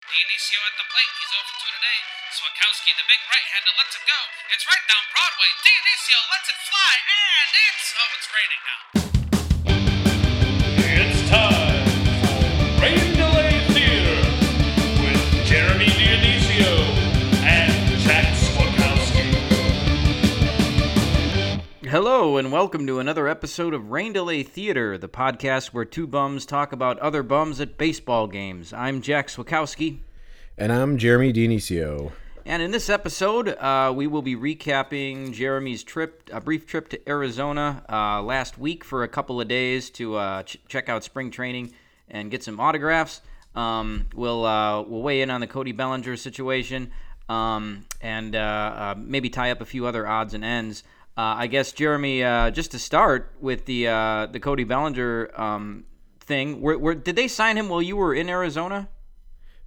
Dionisio at the plate. He's over to today. Swakowski, the big right-hander, lets it go. It's right down Broadway. Dionisio lets it fly, and it's oh, it's raining now. Hello, and welcome to another episode of Rain Delay Theater, the podcast where two bums talk about other bums at baseball games. I'm Jack Swakowski, And I'm Jeremy Dionisio. and in this episode, uh, we will be recapping Jeremy's trip, a brief trip to Arizona uh, last week for a couple of days to uh, ch- check out spring training and get some autographs. Um, we'll uh, we'll weigh in on the Cody Bellinger situation um, and uh, uh, maybe tie up a few other odds and ends. Uh, I guess Jeremy, uh, just to start with the uh, the Cody Bellinger um, thing, where, did they sign him while you were in Arizona?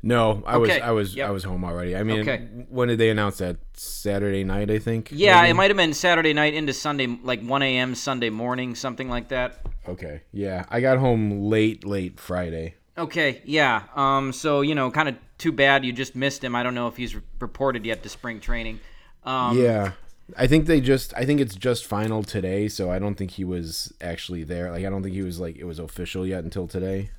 No, I was I was yep. I was home already. I mean, Okay. when did they announce that? Saturday night, I think. Yeah, maybe? it might have been Saturday night into Sunday, like 1 a.m. Sunday morning, something like that. Okay, yeah, I got home late, late Friday. Okay, yeah. Um, so you know, kind of too bad you just missed him. I don't know if he's reported yet to spring training. Um, yeah, I think they just I think it's just final today, so I don't think he was actually there. Like I don't think he was like it was official yet until today.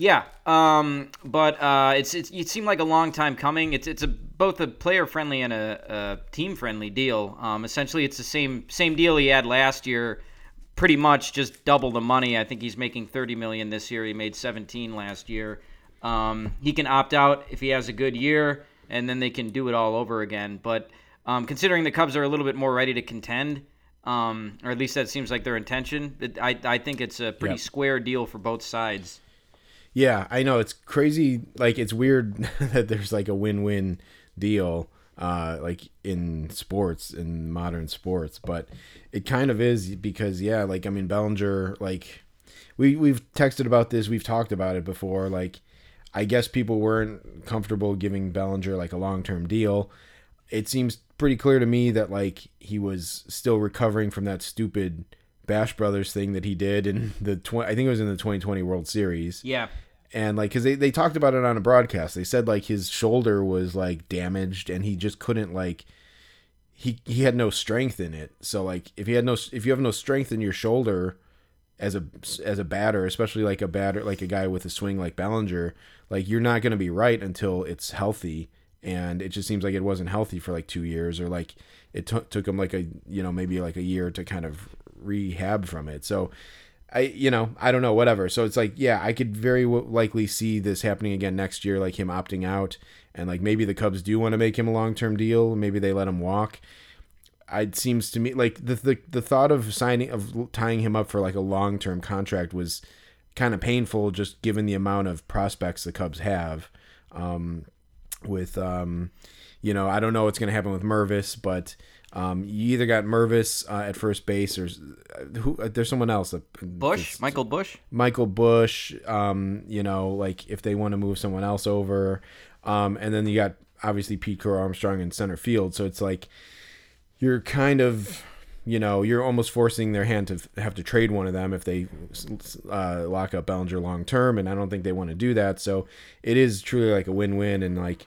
Yeah, um, but uh, it's, it's it seemed like a long time coming. It's it's a both a player friendly and a, a team friendly deal. Um, essentially, it's the same same deal he had last year, pretty much just double the money. I think he's making thirty million this year. He made seventeen last year. Um, he can opt out if he has a good year, and then they can do it all over again. But um, considering the Cubs are a little bit more ready to contend, um, or at least that seems like their intention, it, I I think it's a pretty Yep. square deal for both sides. Yeah, I know it's crazy. Like it's weird that there's like a win-win deal, uh, like in sports in modern sports, but it kind of is because yeah, like I mean Bellinger, like we we've texted about this, we've talked about it before. Like I guess people weren't comfortable giving Bellinger like a long-term deal. It seems pretty clear to me that like he was still recovering from that stupid Bash Brothers thing that he did in the tw- I think it was in the 2020 World Series. Yeah. and like because they, they talked about it on a broadcast. They said like his shoulder was like damaged and he just couldn't like he he had no strength in it. So like if he had no if you have no strength in your shoulder as a as a batter especially like a batter like a guy with a swing like Bellinger like you're not going to be right until it's healthy and it just seems like it wasn't healthy for like 2 years or like it took took him like a you know maybe like a year to kind of rehab from it so I you know I don't know whatever. So it's like yeah, I could very w- likely see this happening again next year, like him opting out, and like maybe the Cubs do want to make him a long term deal. Maybe they let him walk. It seems to me like the the the thought of signing of tying him up for like a long term contract was kind of painful, just given the amount of prospects the Cubs have. Um, with um, you know, I don't know what's going to happen with Mervis, but um, you either got Mervis uh, at first base or uh, who? Uh, there's someone else. Busch, Michael Busch. Michael Busch. Um, you know, like if they want to move someone else over, um, and then you got obviously Pete Crow Armstrong in center field. So it's like you're kind of, you know, you're almost forcing their hand to have to trade one of them if they uh, lock up Bellinger long term, and I don't think they want to do that. So it is truly like a win-win, and like,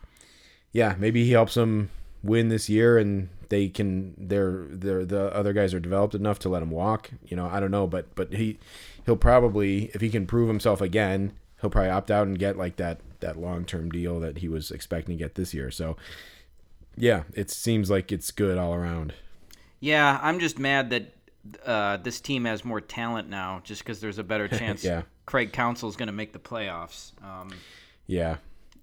yeah, maybe he helps them win this year, and they can. They're they're the other guys are developed enough to let him walk. You know, I don't know, but but he he'll probably if he can prove himself again, he'll probably opt out and get like that that long-term deal that he was expecting to get this year. So yeah, it seems like it's good all around. Yeah, I'm just mad that uh, this team has more talent now, just because there's a better chance Yeah. Craig Counsell's going to make the playoffs. Um, Yeah.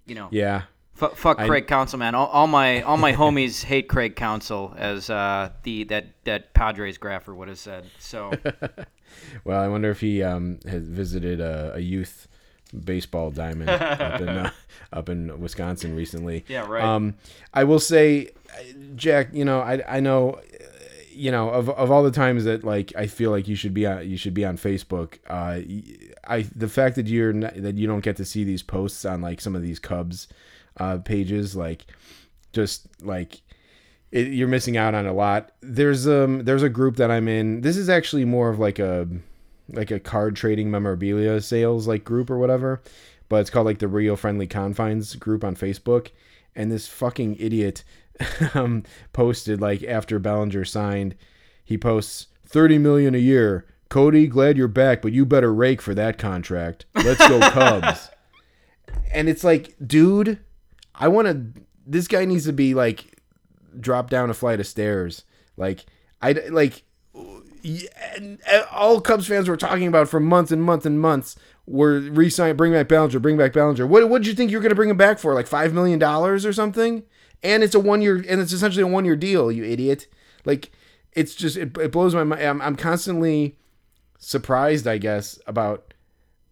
you know, Yeah. F- fuck I- Craig Counsell, man. All, all my all my homies hate Craig Counsell, as uh, the that that Padres grapher would have said. So Well, I wonder if he um, has visited a, a youth baseball diamond up in uh, up in Wisconsin recently. Yeah, right. Um, I will say, Jack, you know, I I know, uh, you know, of, of all the times that like I feel like you should be on you should be on Facebook. Uh, I the fact that you're not, that you don't get to see these posts on like some of these Cubs uh, pages, like just like it, you're missing out on a lot. There's um there's a group that I'm in. This is actually more of like a like a card trading memorabilia sales like group or whatever. but it's called like the Rio Friendly Confines group on Facebook. And this fucking idiot um, posted like after Bellinger signed, he posts 30 million a year. Cody, glad you're back, but you better rake for that contract. Let's go Cubs. and it's like, dude, I want to. This guy needs to be like drop down a flight of stairs. Like I like yeah, all Cubs fans were talking about for months and months and months were re-sign, bring back Bellinger, bring back Bellinger. What what did you think you were going to bring him back for? Like five million dollars or something? And it's a one year, and it's essentially a one year deal. You idiot! Like it's just it, it blows my mind. I'm, I'm constantly surprised, I guess, about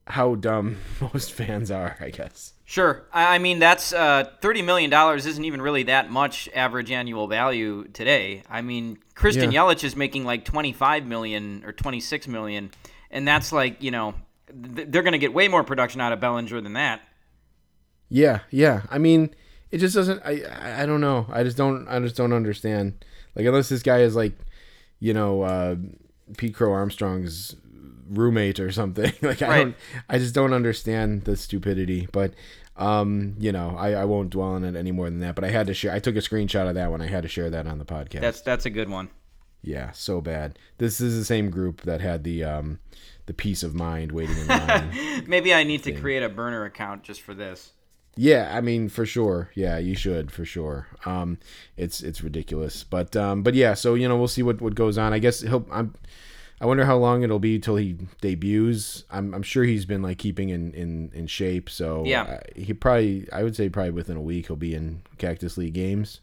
how dumb most fans are. I guess. Sure. I mean, that's uh, $30 million isn't even really that much average annual value today. I mean, Christian Yeah. Yelich is making like 25 million or 26 million, and that's like, you know, th- they're going to get way more production out of Bellinger than that. Yeah, yeah. I mean, it just doesn't. I, I don't know. I just don't. I just don't understand. Like unless this guy is like, you know, uh, Pete Crow Armstrong's roommate or something. like I Right. don't. I just don't understand the stupidity. But um, you know, I I won't dwell on it any more than that. But I had to share. I took a screenshot of that one. I had to share that on the podcast. That's that's a good one. yeah, so bad. This is the same group that had the um, the peace of mind waiting in line. Maybe I need to create a burner account just for this. Yeah, I mean for sure. Yeah, you should for sure. Um, it's it's ridiculous, but um, but yeah. So you know we'll see what, what goes on. I guess he'll. I'm. I wonder how long it'll be till he debuts. I'm I'm sure he's been like keeping in in, in shape. So Yeah. uh, he probably I would say probably within a week he'll be in Cactus League games.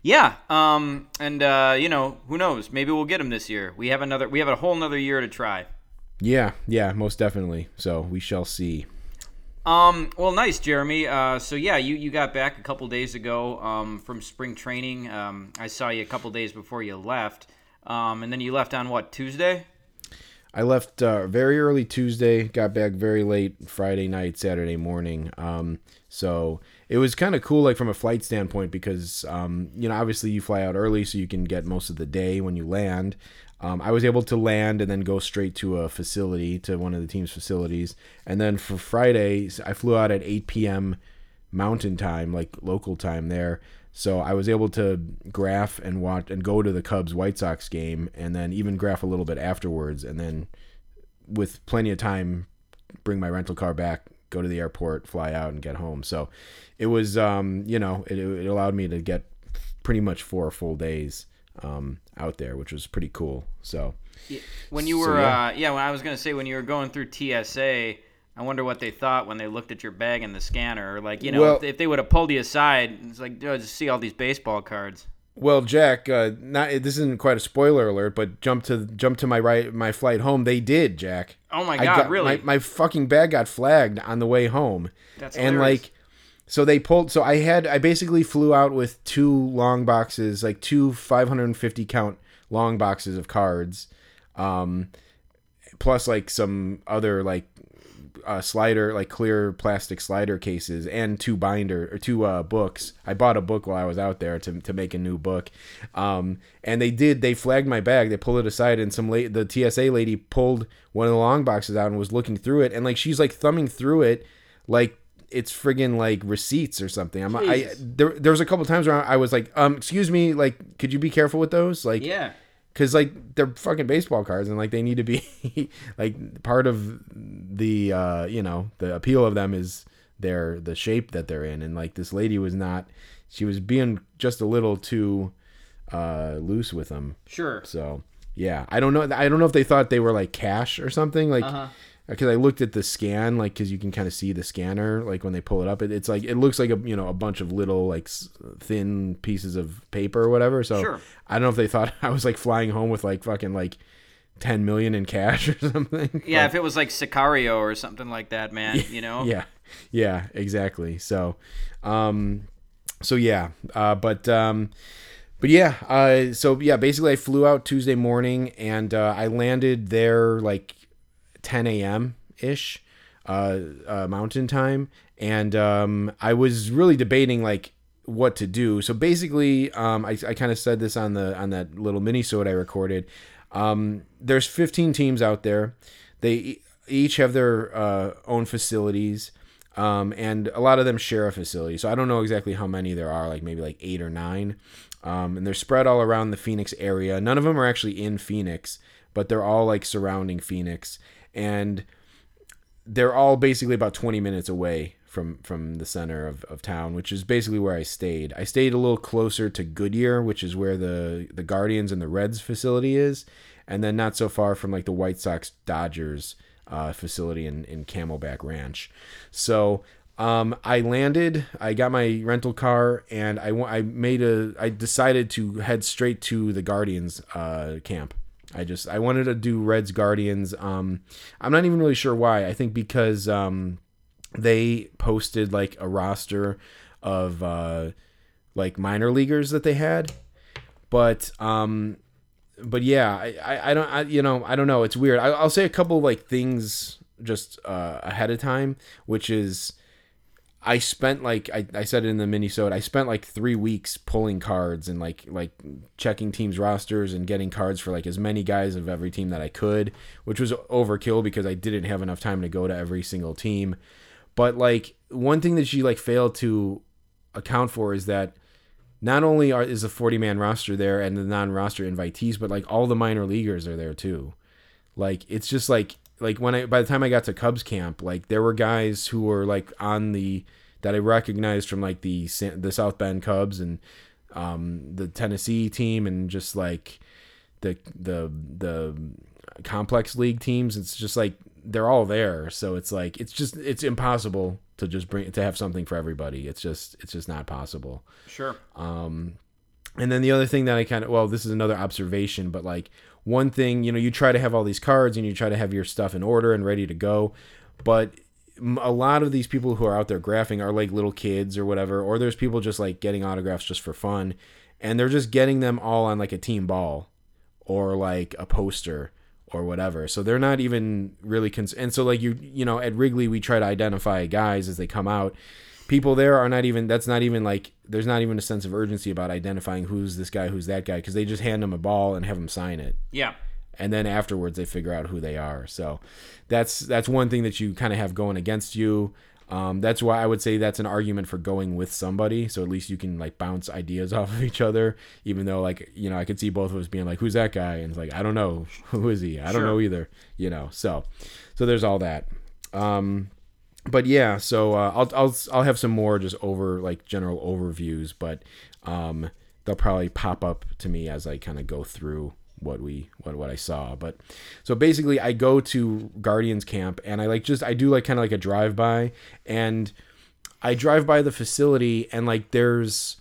Yeah, um, and uh, you know, who knows? Maybe we'll get him this year. We have another. We have a whole another year to try. Yeah, yeah, most definitely. So we shall see. Um, well, nice, Jeremy. Uh, so yeah, you, you got back a couple days ago um, from spring training. Um, I saw you a couple days before you left, um, and then you left on what Tuesday? I left uh, very early Tuesday, got back very late Friday night, Saturday morning. Um, so it was kind of cool, like from a flight standpoint, because um, you know obviously you fly out early, so you can get most of the day when you land. Um, I was able to land and then go straight to a facility, to one of the team's facilities, and then for Friday I flew out at 8 p.m. Mountain Time, like local time there. So I was able to graph and watch and go to the Cubs White Sox game, and then even graph a little bit afterwards, and then with plenty of time, bring my rental car back, go to the airport, fly out, and get home. So it was, um, you know, it, it allowed me to get pretty much four full days um, out there, which was pretty cool. So When you So, were, yeah. uh, yeah, when I was gonna say when you were going through TSA, I wonder what they thought when they looked at your bag in the scanner, or like you know, Well- if, if they would have pulled you aside, it's like, oh, just see all these baseball cards. Well, Jack, uh, not this isn't quite a spoiler alert, but jump to jump to my right my flight home. They did, Jack. Oh my I God, got- really? My, my fucking bag got flagged on the way home, That's and hilarious. like, so they pulled. So I had I basically flew out with two long boxes, like two 550 count long boxes of cards, um, plus like some other like uh, slider, like clear plastic slider cases, and two binder or two uh, books. I bought a book while I was out there to, to make a new book, um, and they did. They flagged my bag. They pulled it aside, and some la- the TSA lady pulled one of the long boxes out and was looking through it, and like she's like thumbing through it, like it's friggin' like receipts or something. I'm I there there was a couple times where I was like, um, excuse me, like could you be careful with those, like yeah. Because like they're fucking baseball cards and like they need to be like part of the uh you know the appeal of them is their the shape that they're in and like this lady was not she was being just a little too uh loose with them Sure. so yeah i don't know i don't know if they thought they were like cash or something like Uh-huh. Because I looked at the scan, like because you can kind of see the scanner, like when they pull it up, it, it's like it looks like a you know a bunch of little like s- thin pieces of paper or whatever. So Sure. I don't know if they thought I was like flying home with like fucking like ten million in cash or something. Yeah, if it was like Sicario or something like that, man, you know. yeah, yeah, exactly. So, um, so yeah, uh, but um, but yeah, uh, so yeah, basically I flew out Tuesday morning and uh, I landed there like 10 a.m. ish, uh, uh, Mountain Time, and um, I was really debating like what to do. So basically, um, I, I kind of said this on the on that little mini I recorded. Um, there's 15 teams out there. They e- each have their uh, own facilities. Um, and a lot of them share a facility. So I don't know exactly how many there are, like maybe like eight or nine. Um, and they're spread all around the Phoenix area. None of them are actually in Phoenix, but they're all like surrounding Phoenix. And they're all basically about 20 minutes away from from the center of, of town which is basically where i stayed i stayed a little closer to goodyear which is where the the guardians and the reds facility is and then not so far from like the white sox dodgers uh, facility in, in camelback ranch so um, I landed. I got my rental car, and I, I made a. I decided to head straight to the Guardians uh, camp. I just I wanted to do Reds Guardians. Um, I'm not even really sure why. I think because um, they posted like a roster of uh, like minor leaguers that they had, but um, but yeah, I, I, I don't I, you know I don't know. It's weird. I, I'll say a couple like things just uh, ahead of time, which is I spent like I, I said it in the Minnesota. I spent like three weeks pulling cards and like like checking teams rosters and getting cards for like as many guys of every team that I could, which was overkill because I didn't have enough time to go to every single team. But like one thing that she like failed to account for is that not only are, is a 40 man roster there and the non roster invitees, but like all the minor leaguers are there too. Like it's just like like when I by the time I got to Cubs camp, like there were guys who were like on the that I recognized from like the the South Bend Cubs and um, the Tennessee team and just like the the the complex league teams. It's just like they're all there, so it's like it's just it's impossible to just bring to have something for everybody. It's just it's just not possible. Sure. Um, and then the other thing that I kind of well, this is another observation, but like one thing, you know, you try to have all these cards and you try to have your stuff in order and ready to go, but a lot of these people who are out there graphing are like little kids or whatever, or there's people just like getting autographs just for fun, and they're just getting them all on like a team ball or like a poster or whatever. So they're not even really cons- and so like you you know at Wrigley we try to identify guys as they come out. People there are not even that's not even like there's not even a sense of urgency about identifying who's this guy, who's that guy because they just hand them a ball and have them sign it. Yeah. And then afterwards they figure out who they are. So that's that's one thing that you kind of have going against you. Um, that's why I would say that's an argument for going with somebody, so at least you can like bounce ideas off of each other. Even though, like, you know, I could see both of us being like, "Who's that guy?" and it's like, "I don't know, who is he? I don't Sure. know either." You know, so so there's all that. Um, but yeah, so uh, I'll I'll I'll have some more just over like general overviews, but um, they'll probably pop up to me as I kind of go through what we what what I saw. But so basically, I go to Guardians camp and I like just I do like kind of like a drive by and I drive by the facility and like there's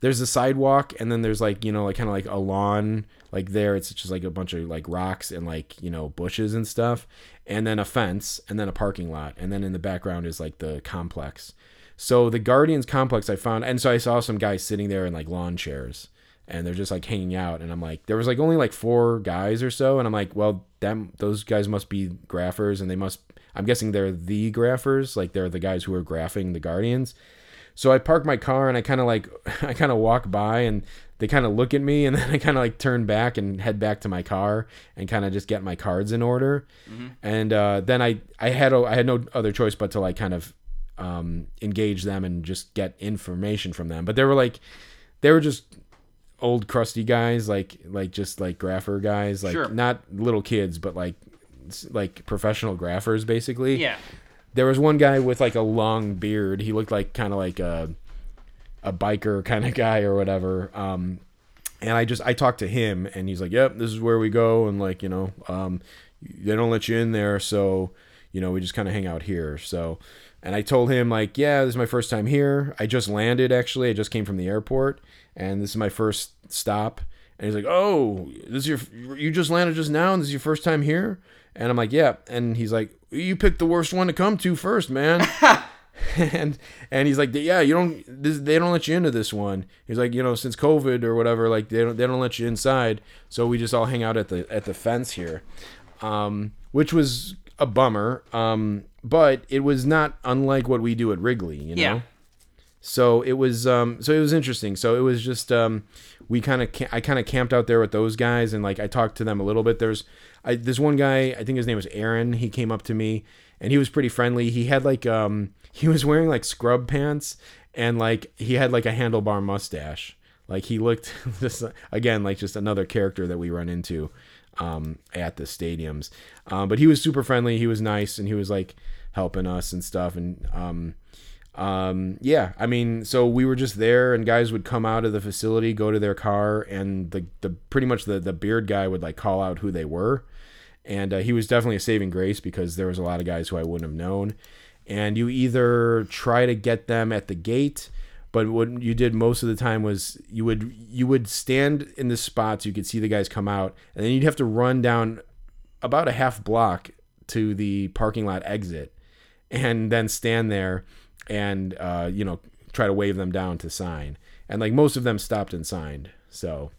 there's a sidewalk and then there's like you know like kind of like a lawn like there it's just like a bunch of like rocks and like you know bushes and stuff and then a fence and then a parking lot and then in the background is like the complex. So the guardians complex i found and so i saw some guys sitting there in like lawn chairs and they're just like hanging out and i'm like there was like only like four guys or so and i'm like well them those guys must be graphers and they must i'm guessing they're the graphers like they're the guys who are graphing the guardians so I park my car and I kind of like I kind of walk by and they kind of look at me and then I kind of like turn back and head back to my car and kind of just get my cards in order. And uh, then I I had a, I had no other choice but to like kind of um, engage them and just get information from them. But they were like they were just old crusty guys like like just like grapher guys like Sure. not little kids but like like professional graphers basically Yeah. There was one guy with like a long beard. He looked like kind of like a a biker kind of guy or whatever. Um, and I just I talked to him, and he's like, "Yep, this is where we go," and like you know, um, they don't let you in there, so you know we just kind of hang out here. So, and I told him like, "Yeah, this is my first time here. I just landed actually. I just came from the airport, and this is my first stop." And he's like, "Oh, this is your you just landed just now, and this is your first time here?" And I'm like, "Yeah." And he's like, "You picked the worst one to come to first, man." and and he's like, "Yeah, you don't this, they don't let you into this one." He's like, "You know, since COVID or whatever, like they don't they don't let you inside, so we just all hang out at the at the fence here." Um, which was a bummer. Um, but it was not unlike what we do at Wrigley, you know. Yeah. So it was um so it was interesting. So it was just um we kind of I kind of camped out there with those guys and like I talked to them a little bit. There's I this one guy, I think his name was Aaron. He came up to me and he was pretty friendly. He had like um he was wearing like scrub pants and like he had like a handlebar mustache. Like he looked just again like just another character that we run into um, at the stadiums. Um, but he was super friendly. He was nice, and he was like helping us and stuff. And um, um, yeah, I mean, so we were just there, and guys would come out of the facility, go to their car, and the the pretty much the the beard guy would like call out who they were, and uh, he was definitely a saving grace because there was a lot of guys who I wouldn't have known. And you either try to get them at the gate but what you did most of the time was you would you would stand in the spots you could see the guys come out and then you'd have to run down about a half block to the parking lot exit and then stand there and uh, you know try to wave them down to sign and like most of them stopped and signed so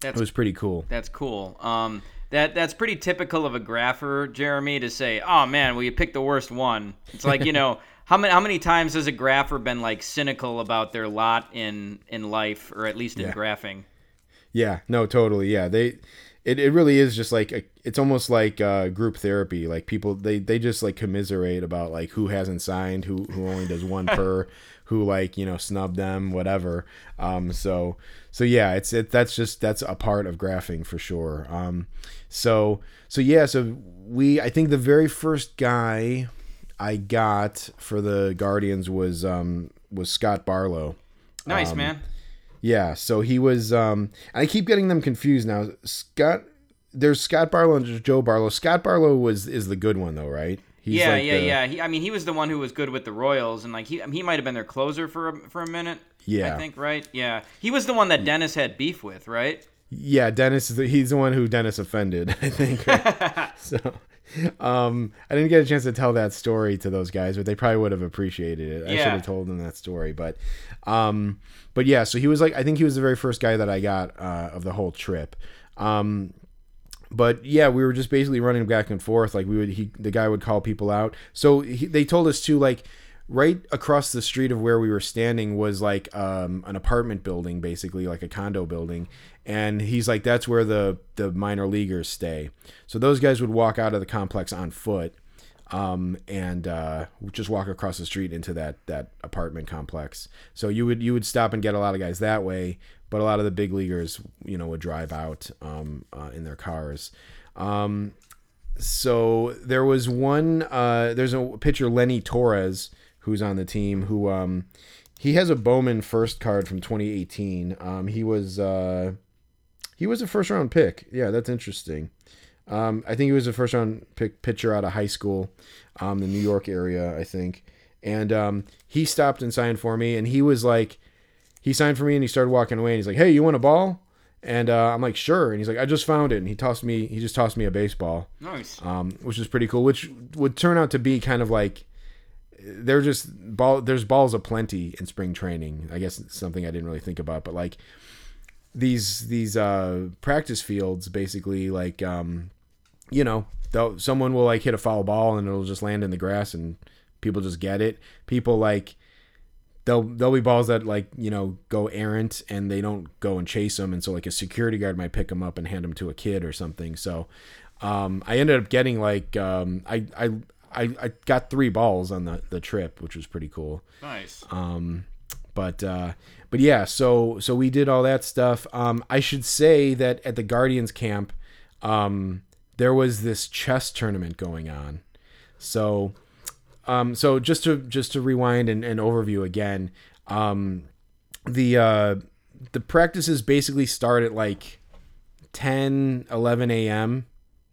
That's it was pretty cool That's cool. Um, that that's pretty typical of a grapher, Jeremy, to say, "Oh man, well you picked the worst one." It's like you know how many how many times has a grapher been like cynical about their lot in in life, or at least in Yeah. graphing? Yeah, no, totally. Yeah, they, it, it really is just like a, it's almost like uh, group therapy. Like people, they they just like commiserate about like who hasn't signed, who who only does one per, who like you know snub them, whatever. Um, so so yeah, it's it that's just that's a part of graphing for sure. Um, so so yeah, so we I think the very first guy I got for the Guardians was um was Scott Barlow. Nice man. Yeah, so he was. Um, I keep getting them confused now. Scott, there's Scott Barlow and there's Joe Barlow. Scott Barlow was is the good one though, right? He's yeah, like yeah, the- yeah. He, I mean, he was the one who was good with the Royals, and like he he might have been their closer for a, for a minute. Yeah. I think right. Yeah, he was the one that Dennis had beef with, right? Yeah, Dennis is the, he's the one who Dennis offended, I think. so, um, I didn't get a chance to tell that story to those guys, but they probably would have appreciated it. I should have told them that story, but, um, but yeah, so he was like, I think he was the very first guy that I got uh, of the whole trip. Um, but yeah, we were just basically running back and forth. Like we would, he, the guy would call people out. So he, they told us to like, right across the street of where we were standing was like um, an apartment building, basically like a condo building. And he's like, that's where the the minor leaguers stay. So those guys would walk out of the complex on foot, um, and uh, just walk across the street into that that apartment complex. So you would you would stop and get a lot of guys that way, but a lot of the big leaguers, you know, would drive out um, uh, in their cars. Um, so there was one uh, there's a pitcher lenny torres who's on the team who um, he has a bowman first card from 2018 um, he was uh, he was a first round pick. Yeah that's interesting. Um, i think he was a first round pick pitcher out of high school um, the new york area i think. And um, he stopped and signed for me and he was like he signed for me and he started walking away and he's like hey you want a ball? And uh, i'm like sure. And he's like i just found it. And he tossed me he just tossed me a baseball. Nice. um, which is pretty cool. Which would turn out to be kind of like they're just ball. There's balls aplenty in spring training. I guess something I didn't really think about, but like these these uh, practice fields, basically, like um, you know, they'll, someone will like hit a foul ball and it'll just land in the grass and people just get it. People like there'll there'll be balls that like you know go errant and they don't go and chase them and so like a security guard might pick them up and hand them to a kid or something so um, i ended up getting like um, I, I i i got three balls on the the trip which was pretty cool Nice. um, but uh, but yeah, so so we did all that stuff. Um, I should say that at the Guardians camp, um, there was this chess tournament going on. So um, so just to just to rewind and, and overview again, um, the uh, the practices basically start at like 10, 11 a.m.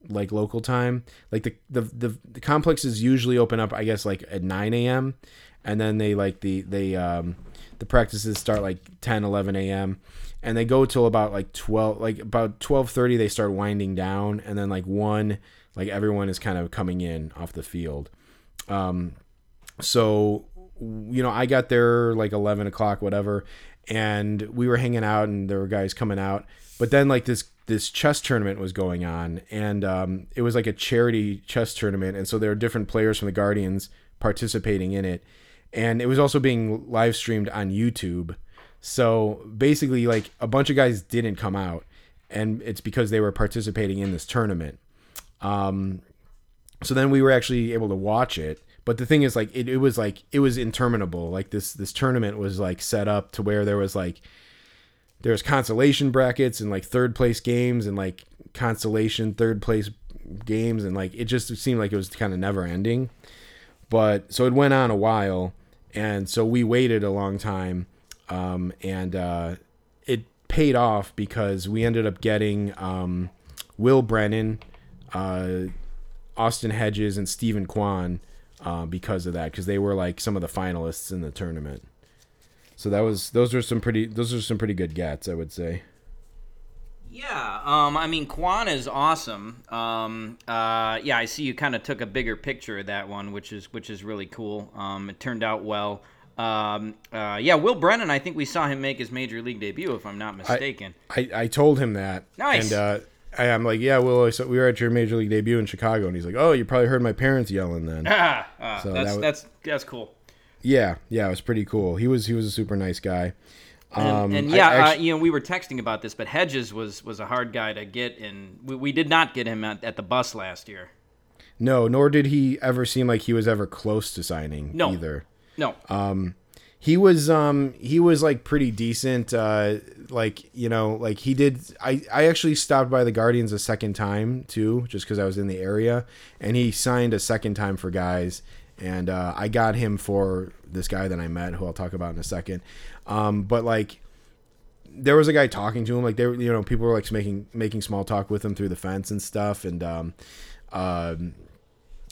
like local time. Like the, the the the complexes usually open up, I guess, like at 9 a.m. and then they like the they um the practices start like 10 11 a.m and they go till about like 12 like about 12:30 they start winding down and then like 1 like everyone is kind of coming in off the field um so you know i got there like 11 o'clock whatever and we were hanging out and there were guys coming out but then like this this chess tournament was going on and um, it was like a charity chess tournament and so there were different players from the guardians participating in it and it was also being live streamed on youtube so basically like a bunch of guys didn't come out and it's because they were participating in this tournament um, so then we were actually able to watch it. But the thing is, like, it, it was like it was interminable. Like this this tournament was like set up to where there was like there was consolation brackets and like third place games and like consolation third place games and like it just seemed like it was kind of never ending. But so it went on a while, and so we waited a long time, um, and uh, it paid off because we ended up getting um, Will Brennan, uh, Austin Hedges, and Steven Kwan uh, because of that because they were like some of the finalists in the tournament. So that was those are some pretty those are some pretty good gats, I would say. Yeah, um, I mean, Kwan is awesome. Um, uh, yeah, I see you kind of took a bigger picture of that one, which is which is really cool. Um, it turned out well. Um, uh, yeah, Will Brennan, I think we saw him make his major league debut, if I'm not mistaken. I, I told him that. Nice. And uh, I, I'm like, yeah, Will, so we were at your major league debut in Chicago, and he's like, oh, you probably heard my parents yelling then. ah, ah, So that's that's that's cool. Yeah, yeah, it was pretty cool. He was he was a super nice guy. And, Um, and I yeah, actu- uh, you know, we were texting about this, but Hedges was was a hard guy to get, and we, we did not get him at, at the bus last year. no, nor did he ever seem like he was ever close to signing No. either. No, he was um he was like pretty decent uh like you know like he did i i actually stopped by the guardians a second time too just because i was in the area and he signed a second time for guys and uh i got him for this guy that i met who i'll talk about in a second. Um but like there was a guy talking to him like they were you know people were like making making small talk with him through the fence and stuff. And um um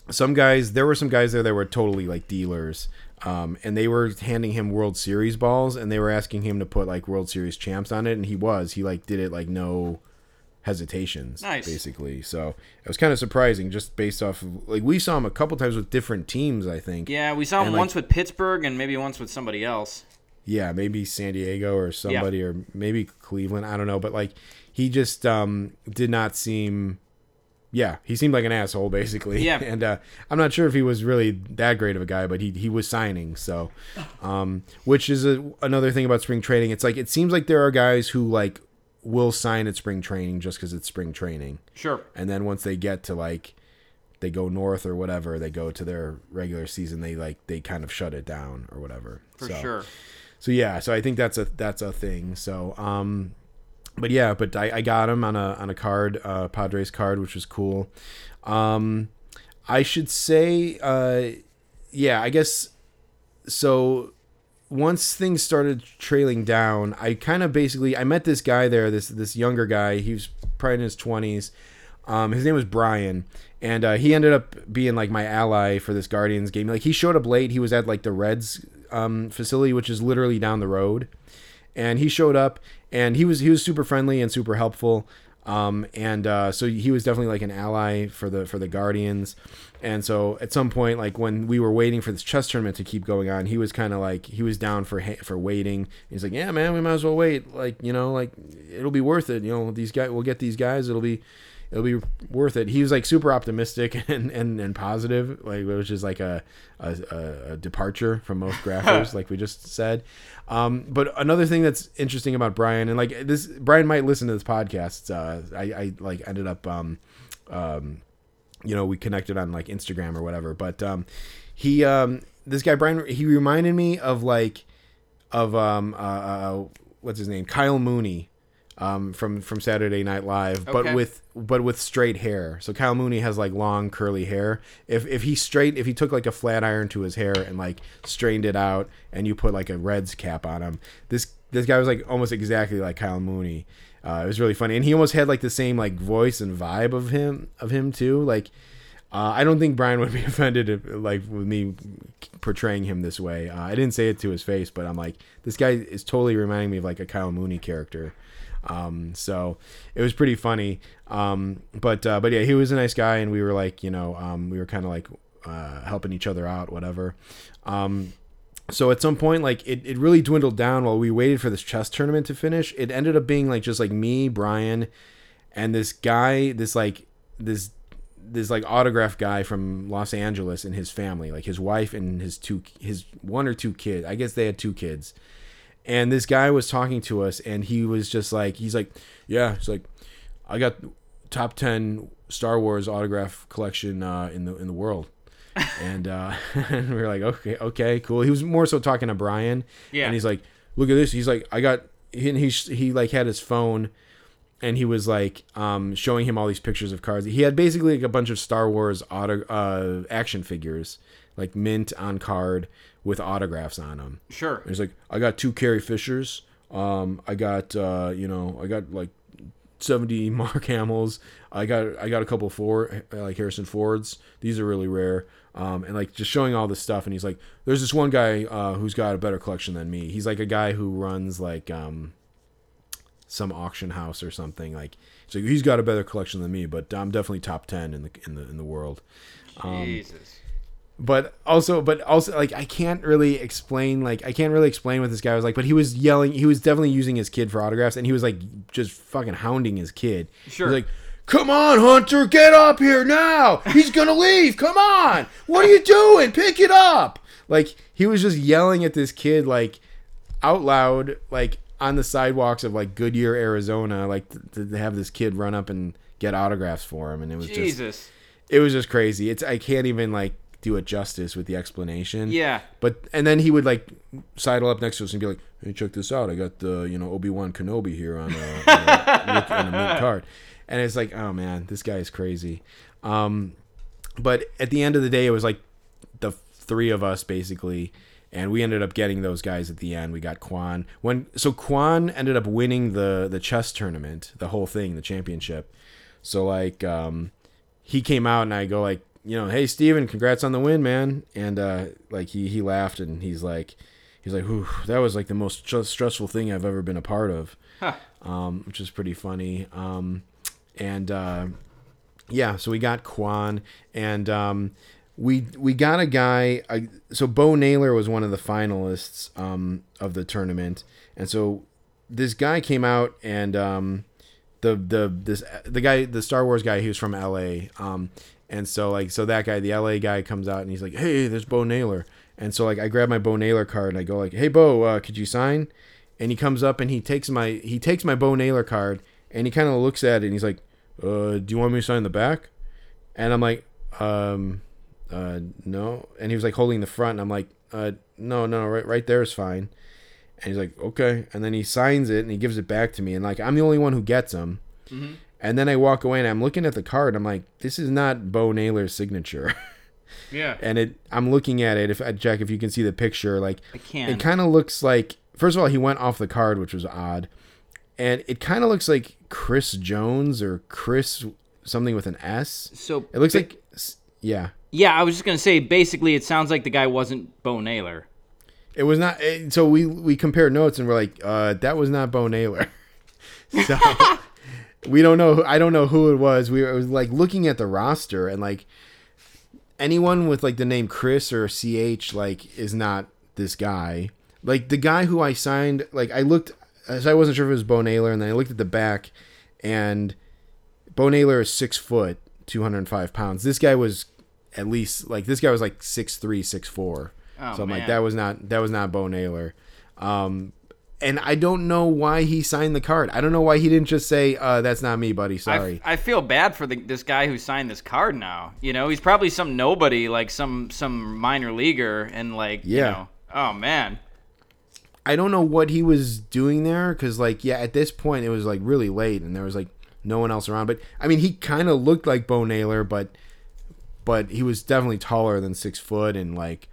some guys there were some guys there that were totally like dealers. Um, and they were handing him world series balls and they were asking him to put like world series champs on it and he was. He like did it like no hesitations Nice. basically so it was kind of surprising just based off of like we saw him a couple times with different teams i think yeah, we saw him And, like- once with Pittsburgh and maybe once with somebody else. yeah maybe san diego or somebody or maybe cleveland i don't know but like he just um did not seem yeah he seemed like an asshole basically Yeah. and uh i'm not sure if he was really that great of a guy but he he was signing so um which is a, another thing about spring training it's like it seems like there are guys who like will sign at spring training just because it's spring training Sure. and then once they get to like they go north or whatever they go to their regular season they like they kind of shut it down or whatever For So- sure. so yeah, so I think that's a that's a thing. So um, but yeah, but I, I got him on a on a card, uh, Padres card, which was cool. Um, I should say, uh, yeah, I guess so. Once things started trailing down, I kind of basically I met this guy there, this this younger guy. He was probably in his twenties. Um, his name was Brian, and uh, he ended up being like my ally for this Guardians game. Like he showed up late. He was at like the Reds um, facility, which is literally down the road, and he showed up and he was he was super friendly and super helpful. Um, and uh, so he was definitely like an ally for the for the Guardians. And so at some point, like when we were waiting for this chess tournament to keep going on, he was kind of like he was down for for waiting. He's like, yeah, man, we might as well wait. Like you know, like it'll be worth it. You know, these guys, we'll get these guys. It'll be it'll be worth it. He was like super optimistic and and, and positive, like which is like a a, a- departure from most graphers, like we just said. Um, but another thing that's interesting about Brian and like this, Brian might listen to this podcast. Uh, I, I like ended up um, um, you know, we connected on like Instagram or whatever. But um, he, um, this guy Brian, he reminded me of like, of um, uh, uh, what's his name, Kyle Mooney, um, from from Saturday Night Live, but with but with straight hair. So Kyle Mooney has like long curly hair. If if he straight, if he took like a flat iron to his hair and like strained it out, and you put like a Reds cap on him, this this guy was like almost exactly like Kyle Mooney. Uh, it was really funny, and he almost had like the same like voice and vibe of him of him too. Like, uh, I don't think Brian would be offended if, like with me portraying him this way. Uh, I didn't say it to his face, but I'm like, this guy is totally reminding me of like a Kyle Mooney character. Um, so it was pretty funny. Um, but uh, but yeah, he was a nice guy, and we were like, you know, um, we were kind of like uh, helping each other out, whatever. Um, so at some point like it, it really dwindled down while we waited for this chess tournament to finish it ended up being like just like me brian and this guy this like this this like autograph guy from los angeles and his family like his wife and his two his one or two kids i guess they had two kids and this guy was talking to us and he was just like he's like yeah he's like i got top ten Star Wars autograph collection uh, in the in the world. and uh, and we were like, okay, okay, cool. He was more so talking to Brian, Yeah. And he's like, look at this. He's like, I got. He and he he like had his phone, and he was like um, showing him all these pictures of cards. He had basically like a bunch of Star Wars auto uh, action figures, like mint on card with autographs on them. Sure. And he's like, I got two Carrie Fishers. Um, I got uh, you know, I got like seventy Mark Hamills. I got I got a couple Ford like Harrison Fords. These are really rare. Um, and like just showing all this stuff, and he's like, "There's this one guy uh, who's got a better collection than me. He's like a guy who runs like um, some auction house or something. Like, so he's got a better collection than me, but I'm definitely top ten in the in the in the world. Um, Jesus. But also but also like i can't really explain like i can't really explain what this guy was like but he was yelling he was definitely using his kid for autographs and he was like just fucking hounding his kid Sure. He was like come on hunter get up here now he's gonna leave come on what are you doing pick it up like he was just yelling at this kid like out loud like on the sidewalks of like goodyear arizona like to, to have this kid run up and get autographs for him and it was just Jesus. it was just crazy. It's I can't even like do it justice with the explanation. Yeah. But and then he would like sidle up next to us and be like, "Hey, check this out! I got the you know Obi Wan Kenobi here on a, on a, on a mint card," and it's like, oh man, this guy is crazy. Um, but at the end of the day, it was like the three of us basically, and we ended up getting those guys at the end. We got Kwan when so Kwan ended up winning the the chess tournament, the whole thing, the championship. So like um, he came out and I go like, you know, hey Steven, congrats on the win, man. And uh, like he he laughed and he's like, he's like, Whew, that was like the most tr- stressful thing I've ever been a part of, um, which is pretty funny. Um, and uh, yeah, so we got Kwan and um, we we got a guy. Uh, so Bo Naylor was one of the finalists um, of the tournament, and so this guy came out and um, the the this the guy the Star Wars guy he was from L.A. Um, and so like so that guy the L.A. guy comes out and he's like, hey, there's Bo Naylor. And so like I grab my Bo Naylor card and I go like, hey Bo, uh, could you sign? And he comes up and he takes my he takes my Bo Naylor card and he kind of looks at it and he's like, uh, do you want me to sign the back? And I'm like, um, uh, no. And he was like holding the front. And I'm like, uh, no, no, right, right there is fine. And he's like, okay. And then he signs it and he gives it back to me. And like, I'm the only one who gets them. And then I walk away and I'm looking at the card. I'm like, this is not Bo Naylor's signature. Yeah. and it, I'm looking at it. If I check, if you can see the picture, like I can. it kind of looks like. First of all, he went off the card, which was odd, and it kind of looks like Chris Jones or Chris something with an S. so It looks ba- like, yeah. Yeah, I was just gonna say. Basically, it sounds like the guy wasn't Bo Naylor. It was not. eh, So we we compared notes and we're like, uh, that was not Bo Naylor. so we don't know. I don't know who it was. We were was like looking at the roster and like anyone with like the name Chris or Ch like is not this guy. Like the guy who I signed. Like I looked, so I wasn't sure if it was Bo Naylor, and then I looked at the back, and Bo Naylor is six foot, two hundred and five pounds. This guy was at least like this guy was like six three, six four. Oh, so I'm like that was not that was not Bo Naylor. Um, and I don't know why he signed the card. I don't know why he didn't just say, uh, "That's not me, buddy. I, Sorry." I feel bad for the, this guy who signed this card. Now, you know, he's probably some nobody, like some some minor leaguer, and like, you Yeah. know, oh man, I don't know what he was doing there because, like, yeah, at this point it was like really late and there was like no one else around. But I mean, he kind of looked like Bo Naylor, but but he was definitely taller than six foot and like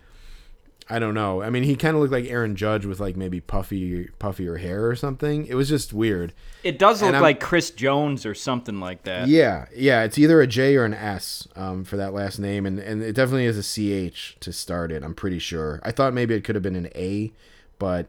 I don't know. I mean, he kind of looked like Aaron Judge with like maybe puffy puffier hair or something. It was just weird. it does look And I'm- like Chris Jones or something like that. Yeah, yeah, it's either a J or an S um, for that last name, and, and it definitely is a CH to start it. I'm pretty sure. I thought maybe it could have been an A, but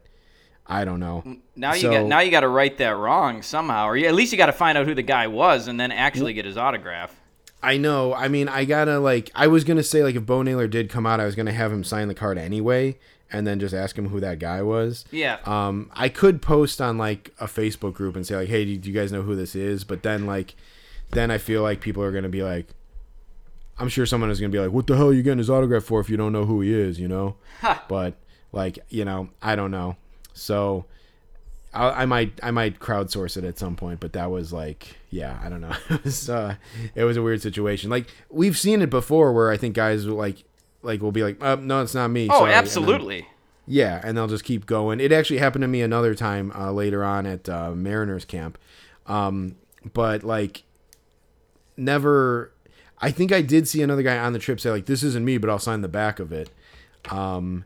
I don't know. Now you So- got now you got to write that wrong somehow, or you, at least you got to find out who the guy was and then actually get his autograph. I know. I mean, I gotta like. I was gonna say like if Bo Naylor did come out, I was gonna have him sign the card anyway, and then just ask him who that guy was. Yeah. Um, I could post on like a Facebook group and say like, "Hey, do do you guys know who this is?" But then like, then I feel like people are gonna be like, I'm sure someone is gonna be like, "What the hell are you getting his autograph for if you don't know who he is?" You know. But like, you know, I don't know. So I, I might I might crowdsource it at some point, but that was like yeah I don't know it was uh, it was a weird situation. Like we've seen it before where I think guys will like like will be like uh, no it's not me. Oh, sorry," and then- absolutely. yeah, and they'll just keep going. It actually happened to me another time uh, later on at uh, Mariners camp, um, but like never. I think I did see another guy on the trip say like, "This isn't me, but I'll sign the back of it." Um,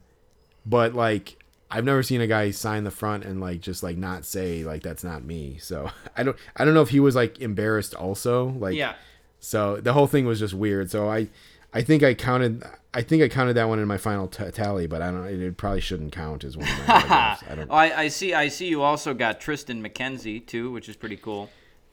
but like I've never seen a guy sign the front and like just like not say like that's not me. So I don't I don't know if he was like embarrassed also like Yeah. so the whole thing was just weird. So I, I think I counted. I think I counted that one in my final t- tally, but I don't. It probably shouldn't count as one of my. I don't. Oh, I, I see. I see. You also got Triston McKenzie too, which is pretty cool.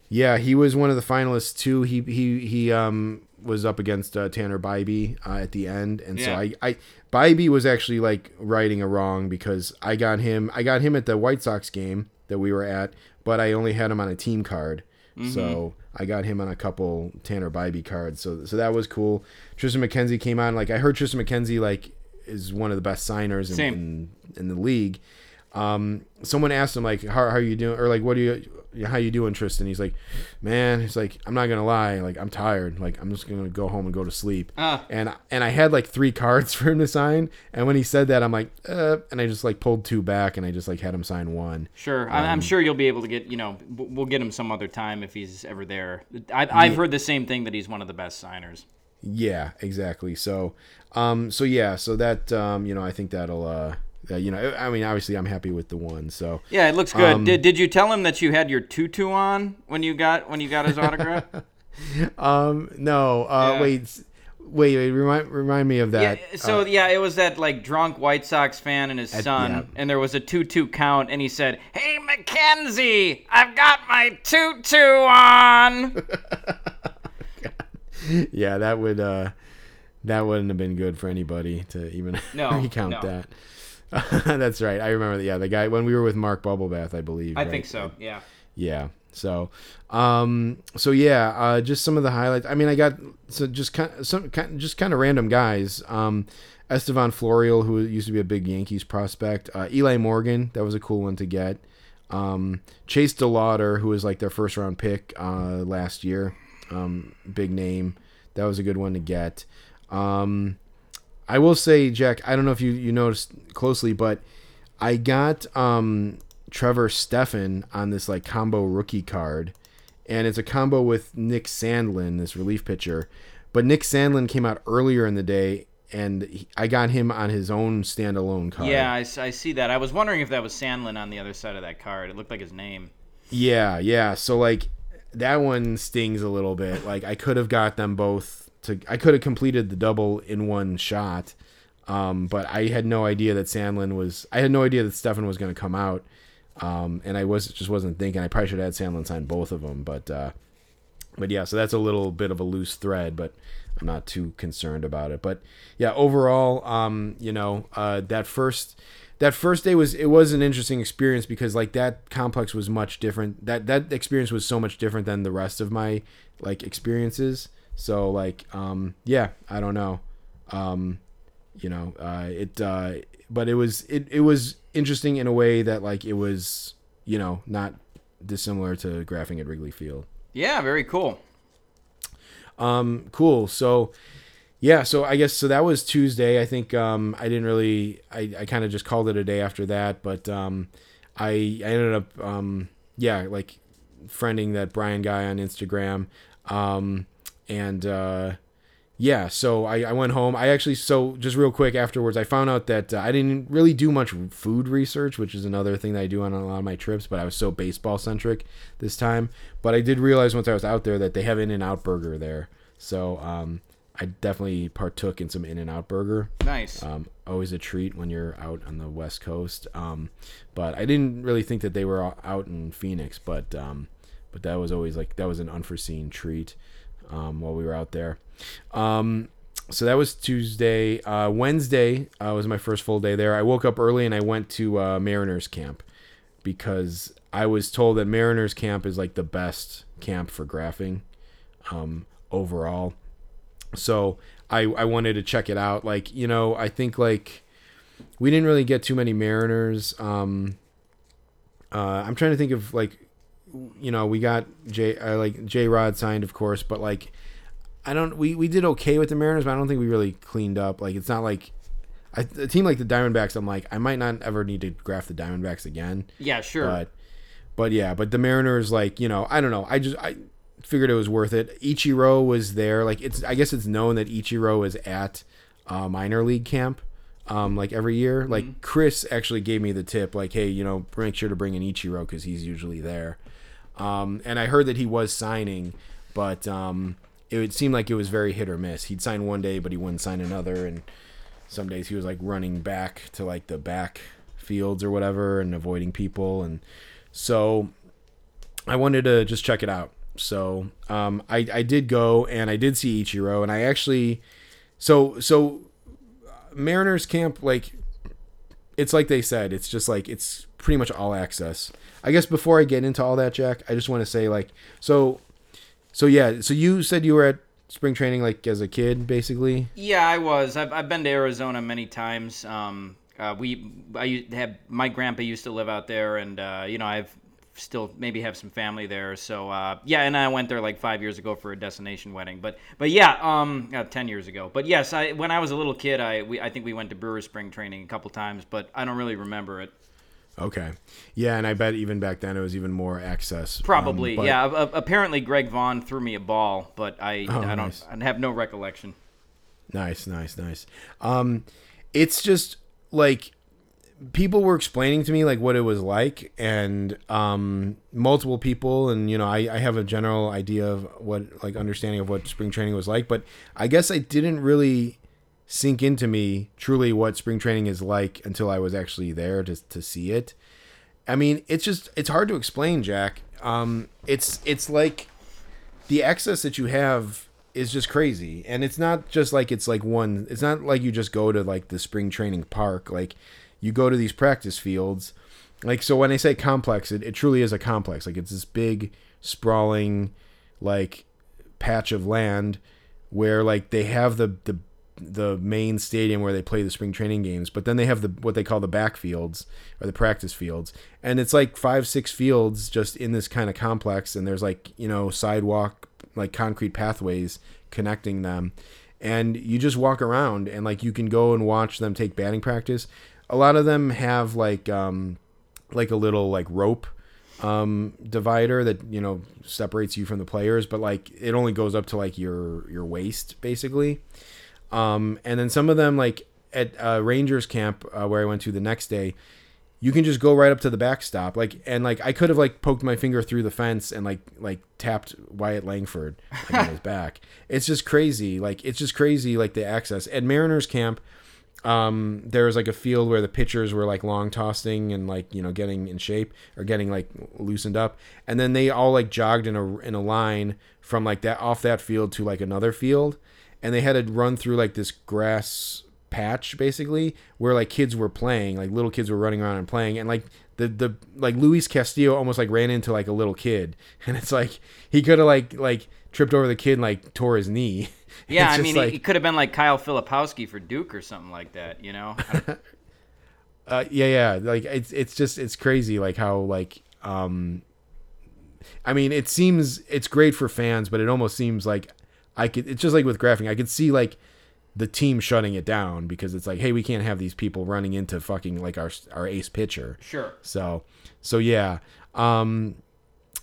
Yeah, he was one of the finalists too. He he he um was up against uh, Tanner Bibee uh, at the end, and so I I Bibee was actually like righting a wrong because I got him I got him at the White Sox game that we were at, but I only had him on a team card, so I got him on a couple Tanner Bibee cards. So so that was cool. Triston McKenzie came on. Like I heard Triston McKenzie like is one of the best signers in in, in the league. Um, someone asked him like, "How, how are you doing?" or like, "What are you, how you doing, Triston?" He's like, "Man, he's like, I'm not gonna lie, like I'm tired, like I'm just gonna go home and go to sleep." Ah. And and I had like three cards for him to sign, and when he said that, I'm like, uh, and I just like pulled two back, and I just like had him sign one. Sure, I, I'm sure you'll be able to get. You know, we'll get him some other time if he's ever there. I, I've heard the same thing that he's one of the best signers. Yeah, exactly. So, um, so yeah, so that um, you know, I think that'll uh, that you know, I mean, obviously, I'm happy with the one. So Yeah, it looks good. Um, did, did you tell him that you had your tutu on when you got when you got his autograph? Um, no, uh, Yeah. wait, wait, wait, remind remind me of yeah. that. So Uh, yeah, it was that like drunk White Sox fan and his At- son, yeah. and there was a two-two count, and he said, "Hey McKenzie, I've got my tutu on." yeah, that would uh, that wouldn't have been good for anybody to even No, recount no. that. That's right. I remember that. Yeah, the guy when we were with Mark Bubblebath, I believe. I right? think so. Yeah. Yeah. So, um, so yeah, uh, just some of the highlights. I mean, I got so just kind some kind just kind of random guys. Um, Estevan Florial, who used to be a big Yankees prospect. Uh, Eli Morgan, that was a cool one to get. Um, Chase DeLauter, who was like their first round pick uh, last year. Um, big name. That was a good one to get. Um, I will say, Jack, I don't know if you, you noticed closely, but I got um, Trevor Stephan on this like combo rookie card, and it's a combo with Nick Sandlin, this relief pitcher. But Nick Sandlin came out earlier in the day, and he, I got him on his own standalone card. Yeah, I see that. I was wondering if that was Sandlin on the other side of that card. It looked like his name. Yeah, yeah. So like that one stings a little bit. Like I could have got them both to I could have completed the double in one shot. Um, but I had no idea that Sandlin was I had no idea that Stephan was going to come out. Um, and I was just wasn't thinking I probably should have had Sandlin sign both of them, but uh but yeah, so that's a little bit of a loose thread, but I'm not too concerned about it. But yeah, overall, um, you know, uh, that first that first day was it was an interesting experience because like that complex was much different. That that experience was so much different than the rest of my like experiences. So like, um, yeah, I don't know, um, you know, uh, it, uh, but it was it it was interesting in a way that like it was you know not dissimilar to graphing at Wrigley Field. Yeah, very cool. Um, cool. So, yeah. So I guess so. That was Tuesday. I think um, I didn't really. I, I kind of just called it a day after that. But um, I I ended up um, yeah like friending that Brian guy on Instagram. Um, and uh, yeah, so I, I went home. I actually so just real quick afterwards, I found out that uh, I didn't really do much food research, which is another thing that I do on a lot of my trips. But I was so baseball centric this time. But I did realize once I was out there that they have In and Out Burger there. So um, I definitely partook in some In and Out Burger. Nice. Um, always a treat when you're out on the West Coast. Um, but I didn't really think that they were out in Phoenix. But um, but that was always like that was an unforeseen treat um, while we were out there. Um, so that was Tuesday. Uh, Wednesday uh, was my first full day there. I woke up early and I went to uh, Mariners camp because I was told that Mariners camp is like the best camp for graphing um, overall. So I I wanted to check it out. Like you know I think like we didn't really get too many Mariners um, uh, I'm trying to think of like, you know, we got J uh, like J Rod signed, of course, but like, I don't. We we did okay with the Mariners, but I don't think we really cleaned up. Like, it's not like. I, a team like the Diamondbacks, I'm like, I might not ever need to draft the Diamondbacks again. Yeah, sure. But but yeah, but the Mariners like, you know, I don't know. I just I figured it was worth it. Ichiro was there. Like it's I guess it's known that Ichiro is at uh, minor league camp um like every year. Like Chris actually gave me the tip like, "Hey, you know, make sure to bring in Ichiro cuz he's usually there." Um and I heard that he was signing, but um it would seem like it was very hit or miss. He'd sign one day, but he wouldn't sign another and some days he was like running back to like the back fields or whatever and avoiding people and so I wanted to just check it out. So um, I I did go and I did see Ichiro and I actually so so Mariners camp like it's like they said it's just like it's pretty much all access. I guess before I get into all that, Jack, I just want to say like so so yeah. So you said you were at spring training like as a kid, basically. Yeah, I was. I've, I've been to Arizona many times. Um, uh, we I have my grandpa used to live out there, and uh, you know I've still maybe have some family there. So uh, yeah, and I went there like five years ago for a destination wedding. But but yeah, um, uh, ten years ago. But yes, I when I was a little kid, I we I think we went to Brewer spring training a couple times, but I don't really remember it. Okay. Yeah, and I bet even back then it was even more access. um, Probably, but- yeah. apparently, Greg Vaughn threw me a ball, but I Oh, I don't nice. I have no recollection. Nice, nice, nice. Um, it's just like people were explaining to me like what it was like, and um, multiple people, and you know, I, I have a general idea of what like understanding of what spring training was like, but I guess I didn't really sink into me truly what spring training is like until I was actually there to to see it. I mean, it's just it's hard to explain, Jack. Um, it's it's like the access that you have is just crazy and it's not just like it's like one it's not like you just go to like the spring training park like you go to these practice fields like so when i say complex it, it truly is a complex like it's this big sprawling like patch of land where like they have the the the main stadium where they play the spring training games, but then they have the what they call the backfields or the practice fields, and it's like five six fields just in this kind of complex, and there's like you know sidewalk like concrete pathways connecting them, and you just walk around and like you can go and watch them take batting practice. A lot of them have like um like a little like rope um divider that you know separates you from the players but like it only goes up to like your your waist basically um and then some of them like at uh, rangers camp uh, where i went to the next day you can just go right up to the backstop. Like and like i could have like poked my finger through the fence and like like tapped wyatt langford like, on his back. It's just crazy. Like it's just crazy like the access. At mariners camp um there was like a field where the pitchers were like long tossing and like you know getting in shape or getting like loosened up. And then they all like jogged in a in a line from like that off that field to like another field and they had to run through like this grass patch basically where like kids were playing like little kids were running around and playing and like the the like Luis Castillo almost like ran into like a little kid and it's like he could have like like tripped over the kid and like tore his knee Yeah, I mean, like- it could have been like Kyle Filipowski for Duke or something like that, you know? uh, yeah yeah like it's it's just it's crazy like how like um i mean it seems it's great for fans but it almost seems like i could it's just like with graphing i could see like the team shutting it down because it's like hey we can't have these people running into fucking like our our ace pitcher. Sure. so so yeah. Um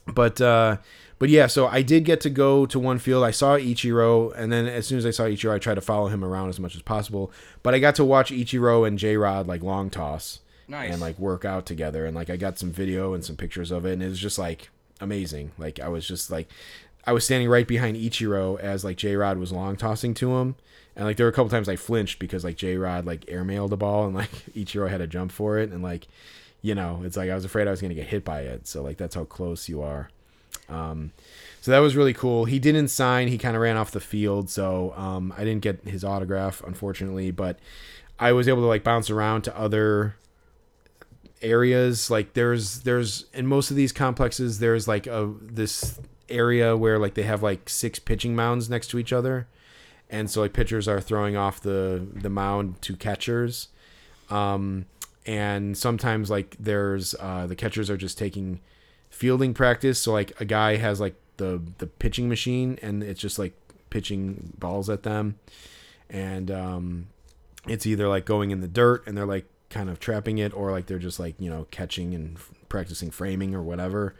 but uh but yeah so i did get to go to one field. I saw ichiro and then as soon as i saw ichiro i tried to follow him around as much as possible. But i got to watch ichiro and j-rod like long toss Nice. and like work out together. And like i got some video and some pictures of it and it was just like amazing. Like i was just like i was standing right behind ichiro as like j-rod was long tossing to him and like there were a couple times i flinched because like j-rod like airmailed the ball and like ichiro had to jump for it and like you know it's like i was afraid i was to get hit by it so like that's how close you are um, so that was really cool. He didn't sign. He kind of ran off the field, so um, I didn't get his autograph, unfortunately. But I was able to like bounce around to other areas. Like there's there's in most of these complexes, there's like a this area where like they have like six pitching mounds next to each other, and so like pitchers are throwing off the the mound to catchers. Um, and sometimes like there's uh, the catchers are just taking fielding practice. So like a guy has like the the pitching machine, and it's just like pitching balls at them, and um, it's either like going in the dirt and they're like kind of trapping it, or like they're just like you know catching and practicing framing or whatever.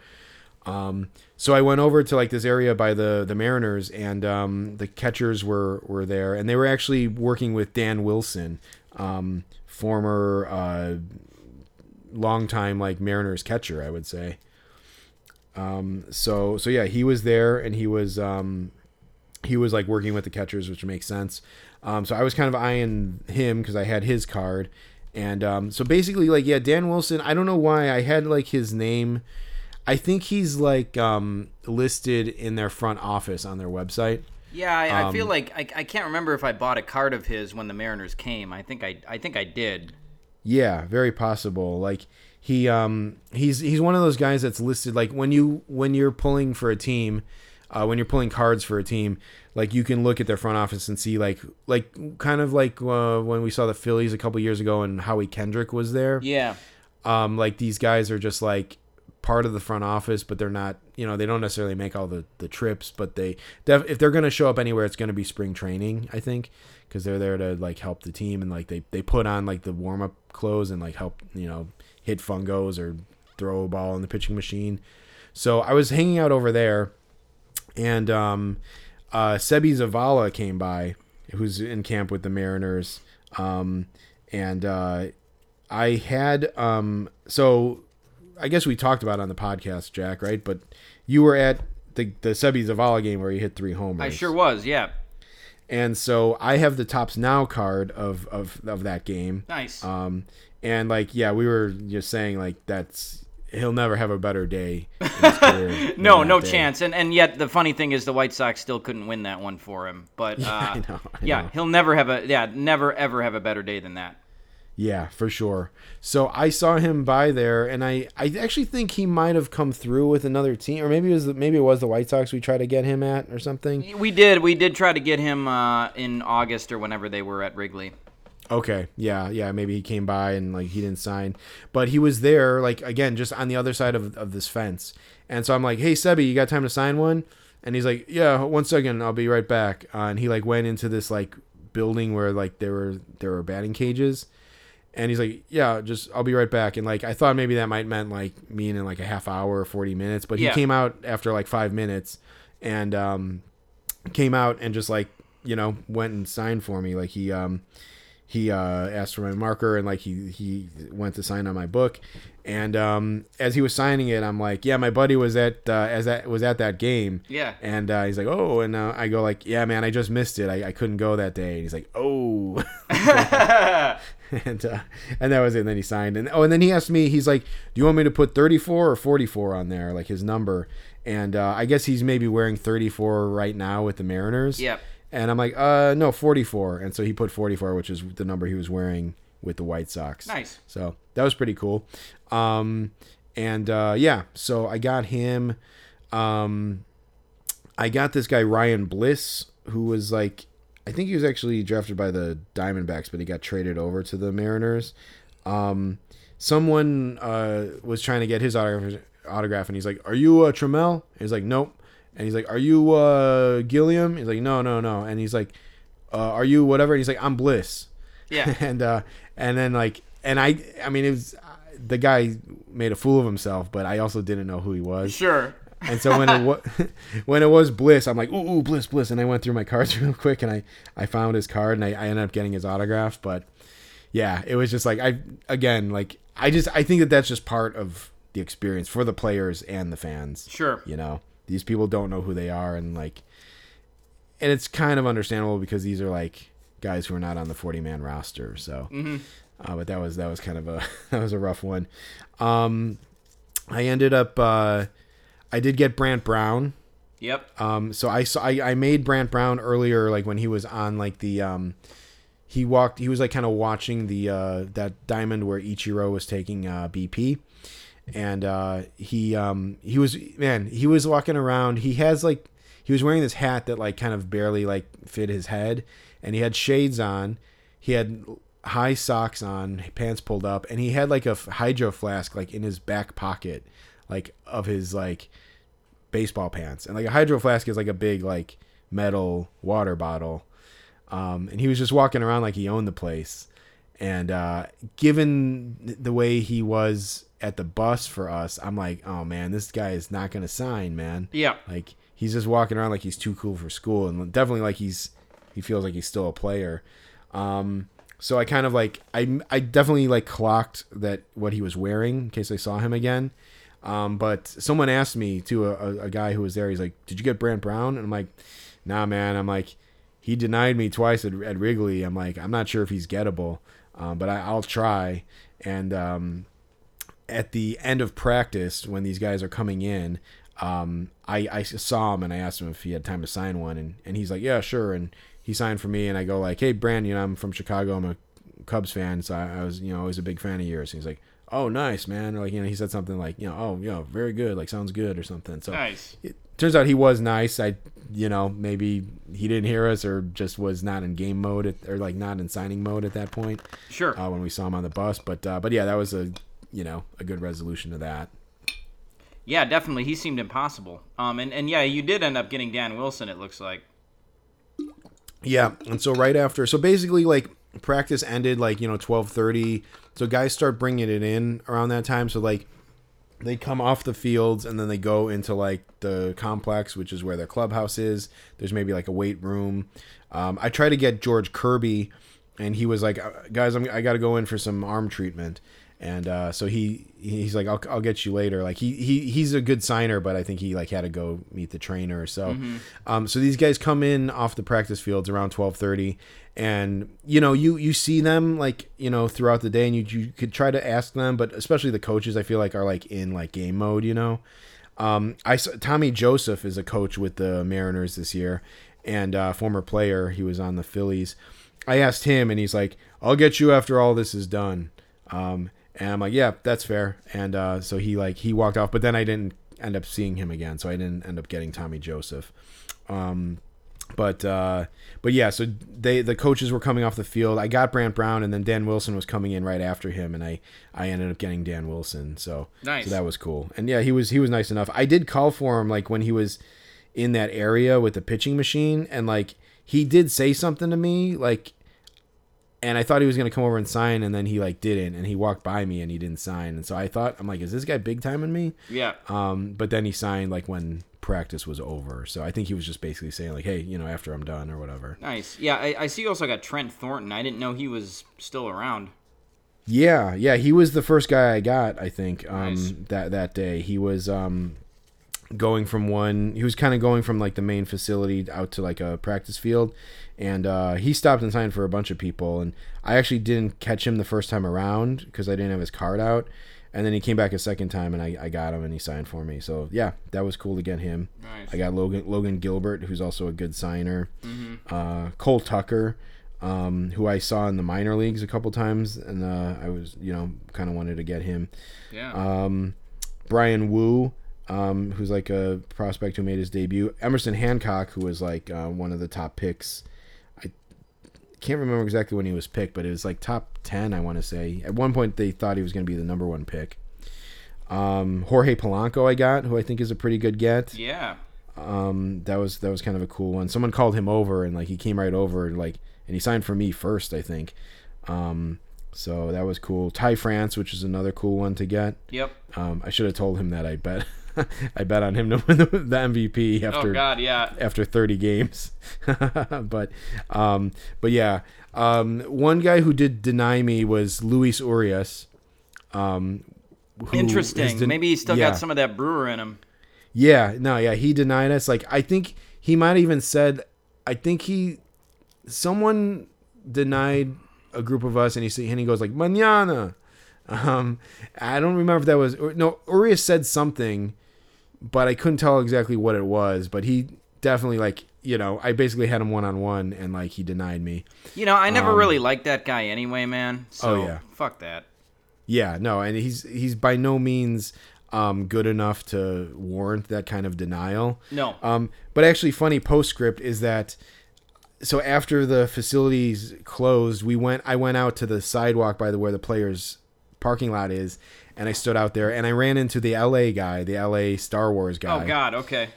Um, so I went over to like this area by the the Mariners, and um, the catchers were were there, and they were actually working with Dan Wilson, um, former uh, longtime like Mariners catcher, I would say. Um, so so yeah, he was there, and he was um, he was like working with the catchers, which makes sense. Um, so I was kind of eyeing him because I had his card, and um, so basically like yeah, Dan Wilson. I don't know why I had like his name. I think he's like um, listed in their front office on their website. Yeah, I, I feel Um, like I, I can't remember if I bought a card of his when the Mariners came. I think I I think I did. Yeah, very possible. Like he um he's he's one of those guys that's listed like when you when you're pulling for a team, uh, when you're pulling cards for a team, like you can look at their front office and see like like kind of like uh, when we saw the Phillies a couple years ago and Howie Kendrick was there. Yeah. Um, like these guys are just like part of the front office, but they're not. You know, they don't necessarily make all the the trips, but they def- if they're gonna show up anywhere, it's gonna be spring training. I think because they're there to like help the team and like they they put on like the warm up clothes and like help you know hit fungos or throw a ball in the pitching machine. So I was hanging out over there, and um, uh, Seby Zavala came by, who's in camp with the Mariners, um, and uh, I had um, so I guess we talked about on the podcast, Jack, right? But you were at the the Seby Zavala game where he hit three homers. I sure was. Yeah. And so I have the Topps now card of of of that game. Nice. Um, and like yeah, we were just saying like that's he'll never have a better day. in his career than no, no day. chance. And and yet the funny thing is the White Sox still couldn't win that one for him. But uh, I know, I yeah, know. he'll never have a yeah, never ever have a better day than that. Yeah, for sure. So I saw him by there, and I, I actually think he might have come through with another team, or maybe it was the, maybe it was the White Sox we tried to get him at or something. We did we did try to get him uh, in August or whenever they were at Wrigley. Okay, yeah, yeah, maybe he came by and like he didn't sign, but he was there like again just on the other side of of this fence, and so I'm like, hey Seby, you got time to sign one? And he's like, yeah, one second, I'll be right back. Uh, and he like went into this like building where like there were there were batting cages, and he's like, yeah, just I'll be right back. And like I thought maybe that might meant like me in like a half hour or forty minutes, but he Yeah. came out after like five minutes, and um, came out and just like you know went and signed for me. Like he um he uh, asked for my marker and like he he went to sign on my book and um, as he was signing it i'm like yeah my buddy was at uh, as that was at that game Yeah. and uh, he's like oh and uh, i go like yeah man i just missed it i, I couldn't go that day and he's like oh and uh, and that was it and then he signed and oh and then he asked me he's like do you want me to put 34 or 44 on there like his number and uh, i guess he's maybe wearing 34 right now with the mariners Yep. and I'm like, uh, no, 44. And so he put 44, which is the number he was wearing with the White Sox. Nice. So that was pretty cool. Um, and uh, yeah, so I got him. Um, I got this guy Ryan Bliss, who was like, I think he was actually drafted by the Diamondbacks, but he got traded over to the Mariners. Um, someone uh, was trying to get his autograph, autograph, and he's like, "Are you uh, Trammell?" He's like, "Nope." And he's like, "Are you uh, Gilliam?" He's like, "No, no, no." And he's like, uh, "Are you whatever?" And he's like, "I'm Bliss." Yeah. and uh, and then like, and I, I mean, it was uh, the guy made a fool of himself, but I also didn't know who he was. Sure. And so when it was when it was Bliss, I'm like, ooh, ooh, Bliss, Bliss, and I went through my cards real quick, and I I found his card, and I, I ended up getting his autograph. But yeah, it was just like I again like I just I think that that's just part of the experience for the players and the fans. Sure. You know, these people don't know who they are, and like, and it's kind of understandable because these are like guys who are not on the 40 man roster. So, mm-hmm. Uh, but that was that was kind of a that was a rough one. Um, I ended up uh, I did get Brant Brown. Yep. Um, so I saw I, I made Brant Brown earlier, like when he was on like the um, he walked he was like kind of watching the uh that diamond where Ichiro was taking uh BP, and uh he um he was man he was walking around he has like he was wearing this hat that like kind of barely like fit his head and he had shades on he had high socks on, pants pulled up, and he had like a hydro flask like in his back pocket, like of his like baseball pants, and like a hydro flask is like a big like metal water bottle, um, and he was just walking around like he owned the place, and uh, given the way he was at the bus for us, I'm like, oh man, this guy is not gonna sign, man. Yeah. Like he's just walking around like he's too cool for school, and definitely like he's he feels like he's still a player. Um, so I kind of like I I definitely like clocked that what he was wearing in case I saw him again. Um, but someone asked me to a, a, a guy who was there. He's like, "Did you get Brant Brown?" And I'm like, "Nah, man." I'm like, he denied me twice at, at Wrigley. I'm like, I'm not sure if he's gettable, um, but I, I'll try. And um, at the end of practice, when these guys are coming in, um, I, I saw him and I asked him if he had time to sign one, and, and he's like, yeah, sure. And he signed for me, and I go like, hey, Brand, you know, I'm from Chicago. I'm a Cubs fan, so I, I was, you know, always a big fan of yours. And he's like, oh, nice, man. Or like, you know, he said something like, you know, oh, you know, very good, like sounds good or something. So Nice. it turns out he was nice. I, you know, maybe he didn't hear us or just was not in game mode at, or like not in signing mode at that point Sure. uh, when we saw him on the bus. But uh, but yeah, that was a you know a good resolution to that. yeah, definitely. He seemed impossible. Um, and, and yeah, you did end up getting Dan Wilson. It looks like. Yeah, and so right after, so basically like practice ended like you know twelve thirty. So guys start bringing it in around that time. So like they come off the fields and then they go into like the complex, which is where their clubhouse is. There's maybe like a weight room. Um, I tried to get George Kirby, and he was like, "Uh, "Guys, I'm, I got to go in for some arm treatment." And uh, so he he's like, "I'll, I'll get you later." Like he, he he's a good signer, but I think he like had to go meet the trainer. So, um, so these guys come in off the practice fields around twelve thirty, and you know you you see them like you know throughout the day, and you you could try to ask them, but especially the coaches, I feel like are like in like game mode, you know. Um, I saw, Tommy Joseph is a coach with the Mariners this year, and uh, former player. He was on the Phillies. I asked him, and he's like, "I'll get you after all this is done." Um, and I'm like, "Yeah, that's fair." And uh, so he like he walked off, but then I didn't end up seeing him again, so I didn't end up getting Tommy Joseph. Um, but uh, but yeah, so they the coaches were coming off the field. I got Brant Brown, and then Dan Wilson was coming in right after him, and I I ended up getting Dan Wilson. So Nice. so that was cool. And yeah, he was he was nice enough. I did call for him like when he was in that area with the pitching machine, and like he did say something to me like. And I thought he was gonna come over and sign, and then he like didn't, and he walked by me and he didn't sign, and so I thought I'm like, is this guy big timing me? Yeah. Um, but then he signed like when practice was over. So I think he was just basically saying like, hey, you know, after I'm done or whatever. Nice. Yeah, I, I see you also got Trent Thornton. I didn't know he was still around. Yeah, yeah, he was the first guy I got. I think um, Nice. that that day he was um, going from one. He was kind of going from like the main facility out to like a practice field, and uh, he stopped and signed for a bunch of people. And I actually didn't catch him the first time around because I didn't have his card out. And then he came back a second time, and I, I got him, and he signed for me. So yeah, that was cool to get him. Nice. I got Logan Logan Gilbert, who's also a good signer. Uh, Cole Tucker, um, who I saw in the minor leagues a couple times, and uh, I was you know kind of wanted to get him. Yeah. Um, Bryan Woo, um, who's like a prospect who made his debut. Emerson Hancock, who was like uh, one of the top picks. I can't remember exactly when he was picked, but it was like top ten, I want to say. At one point, they thought he was going to be the number one pick. Um, Jorge Polanco, I got, who I think is a pretty good get yeah. um that was that was kind of a cool one someone called him over and like he came right over and like and he signed for me first i think um so that was cool ty france which is another cool one to get Yep. um i should have told him that i bet i bet on him to win the, the mvp after Oh God, yeah. after 30 games but um but yeah um one guy who did deny me was luis urias um Interesting. den- Maybe he still yeah. got some of that brewer in him. Yeah, no, yeah, he denied us. Like, I think he might have even said, I think he, someone denied a group of us, and he and he goes like, "Mañana." Um, I don't remember if that was or- no. Urias said something, but I couldn't tell exactly what it was. But he definitely like, you know, I basically had him one on one, and like he denied me. You know, I never really liked that guy anyway, man. So Um, Oh, yeah. fuck that. Yeah, no, and he's he's by no means um, good enough to warrant that kind of denial. No. Um, but actually, funny postscript is that so after the facilities closed, we went. I went out to the sidewalk by the where the players' parking lot is, and I stood out there, and I ran into the L.A. guy, the L.A. Star Wars guy Oh God. Okay.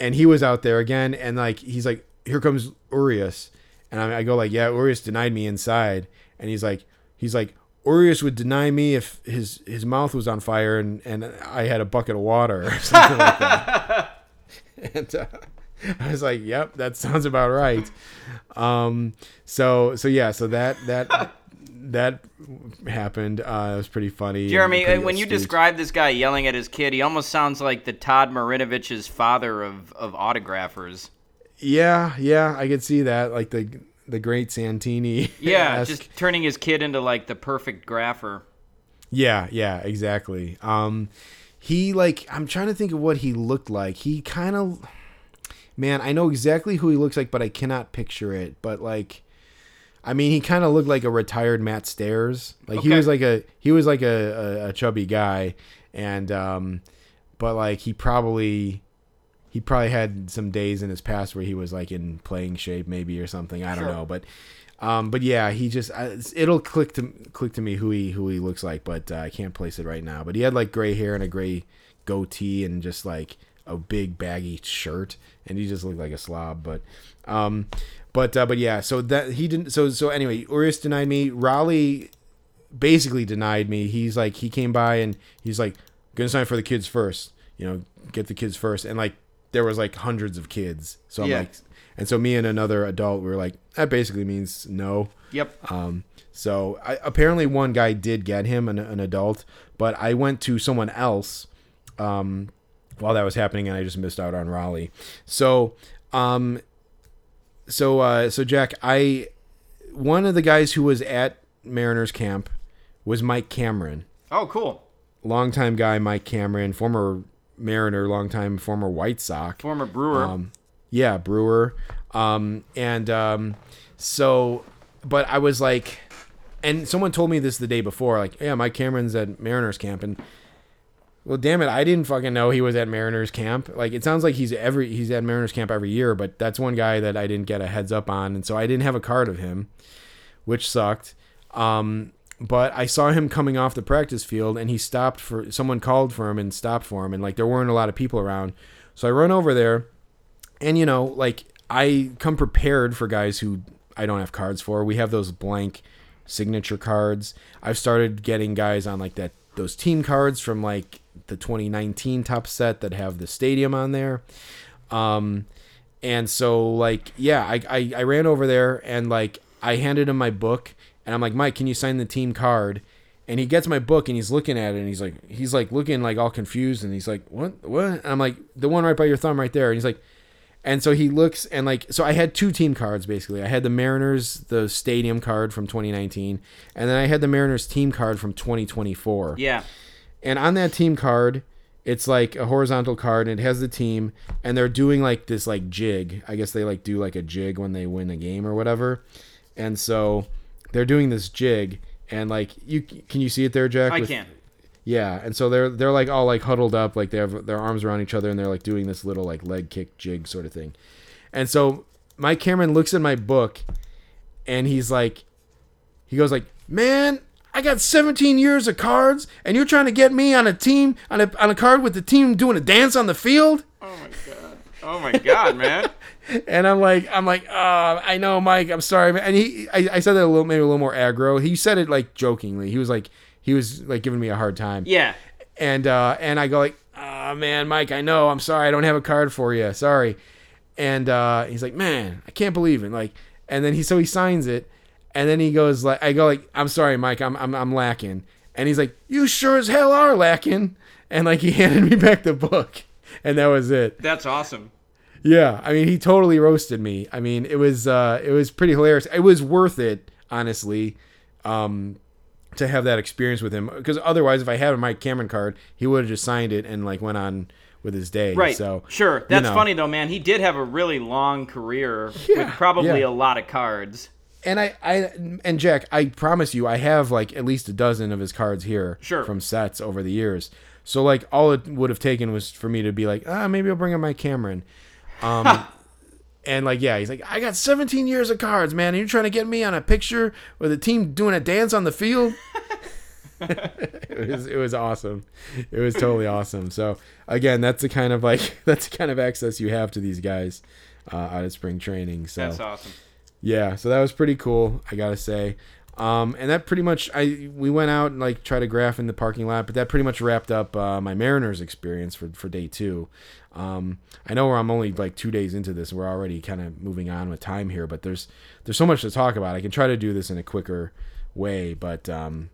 and he was out there again and like he's like here comes urias and I, I go like yeah urias denied me inside and he's like he's like urias would deny me if his his mouth was on fire and and i had a bucket of water or something like that and uh, i was like yep that sounds about right um so so yeah so that that that happened uh it was pretty funny Jeremy, pretty uh, when you describe this guy yelling at his kid, he almost sounds like the Todd Marinovich's father of, of autographers. yeah yeah i could see that like the the great santini Yeah, just turning his kid into like the perfect grapher. Yeah, yeah, exactly. Um he like I'm trying to think of what he looked like. He kind of Man, I know exactly who he looks like, but I cannot picture it. But like I mean, he kind of looked like a retired Matt Stairs. Like he was like a he was like a, a, a chubby guy and um but like he probably he probably had some days in his past where he was like in playing shape maybe or something. I don't Sure. know, but um, but yeah, he just I, it'll click to click to me who he who he looks like, but uh, I can't place it right now. But he had like gray hair and a gray goatee and just like a big baggy shirt, and he just looked like a slob. But um, but uh, but yeah, so that he didn't. So so anyway, Urias denied me. Raleigh basically denied me. He's like he came by and he's like gonna sign for the kids first. You know, get the kids first, and like there was like hundreds of kids. So I'm Yeah. like, and so me and another adult we were like, that basically means no. Yep. Um, so I, apparently one guy did get him, an, an adult, but I went to someone else um, while that was happening, and I just missed out on Raleigh. So, um, so uh, so Jack, I one of the guys who was at Mariners camp was Mike Cameron, Oh, cool. longtime guy, Mike Cameron, former Mariner, longtime former White Sox. Former Brewer. Um, yeah, Brewer. Um, and um, so, but I was like, and someone told me this the day before, like, yeah, Mike Cameron's at Mariners camp, and well, damn it, I didn't fucking know he was at Mariners camp. Like, it sounds like he's every he's at Mariners camp every year, but that's one guy that I didn't get a heads up on, and so I didn't have a card of him, which sucked. Um, but I saw him coming off the practice field, and he stopped for someone called for him and stopped for him, and like there weren't a lot of people around, so I run over there and you know like i come prepared for guys who i don't have cards for we have those blank signature cards i've started getting guys on like that those team cards from like the 2019 Topps set that have the stadium on there um and so like yeah i i, I ran over there and like i handed him my book and i'm like mike can you sign the team card and he gets my book and he's looking at it and he's like he's like looking like all confused and he's like what what and i'm like the one right by your thumb right there and he's like and so he looks and like so I had two team cards basically. I had the Mariners the stadium card from 2019 and then I had the Mariners team card from 2024. yeah. And on that team card, it's like a horizontal card and it has the team and they're doing like this like jig. I guess they like do like a jig when they win a game or whatever. And so they're doing this jig and like you can you see it there Jack? I With- can. yeah, and so they're they're like all like huddled up, like they have their arms around each other, and they're like doing this little like leg kick jig sort of thing. And so Mike Cameron looks at my book, and he's like, he goes like, "Man, I got 17 years of cards, and you're trying to get me on a team on a on a card with the team doing a dance on the field." Oh my god, Oh my god, man. And I'm like, I'm like, uh, I know, Mike. I'm sorry, man. And he, I, I said that a little, maybe a little more aggro. He said it like jokingly. He was like, he was like giving me a hard time. Yeah. and uh, and I go like, oh man, Mike, I know, I'm sorry, I don't have a card for you, sorry. And uh, he's like, man, I can't believe it, like, and then he so he signs it, and then he goes like, I go like, I'm sorry, Mike, I'm I'm, I'm lacking, and he's like, you sure as hell are lacking, and like he handed me back the book, and that was it. That's awesome. Yeah, I mean, he totally roasted me. I mean, it was uh, it was pretty hilarious. It was worth it, honestly, um, to have that experience with him. Because otherwise, if I had a Mike Cameron card, he would have just signed it and like went on with his day. Right. So sure. That's know. funny though, man. He did have a really long career Yeah, with probably yeah. a lot of cards. And I, I and Jack, I promise you, I have like at least a dozen of his cards here Sure. from sets over the years. So like all it would have taken was for me to be like, ah, maybe I'll bring up my Cameron. Um, And like, yeah, he's like, I got 17 years of cards, man. And you're trying to get me on a picture with a team doing a dance on the field. it was it was awesome. It was totally awesome. So again, that's the kind of like that's the kind of access you have to these guys uh, out of spring training. So That's awesome. Yeah, so that was pretty cool. I gotta say. Um, and that pretty much I we went out and like tried to graph in the parking lot, but that pretty much wrapped up uh, my Mariners experience for for day two. Um, I know where I'm only like two days into this. We're already kind of moving on with time here, but there's there's so much to talk about. I can try to do this in a quicker way, but um,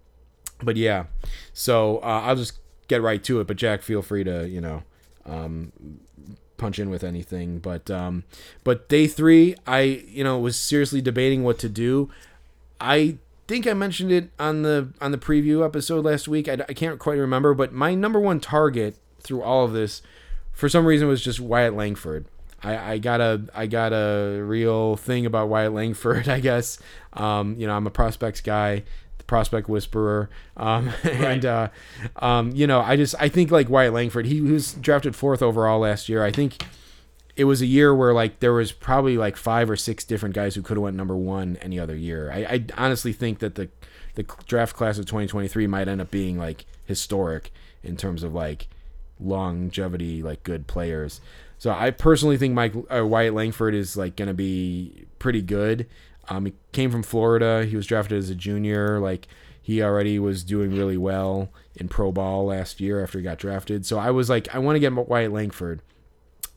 but yeah. So uh, I'll just get right to it. But Jack, feel free to you know um, punch in with anything. But um, but day three, I you know was seriously debating what to do. I think I mentioned it on the on the preview episode last week. I, I can't quite remember, but my number one target through all of this, for some reason, was just Wyatt Langford. I, I got a I got a real thing about Wyatt Langford. I guess um, you know I'm a prospects guy, prospect whisperer, um, and uh, um, you know I just I think like Wyatt Langford. He was drafted fourth overall last year. I think it was a year where like there was probably like five or six different guys who could have went number one any other year. I, I honestly think that the the draft class of 2023 might end up being like historic in terms of like longevity, like good players. So I personally think Mike uh, Wyatt Langford is like going to be pretty good. Um, he came from Florida. He was drafted as a junior. Like he already was doing really well in pro ball last year after he got drafted. So I was like, I want to get Wyatt Langford.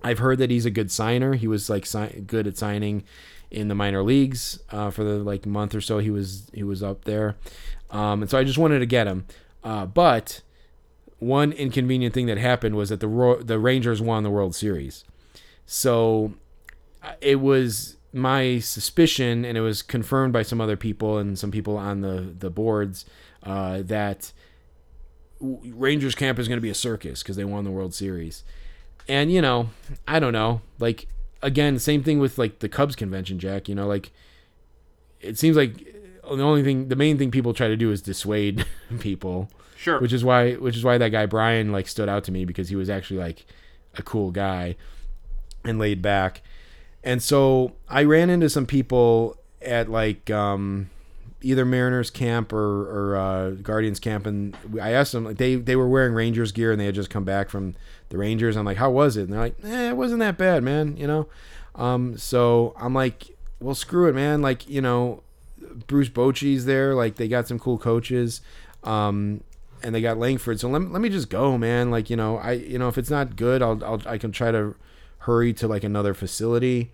I've heard that he's a good signer. He was like si- good at signing in the minor leagues uh, for the like month or so he was he was up there, um, and so I just wanted to get him. Uh, but one inconvenient thing that happened was that the Ro- the Rangers won the World Series, so uh, it was my suspicion, and it was confirmed by some other people and some people on the the boards uh, that Rangers camp is going to be a circus because they won the World Series. And you know, I don't know. Like again, same thing with like the Cubs convention, Jack. You know, like it seems like the only thing, the main thing people try to do is dissuade people. Sure. Which is why, which is why that guy Brian like stood out to me because he was actually like a cool guy and laid back. And so I ran into some people at like um, either Mariners camp or, or uh, Guardians camp, and I asked them like they they were wearing Rangers gear and they had just come back from the Rangers. I'm like, how was it? And they're like, eh, it wasn't that bad, man. You know. Um, so I'm like, well, screw it, man. Like you know, Bruce Bochy's there. Like they got some cool coaches. Um, and they got Langford. So let, let me just go, man. Like, you know, I you know, if it's not good, I'll, I'll I can try to hurry to like another facility.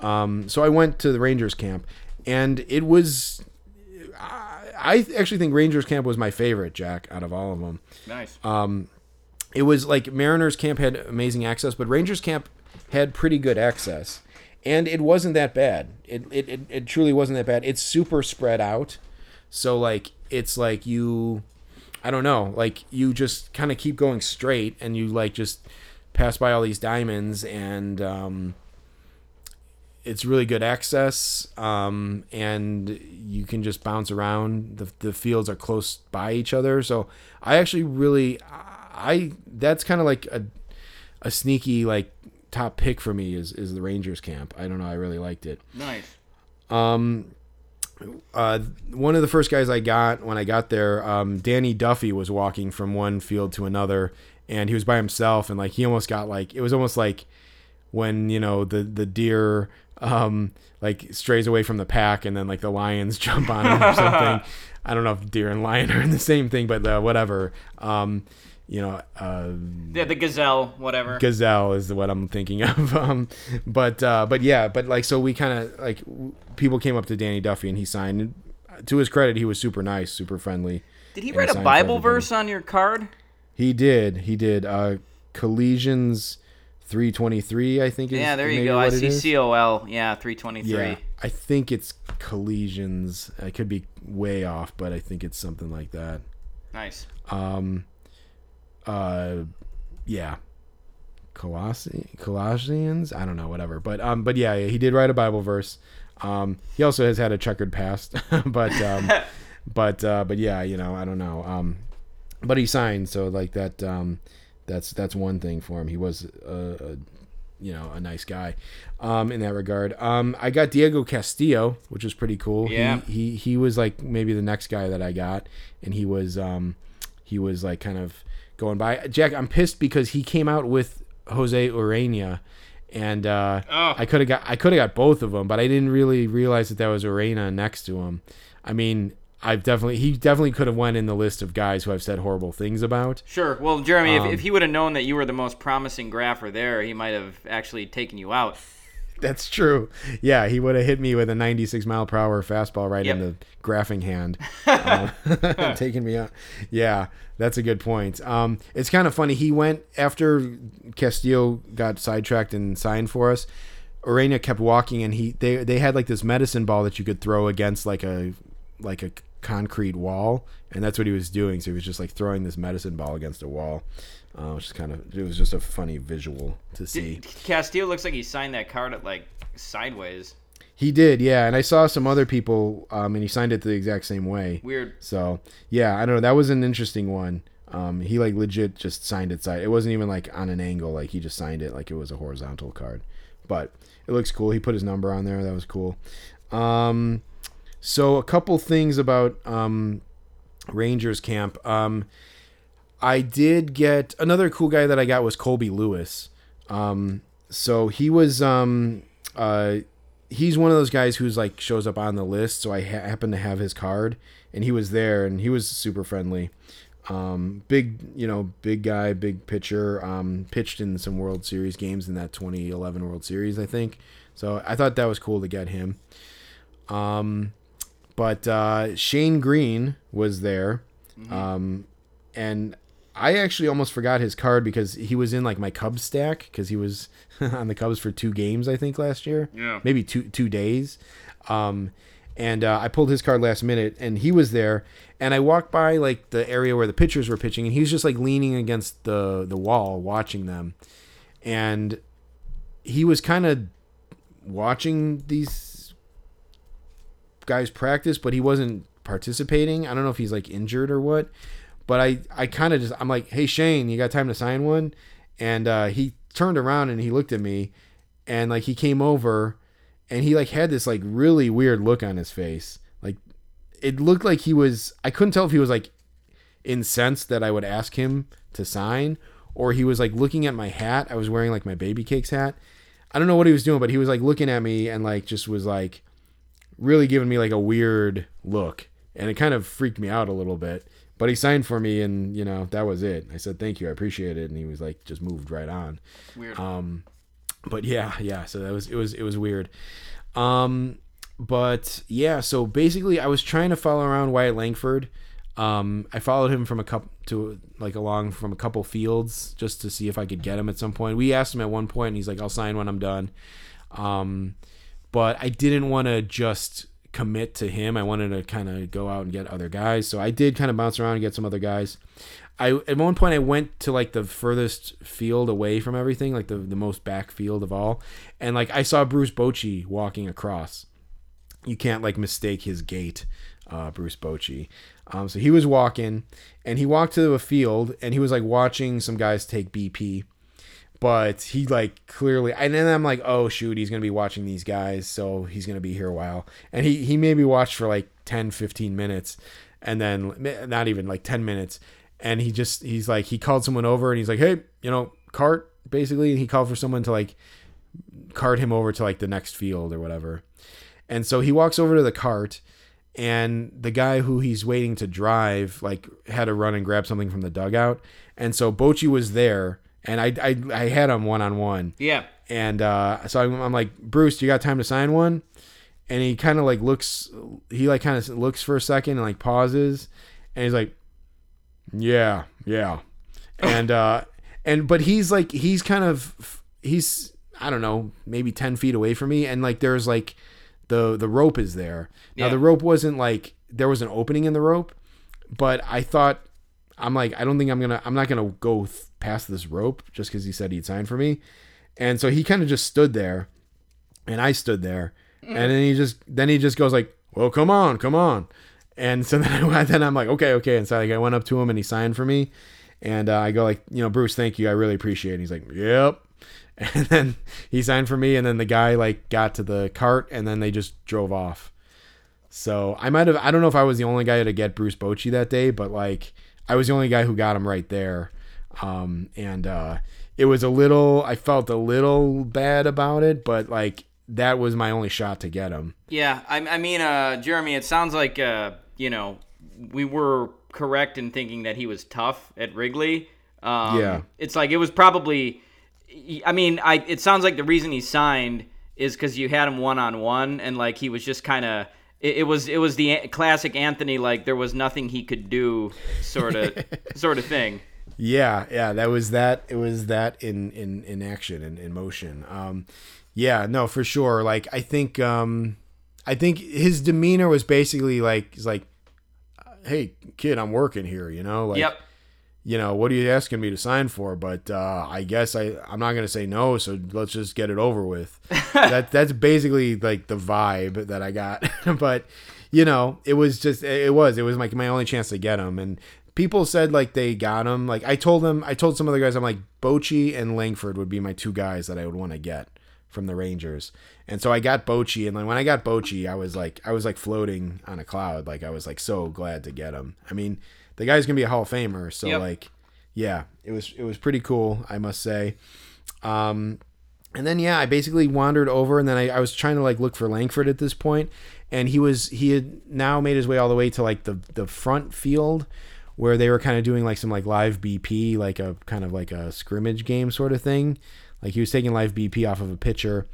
Um, so I went to the Rangers camp and it was I, I actually think Rangers camp was my favorite, Jack, out of all of them. Nice. It was like Mariners camp had amazing access, but Rangers camp had pretty good access. And it wasn't that bad. It, it, it, it truly wasn't that bad. It's super spread out. So like it's like you I don't know, like you just kind of keep going straight and you like just pass by all these diamonds and um it's really good access um, and you can just bounce around. The, the fields are close by each other. So i actually really i that's kind of like a, a sneaky like top pick for me is, is the rangers camp. I don't know i really liked it. Nice. um uh, one of the first guys I got when I got there, um, Danny Duffy was walking from one field to another, and he was by himself, and like he almost got like it was almost like when you know the the deer um, like strays away from the pack, and then like the lions jump on him or something. I don't know if deer and lion are in the same thing, but uh, whatever. Um, you know, uh, Yeah, the gazelle, whatever. gazelle is what I'm thinking of. Um, but uh, but yeah, but like so we kind of like w- people came up to Danny Duffy and he signed. To his credit, he was super nice, super friendly. Did he write a Bible verse on your card? He did. He did. Uh, Collisions 323, I think. Is Yeah, there you go. I see is. C O L. Yeah, 323. Yeah, I think it's collisions. I could be way off, but I think it's something like that. Nice. Um. Uh yeah Colossi Colossians I don't know whatever but um but yeah he did write a Bible verse um he also has had a checkered past but um but uh but yeah you know I don't know um but he signed so like that um that's that's one thing for him he was a, a you know a nice guy um, in that regard. Um, I got Diego Castillo, which was pretty cool. Yeah. He, he he was like maybe the next guy that I got, and he was um, he was like kind of going by. Jack, I'm pissed because he came out with Jose Urena, and uh, Oh. I could have got I could have got both of them, but I didn't really realize that that was Urena next to him. I mean, I've definitely he definitely could have went in the list of guys who I've said horrible things about. Sure. Well, Jeremy, Um, if, if he would have known that you were the most promising grapher there, he might have actually taken you out. That's true. Yeah, he would have hit me with a 96 mile per hour fastball right in the graphing hand, uh, taking me out. Yeah, that's a good point. Um, it's kind of funny. He went after Castillo got sidetracked and signed for us. Urena kept walking, and he they they had like this medicine ball that you could throw against like a like a concrete wall, and that's what he was doing. So he was just like throwing this medicine ball against a wall, uh, which is kind of it was just a funny visual to see. Castillo looks like he signed that card at like sideways. He did, yeah, and I saw some other people, um, and he signed it the exact same way. Weird. So yeah, I don't know. That was an interesting one. Um, he like legit just signed it side. It wasn't even like on an angle. Like he just signed it like it was a horizontal card. But it looks cool. He put his number on there. That was cool. Um, so a couple things about um, Rangers camp. Um, I did get another cool guy that I got was Colby Lewis. Um, so he was um, uh, he's one of those guys who's like shows up on the list. So I ha- happen to have his card, and he was there, and he was super friendly. Um, big, you know, big guy, big pitcher. Um, pitched in some World Series games in that 2011 World Series, I think. So I thought that was cool to get him. Um, but uh, Shane Greene was there, um, and I actually almost forgot his card because he was in like my Cubs stack because he was on the Cubs for two games I think last year. Yeah. maybe two two days. Um, and uh, I pulled his card last minute, and he was there. And I walked by like the area where the pitchers were pitching, and he was just like leaning against the the wall watching them, and he was kind of watching these guys practice, but he wasn't participating. I don't know if he's like injured or what, but I I kind of just I'm like, hey Shane, you got time to sign one? And uh, he turned around and he looked at me, and like he came over, and he like had this like really weird look on his face, like it looked like he was. I couldn't tell if he was like incensed that I would ask him to sign, or he was like looking at my hat. I was wearing like my baby cakes hat. I don't know what he was doing, but he was like looking at me and like just was like really giving me like a weird look, and it kind of freaked me out a little bit. But he signed for me, and you know that was it. I said thank you, I appreciate it, and he was like just moved right on. Weird. Um, but yeah, yeah. So that was it was it was weird. Um, but yeah. So basically, I was trying to follow around Wyatt Langford. Um, I followed him from a couple to like along from a couple fields just to see if I could get him at some point. We asked him at one point, and he's like, "I'll sign when I'm done." Um, but I didn't want to just commit to him. I wanted to kind of go out and get other guys. So I did kind of bounce around and get some other guys. I at one point I went to like the furthest field away from everything, like the the most back field of all, and like I saw Bruce Bochy walking across. You can't like mistake his gait, uh, Bruce Bochy. Um, so he was walking, and he walked to a field, and he was like watching some guys take BP but he like clearly and then i'm like oh shoot he's gonna be watching these guys so he's gonna be here a while. And he he maybe watched for like 10 15 minutes and then not even like 10 minutes and he just he's like he called someone over and he's like hey you know cart basically and he called for someone to like cart him over to like the next field or whatever. And so he walks over to the cart and the guy who he's waiting to drive like had to run and grab something from the dugout and so Bochy was there and I I, I had him one on one yeah. and uh, so I'm, I'm like Bruce, do you got time to sign one? And he kind of like looks, he like kind of looks for a second and like pauses, and he's like, yeah, yeah, and uh, and but he's like he's kind of he's I don't know maybe ten feet away from me, and like there's like the the rope is there. Now Yeah. the rope wasn't like there was an opening in the rope, but I thought I'm like I don't think I'm gonna I'm not gonna go th- past this rope just because he said he'd sign for me, and so he kind of just stood there, and I stood there, and then he just then he just goes like, well come on come on, and so then I then I'm like okay okay, and so like I went up to him and he signed for me, and uh, I go like you know Bruce thank you I really appreciate it. And he's like yep, And then he signed for me, and then the guy like got to the cart, and then they just drove off. So I might have I don't know if I was the only guy to get Bruce Bochy that day, but like I was the only guy who got him right there. Um, and uh, it was a little I felt a little bad about it, but like that was my only shot to get him. Yeah, I, I mean, uh, Jeremy, it sounds like uh, you know we were correct in thinking that he was tough at Wrigley. Um, Yeah. it's like it was probably. I mean, I it sounds like the reason he signed is because you had him one on one, and like he was just kind of. It, it was it was the classic Anthony like there was nothing he could do sort of sort of thing. Yeah, yeah, that was that. It was that in in in action and in motion. Um, yeah, no, for sure. Like I think, um, I think his demeanor was basically like, he's like, "Hey, kid, I'm working here," you know, like, yep. You know, what are you asking me to sign for? But uh, I guess I I'm not gonna say no. So let's just get it over with. that that's basically like the vibe that I got. but you know, it was just it was it was like my only chance to get him. And people said like they got him. Like I told them, I told some other guys, I'm like Bochy and Langford would be my two guys that I would want to get from the Rangers. And so I got Bochy, and then when I got Bochy, I was like, I was like floating on a cloud. Like I was like so glad to get him. I mean, the guy's gonna be a Hall of Famer, so Yep. like, yeah, it was it was pretty cool, I must say. Um, and then yeah, I basically wandered over, and then I, I was trying to like look for Langford at this point, and he was he had now made his way all the way to like the the front field where they were kind of doing like some like live BP, like a kind of like a scrimmage game sort of thing. Like he was taking live BP off of a pitcher,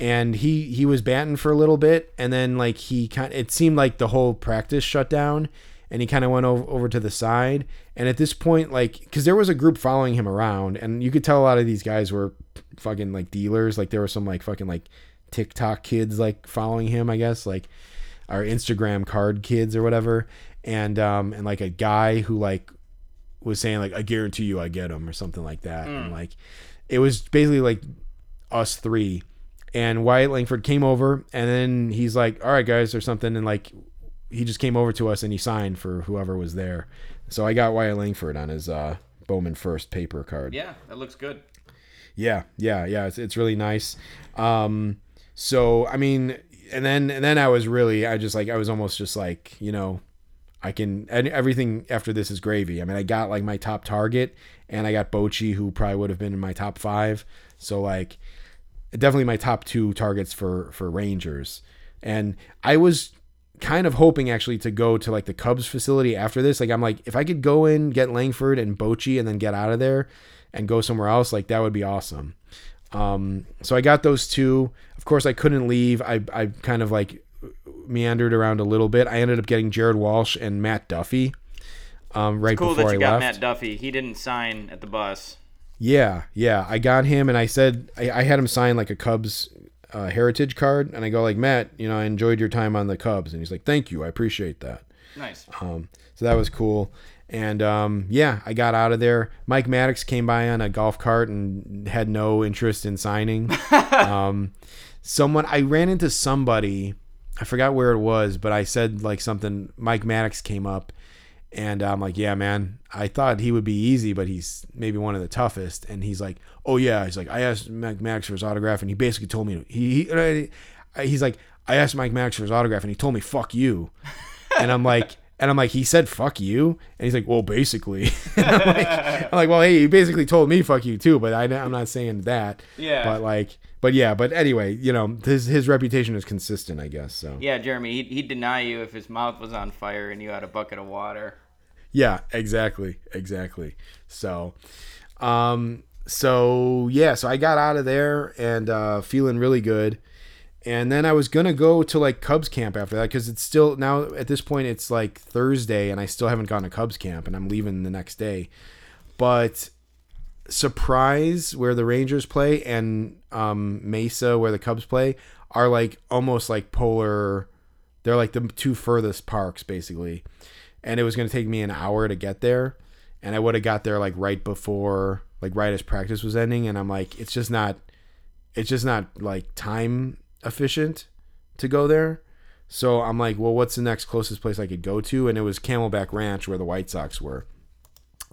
and he he was batting for a little bit, and then like he kind it seemed like the whole practice shut down, and he kind of went over, over to the side. And at this point, like, because there was a group following him around, and you could tell a lot of these guys were fucking like dealers. Like there were some like fucking like TikTok kids like following him, I guess, like our Instagram card kids or whatever, and um and like a guy who like was saying like I guarantee you I get him or something like that, and like it was basically like us three. And Wyatt Langford came over, and then he's like, "All right, guys," or something, and like he just came over to us and he signed for whoever was there. So I got Wyatt Langford on his uh, Bowman First paper card. Yeah, that looks good. Yeah, yeah, yeah. It's it's really nice. Um, so I mean, and then and then I was really I just like I was almost just like you know, I can and everything after this is gravy. I mean, I got like my top target, and I got Bochy, who probably would have been in my top five. So like, definitely my top two targets for for Rangers, and I was kind of hoping actually to go to like the Cubs facility after this. Like I'm like if I could go in, get Langford and Bochy and then get out of there and go somewhere else, like that would be awesome. Um, so I got those two. Of course, I couldn't leave. I I kind of like meandered around a little bit. I ended up getting Jared Walsh and Matt Duffy. Um, right Cool before that you I got left. Matt Duffy. He didn't sign at the bus. Yeah, yeah. I got him, and I said I, I had him sign like a Cubs uh, heritage card, and I go like Matt, you know, I enjoyed your time on the Cubs, and he's like, thank you, I appreciate that. Nice. Um, so that was cool. And um, yeah, I got out of there. Mike Maddux came by on a golf cart and had no interest in signing. um, someone I ran into somebody, I forgot where it was, but I said like something. Mike Maddux came up, and I'm like, yeah, man, I thought he would be easy, but he's maybe one of the toughest. And he's like, oh yeah, he's like, I asked Mike Maddux for his autograph, and he basically told me he, he he's like, I asked Mike Maddux for his autograph, and he told me fuck you and I'm like, and I'm like, he said fuck you, and he's like, well, basically. I'm, like, I'm like, well, hey, he basically told me fuck you too, but I, I'm not saying that. Yeah. But like, but yeah, but anyway, you know, his his reputation is consistent, I guess. So Yeah, Jeremy, he'd, he'd deny you if his mouth was on fire and you had a bucket of water. Yeah, exactly, exactly. So, um, so yeah, so I got out of there and uh, feeling really good. And then I was gonna go to like Cubs camp after that because it's still now at this point it's like Thursday and I still haven't gone to Cubs camp and I'm leaving the next day. But Surprise, where the Rangers play, and um, Mesa, where the Cubs play, are like almost like polar. They're like the two furthest parks, basically. And it was going to take me an hour to get there, and I would have got there like right before, like right as practice was ending. And I'm like, it's just not, it's just not like time efficient to go there. So I'm like, well, what's the next closest place I could go to? And it was Camelback Ranch, where the White Sox were.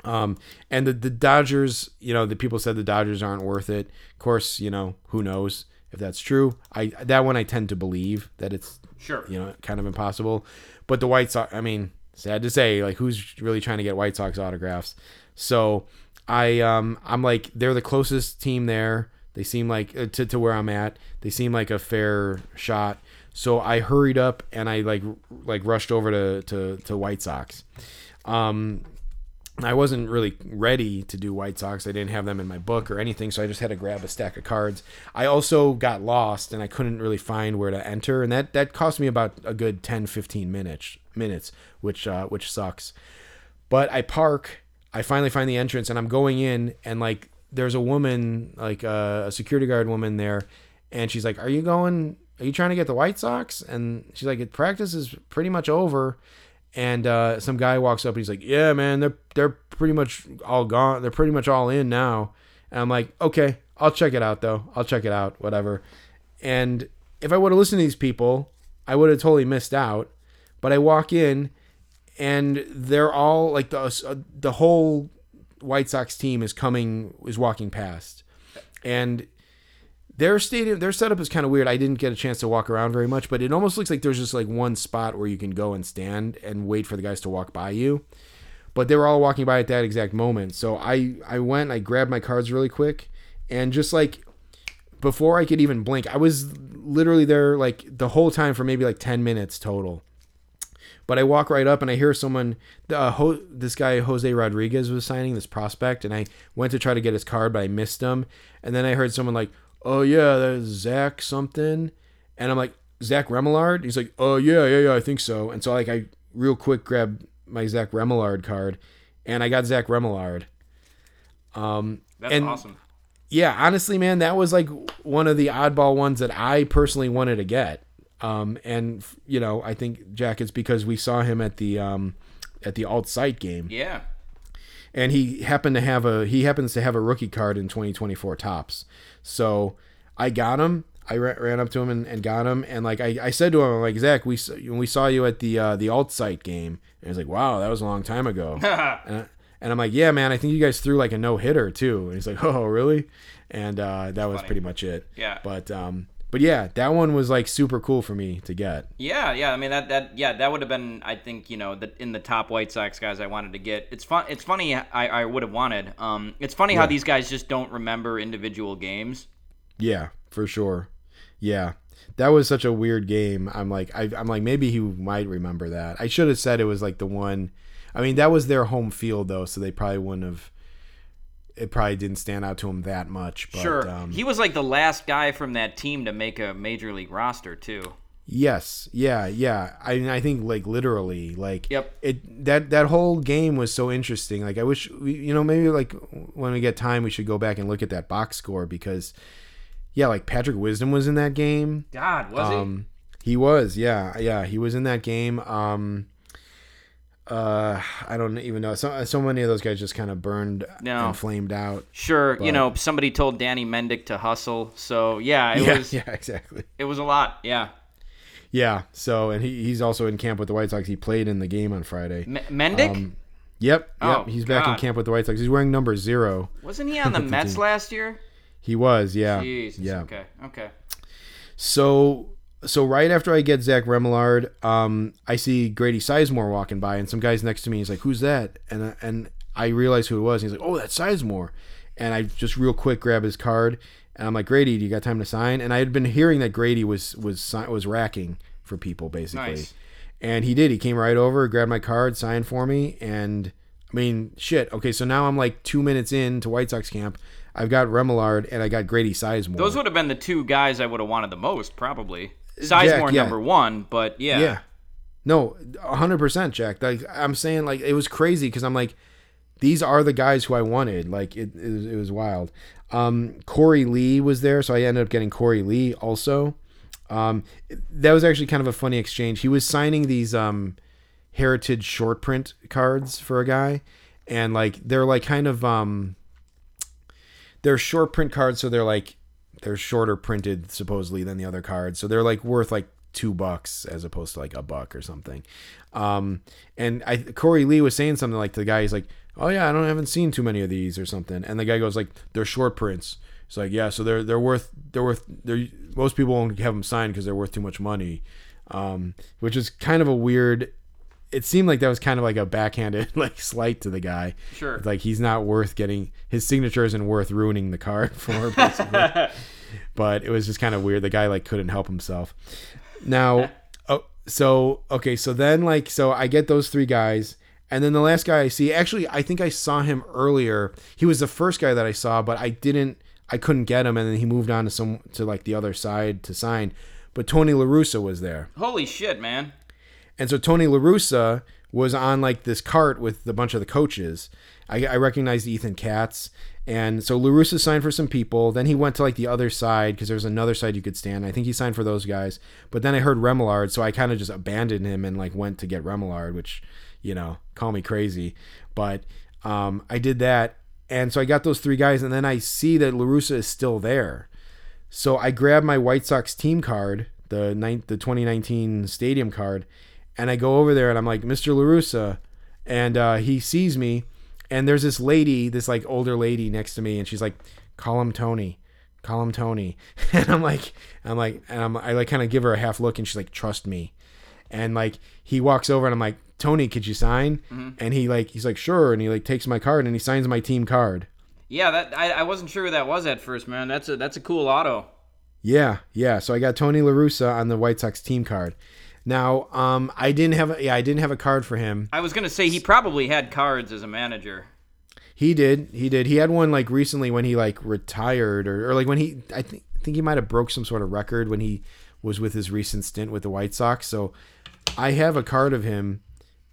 Um, and the the Dodgers, you know, the people said the Dodgers aren't worth it. Of course, you know, who knows if that's true. I that one I tend to believe that it's Sure. you know, kind of impossible. But the White Sox, I mean, sad to say, like who's really trying to get White Sox autographs? So I um I'm like they're the closest team there. They seem like uh, to to where I'm at. They seem like a fair shot. So I hurried up and I like like rushed over to to to White Sox. Um I wasn't really ready to do White Sox. I didn't have them in my book or anything, so I just had to grab a stack of cards. I also got lost and I couldn't really find where to enter, and that that cost me about a good 10 15 minutes minutes, which uh, which sucks. But I park, I finally find the entrance and I'm going in and like there's a woman, like uh, a security guard woman there, and she's like, "Are you going are you trying to get the White Sox?" And she's like, It "Practice is pretty much over." And uh, some guy walks up and he's like, "Yeah, man, they're they're pretty much all gone. They're pretty much all in now." And I'm like, "Okay, I'll check it out though. I'll check it out, whatever." And if I would have listened to these people, I would have totally missed out. But I walk in, and they're all like the uh, the whole White Sox team is coming is walking past, and their stadium their setup is kind of weird. I didn't get a chance to walk around very much but it almost looks like there's just like one spot where you can go and stand and wait for the guys to walk by you. But they were all walking by at that exact moment. So i i went i grabbed my cards really quick and just like before i could even blink i was literally there like the whole time for maybe like 10 minutes total. But I walk right up and I hear someone, uh, ho- this guy Jose Rodriguez was signing this prospect, and I went to try to get his card, but I missed him. And then I heard someone like, "Oh yeah, that's Zach something," and I'm like, "Zach Remillard?" He's like, "Oh yeah, yeah, yeah, I think so." And so like I real quick grabbed my Zach Remillard card, and I got Zach Remillard. Um, That's and awesome. yeah, honestly, man, that was like one of the oddball ones that I personally wanted to get. Um, and you know, I think Jack, it's because we saw him at the um, at the alt site game, Yeah. and he happened to have a he happens to have a rookie card in 2024 Topps. So I got him. I ra- ran up to him and, and got him, and like I, I said to him, I'm like Zach, we when we saw you at the uh, the alt site game, and he's like, wow, that was a long time ago. and, I, and I'm like, yeah, man, I think you guys threw like a no hitter too. And he's like, oh, really? And uh, that was pretty much it. Yeah. But um, but yeah, that one was like super cool for me to get. Yeah, yeah. I mean that that yeah that would have been I think you know the in the top White Sox guys I wanted to get. It's fun. It's funny I, I would have wanted. Um, it's funny how these guys just don't remember individual games. Yeah, for sure. Yeah. That was such a weird game. I'm like I I'm like maybe he might remember that. I should have said it was like the one I mean that was their home field though, so they probably wouldn't have it probably didn't stand out to him that much. But Sure, um, he was like the last guy from that team to make a major league roster too. Yes, yeah, yeah. I mean, I think like literally, like Yep. It that that whole game was so interesting. Like I wish you know, maybe like when we get time, we should go back and look at that box score because, yeah, like Patrick Wisdom was in that game. God, was Um, he was, yeah, yeah, he was in that game. Um, uh, I don't even know. So so many of those guys just kind of burned No. and flamed out. Sure, you know somebody told Danny Mendick to hustle, so yeah, it yeah, was yeah, exactly. it was a lot. Yeah, Yeah. So and he, he's also in camp with the White Sox. He played in the game on Friday. M- Mendick Um, Yep, yep. Oh, he's back in camp with the White Sox. He's wearing number zero. wasn't he on the Mets last year? He was, yeah, Jesus. yeah. Okay. Okay. So, so right after I get Zach Remillard, um, I see Grady Sizemore walking by, and some guys next to me. He's like, "Who's that?" And uh, and I realize who it was. He's like, "Oh, that's Sizemore." And I just real quick grab his card, and I'm like, "Grady, do you got time to sign?" And I had been hearing that Grady was was was racking for people basically. Nice. And he did. He came right over, grabbed my card, signed for me, and I mean, shit. Okay, so now I'm like two minutes in to White Sox camp. I've got Remillard and I got Grady Sizemore. Those would have been the two guys I would have wanted the most, probably. Sizemore yeah. number one, but yeah. Yeah. No, hundred percent, Jack. Like I'm saying, like it was crazy because I'm like, these are the guys who I wanted. Like it, it, was, it was wild. Um, Korey Lee was there, so I ended up getting Korey Lee also. Um, that was actually kind of a funny exchange. He was signing these um, heritage short print cards for a guy, and like they're like kind of um, they're short print cards, so they're like they're shorter printed supposedly than the other cards, so they're like worth like two bucks as opposed to like a buck or something. Um, and I Korey Lee was saying something like to the guy, he's like, "Oh yeah, I don't haven't seen too many of these or something." And the guy goes like, "They're short prints." It's like, yeah, so they're they're worth they're worth they're most people won't have them signed because they're worth too much money, um, which is kind of a weird. It seemed like that was kind of like a backhanded like slight to the guy. Sure. Like he's not worth getting his signature isn't worth ruining the card for basically. but it was just kind of weird. The guy like couldn't help himself. Now, oh, so okay, so then like so I get those three guys, and then the last guy I see, actually, I think I saw him earlier. He was the first guy that I saw, but I didn't, I couldn't get him, and then he moved on to some to like the other side to sign. But Tony La Russa was there. Holy shit, man. And so Tony La Russa was on like this cart with a bunch of the coaches. I, I recognized Ethan Katz. And so La Russa signed for some people. Then he went to like the other side because there was another side you could stand. I think he signed for those guys. But then I heard Remillard, so I kind of just abandoned him and like went to get Remillard, which, you know, call me crazy. But um, I did that. And so I got those three guys. And then I see that La Russa is still there. So I grabbed my White Sox team card, the the 2019 stadium card, and I go over there and I'm like, Mr. La Russa, and uh, he sees me, and there's this lady, this like older lady next to me, and she's like, call him Tony, call him Tony, and I'm like, I'm like, and I'm, I like kind of give her a half look, and she's like, trust me, and like he walks over and I'm like, Tony, could you sign? Mm-hmm. And he like, he's like, sure, and he like takes my card and he signs my team card. Yeah, that I, I wasn't sure who that was at first, man. That's a that's a cool auto. Yeah, yeah. So I got Tony La Russa on the White Sox team card. Now, um, I didn't have a, yeah, I didn't have a card for him. I was gonna say he probably had cards as a manager. He did, he did. He had one like recently when he like retired or, or like when he I think think he might have broke some sort of record when he was with his recent stint with the White Sox. So I have a card of him,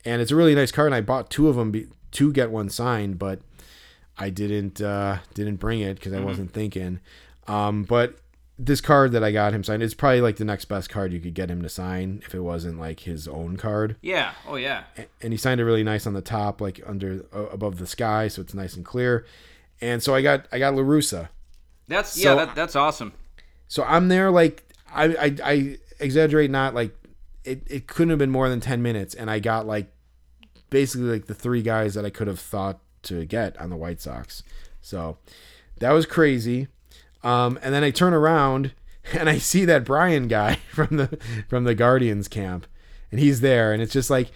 and it's a really nice card. And I bought two of them be, to get one signed, but I didn't uh, didn't bring it because I wasn't thinking. Um, but this card that I got him signed is probably like the next best card you could get him to sign if it wasn't like his own card. Yeah. Oh yeah. And he signed it really nice on the top, like under uh, above the sky, so it's nice and clear. And so I got I got La Russa. That's So- yeah. That, that's awesome. So I'm there like I I, I exaggerate not like it, it couldn't have been more than ten minutes, and I got like basically like the three guys that I could have thought to get on the White Sox. So that was crazy. Um, and then I turn around and I see that Brian guy from the from the Guardians camp, and he's there, and it's just like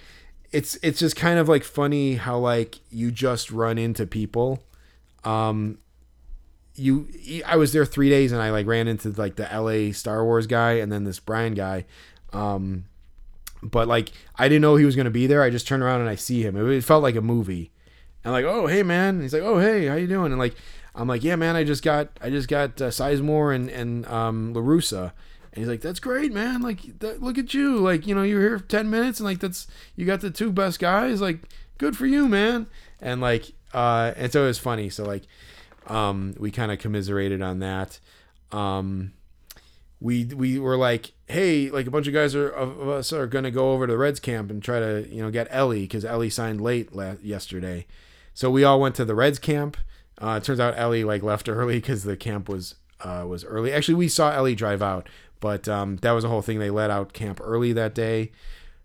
it's it's just kind of like funny how like you just run into people. Um, you I was there three days and I like ran into like the LA Star Wars guy and then this Brian guy. Um, but like I didn't know he was gonna be there. I just turned around and I see him. It, it felt like a movie. And like, oh hey man, and he's like, oh hey, how you doing? And like, I'm like, yeah man, I just got I just got uh, Sizemore and and um, La Russa. And he's like, that's great, man. Like, that, look at you. Like, you know, you're here for ten minutes, and like that's you got the two best guys. Like, good for you, man. And like, uh, and so it was funny. So like, um, we kind of commiserated on that. Um, we we were like, hey, like a bunch of guys are of us are gonna go over to the Reds camp and try to you know get Elly because Elly signed late la- yesterday. So we all went to the Reds camp. Uh, it turns out Elly like left early because the camp was uh, was early. Actually, we saw Elly drive out, but um, that was a whole thing. They let out camp early that day.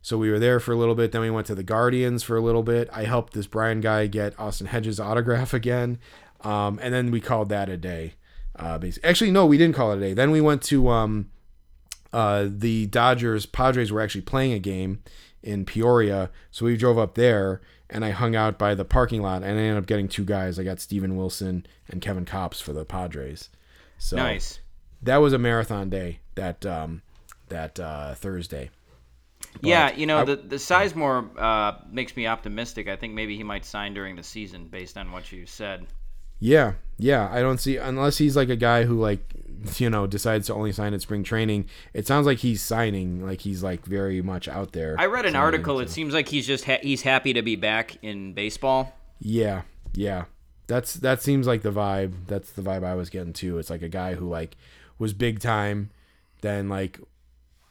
So we were there for a little bit. Then we went to the Guardians for a little bit. I helped this Brian guy get Austin Hedges autograph again, um, and then we called that a day. Uh, basically, actually, no, we didn't call it a day. Then we went to um, uh, the Dodgers Padres were actually playing a game in Peoria, so we drove up there and I hung out by the parking lot and I ended up getting two guys. I got Steven Wilson and Kevin Kopps for the Padres. So Nice. that was a marathon day that um, that uh, Thursday. Yeah, you know I- the the Sizemore uh, makes me optimistic. I think maybe he might sign during the season based on what you said. Yeah, yeah. I don't see unless he's like a guy who like you know decides to only sign at spring training. It sounds like he's signing, like he's like very much out there. I read an signing, article. It seems like he's just ha- he's happy to be back in baseball. Yeah, yeah. That's that seems like the vibe. That's the vibe I was getting too. It's like a guy who like was big time, then like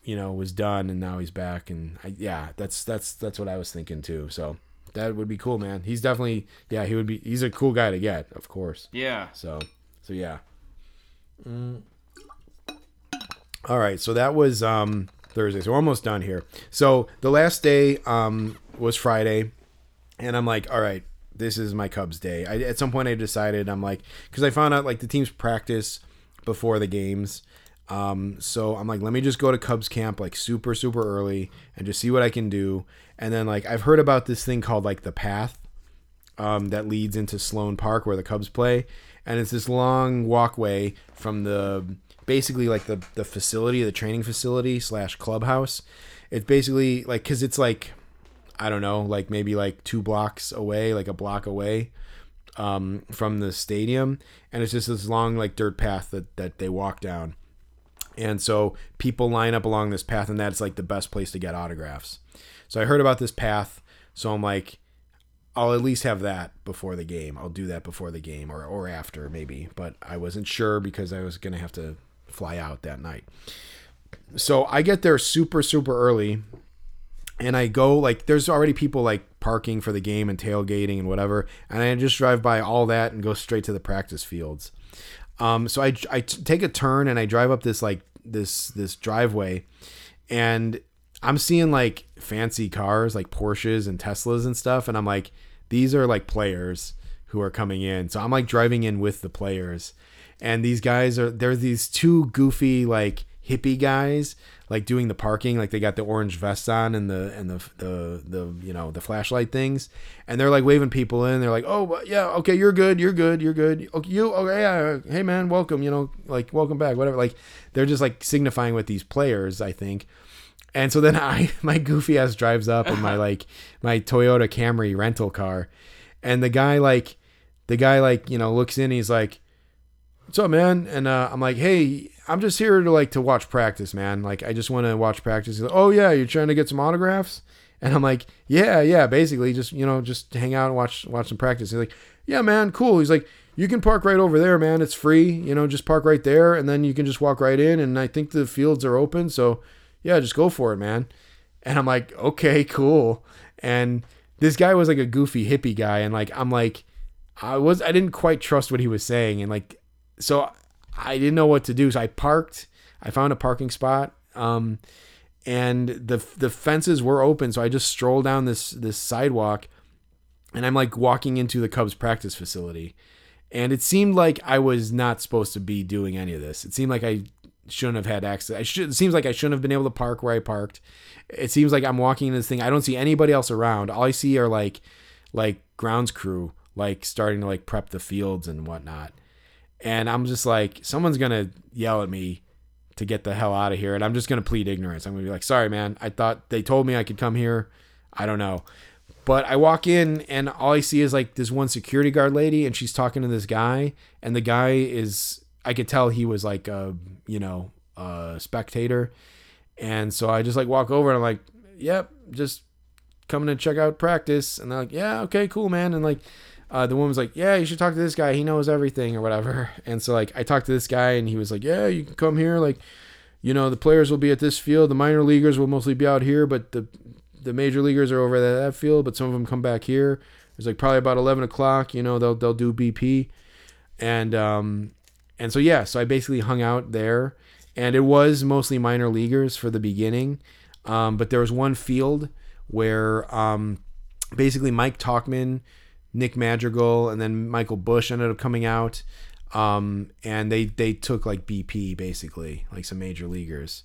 you know was done, and now he's back. And I, yeah, that's that's that's what I was thinking too. So that would be cool, man. He's definitely yeah. He would be. He's a cool guy to get, of course. Yeah. So so yeah. Mm. All right, so that was um Thursday. So we're almost done here. So the last day um, was Friday, and I'm like, all right, this is my Cubs day. I, at some point, I decided I'm like, because I found out like the teams practice before the games. Um, so I'm like, let me just go to Cubs camp like super, super early and just see what I can do. And then like I've heard about this thing called like the path um, that leads into Sloan Park where the Cubs play, and it's this long walkway from the basically like the the facility, the training facility slash clubhouse. It's basically like because it's like I don't know, like maybe like two blocks away, like a block away um, from the stadium, and it's just this long like dirt path that that they walk down. And so people line up along this path, and that's like the best place to get autographs. So I heard about this path, so I'm like, I'll at least have that before the game. I'll do that before the game or, or after maybe, but I wasn't sure because I was going to have to fly out that night. So I get there super, super early and I go like there's already people like parking for the game and tailgating and whatever, and I just drive by all that and go straight to the practice fields. Um, so I, I t- take a turn and I drive up this like this this driveway, and I'm seeing like fancy cars like Porsches and Teslas and stuff, and I'm like, these are like players who are coming in. So I'm like driving in with the players, and these guys are there's these two goofy like hippie guys like doing the parking like they got the orange vests on and the and the the the you know the flashlight things. And they're like waving people in. They're like oh yeah okay you're good you're good you're good. Okay you okay yeah hey man welcome you know like welcome back whatever. Like they're just like signifying with these players i think. And so then i my goofy ass drives up in my like my toyota camry rental car. And the guy like the guy like you know looks in he's like what's up man? And uh, i'm like hey i'm just here to like to watch practice man. Like i just want to watch practice. Like, oh yeah you're trying to get some autographs? And i'm like yeah yeah basically just you know just hang out and watch watch some practice. He's like yeah man cool. He's like you can park right over there man. It's free. You know just park right there and then you can just walk right in and i think the fields are open so yeah just go for it man. And i'm like okay cool. And this guy was like a goofy hippie guy and like i'm like i was i didn't quite trust what he was saying and like so I didn't know what to do. So I parked. I found a parking spot. Um, and the the fences were open, so I just strolled down this this sidewalk, and I'm like walking into the Cubs practice facility, and it seemed like I was not supposed to be doing any of this. It seemed like I shouldn't have had access. I should. It seems like I shouldn't have been able to park where I parked. It seems like I'm walking in this thing. I don't see anybody else around. All I see are like like grounds crew like starting to like prep the fields and whatnot and I'm just like, someone's gonna yell at me to get the hell out of here, and I'm just gonna plead ignorance. I'm gonna be like, sorry, man, I thought they told me I could come here. I don't know. But I walk in and all I see is like this one security guard lady, and she's talking to this guy, and the guy is I could tell he was like a you know a spectator, and so I just like walk over and I'm like, yep, just coming to check out practice, and they're like, yeah, okay, cool, man, and like uh, the woman was like, "Yeah, you should talk to this guy. He knows everything or whatever." And so like I talked to this guy, and he was like, "Yeah, you can come here. Like, you know, the players will be at this field. The minor leaguers will mostly be out here, but the the major leaguers are over at that field. But some of them come back here. It's like probably about eleven o'clock. You know, they'll they'll do BP, and um, and so yeah, so I basically hung out there, and it was mostly minor leaguers for the beginning, um, but there was one field where um, basically Mike Tauchman Nick Madrigal and then Michael Busch ended up coming out. Um, and they they took like BP basically, like some major leaguers.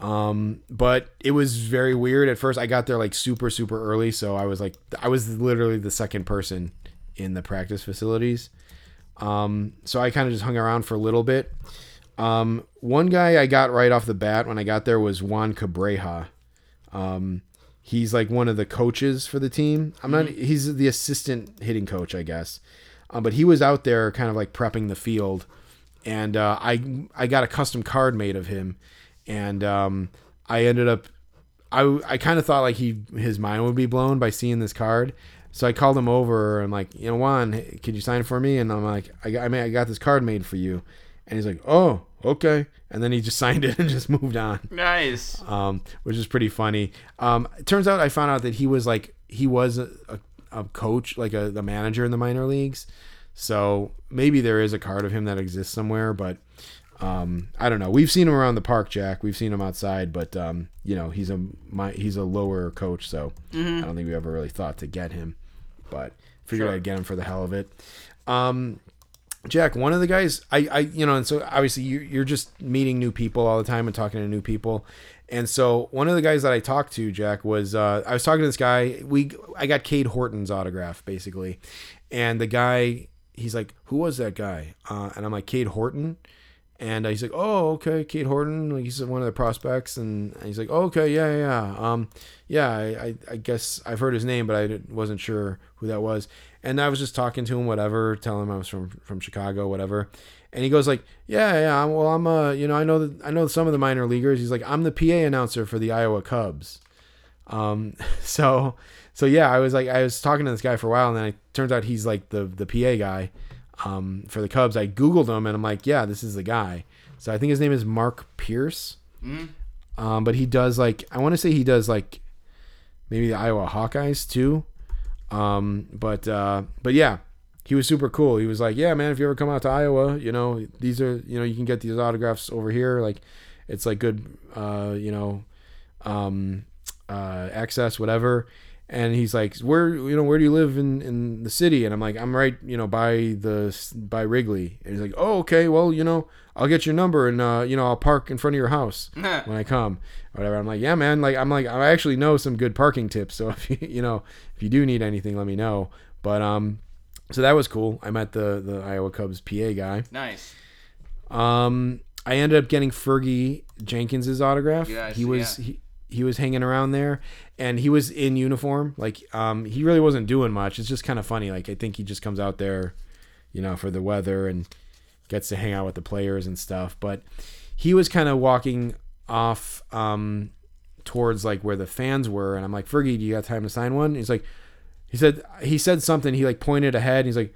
Um, but it was very weird at first. I got there like super super early, so I was like I was literally the second person in the practice facilities. Um, so I kind of just hung around for a little bit. Um, one guy I got right off the bat when I got there was Juan Cabreja. Um, He's like one of the coaches for the team. I'm not. Mm-hmm. He's the assistant hitting coach, I guess. Um, but he was out there kind of like prepping the field, and uh, I I got a custom card made of him, and um, I ended up I I kind of thought like he his mind would be blown by seeing this card. So I called him over and like, you know, Juan, could you sign for me? And I'm like, I I mean, I got this card made for you. And he's like, oh, okay. And then he just signed it and just moved on. Nice. Um, which is pretty funny. Um, it turns out I found out that he was like he was a, a, a coach, like a, a manager in the minor leagues. So maybe there is a card of him that exists somewhere, but um, I don't know. We've seen him around the park, Jack. We've seen him outside, but um, you know, he's a my, he's a lower coach, so Mm-hmm. I don't think we ever really thought to get him, but figured Sure. I'd get him for the hell of it. Um, Jack, one of the guys, I, I, you know, and so obviously you, you're just meeting new people all the time and talking to new people. And so one of the guys that I talked to, Jack, was uh, I was talking to this guy. We I got Cade Horton's autograph basically, and the guy he's like, "Who was that guy?" Uh, and I'm like, "Cade Horton." And he's like, "Oh, okay, Cade Horton. Like he's one of the prospects." And, he's like, oh, "Okay, yeah, yeah, yeah. um, yeah. I, I, I guess I've heard his name, but I wasn't sure who that was." And I was just talking to him, whatever, telling him I was from from Chicago, whatever. And he goes like, "Yeah, yeah. Well, I'm uh, you know, I know that I know some of the minor leaguers." He's like, "I'm the PA announcer for the Iowa Cubs." Um, so, so yeah, I was like, I was talking to this guy for a while, and then it turns out he's like the the PA guy um, for the Cubs. I googled him, and I'm like, yeah, this is the guy. So I think his name is Mark Pierce. Um, but he does like I want to say he does like maybe the Iowa Hawkeyes too. Um, but uh, but yeah, he was super cool. He was like, yeah, man, if you ever come out to Iowa, you know, these are you know you can get these autographs over here. Like, it's like good, uh, you know, um, uh, access, whatever. And he's like, where you know where do you live in, in the city? And I'm like, I'm right, you know, by the by Wrigley. And he's like, oh, okay, well, you know, I'll get your number and uh, you know, I'll park in front of your house when I come, or whatever. I'm like, yeah, man. Like, I'm like, I actually know some good parking tips. So if you you know if you do need anything, let me know. But um, so that was cool. I met the the Iowa Cubs PA guy. Nice. Um, I ended up getting Fergie Jenkins's autograph. Yes, he was yeah. he, he was hanging around there, and he was in uniform. Like, um, he really wasn't doing much. It's just kind of funny. Like, I think he just comes out there, you know, for the weather and gets to hang out with the players and stuff. But he was kind of walking off um towards like where the fans were, and I'm like, Fergie, do you got time to sign one? He's like, he said he said something. He like pointed ahead. And he's like.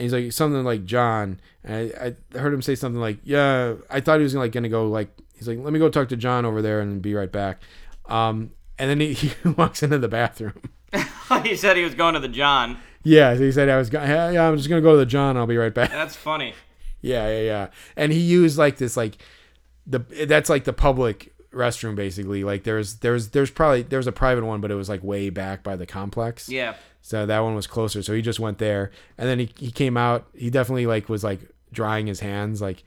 And he's like something like John. And I, I heard him say something like, "Yeah, I thought he was like gonna go like." He's like, "Let me go talk to John over there and be right back." Um, and then he, he walks into the bathroom. he said he was going to the John. Yeah, he said I was. go- Yeah, yeah, I'm just gonna go to the John. I'll be right back. That's funny. Yeah, yeah, yeah. And he used like this like the that's like the public restroom basically. Like there's there's there's probably there's a private one, but it was like way back by the complex. Yeah. So that one was closer. So he just went there, and then he, he came out. He definitely like was like drying his hands, like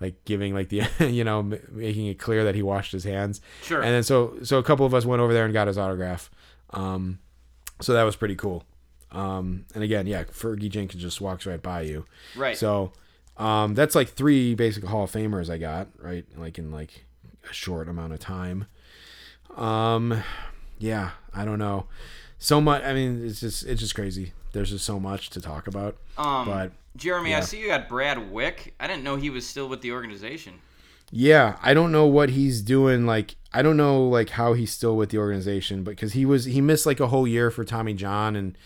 like giving like the you know making it clear that he washed his hands. Sure. And then so so a couple of us went over there and got his autograph. Um, so that was pretty cool. Um, and again, yeah, Fergie Jenkins just walks right by you. Right. So um, that's like three basic Hall of Famers I got right, like in like a short amount of time. Um, yeah, I don't know. So much. I mean, it's just it's just crazy. There's just so much to talk about. Um, but Jeremy, I see you got Brad Wieck. I didn't know he was still with the organization. yeah, I don't know what he's doing. Like, I don't know like how he's still with the organization, but because he was he missed like a whole year for Tommy John, and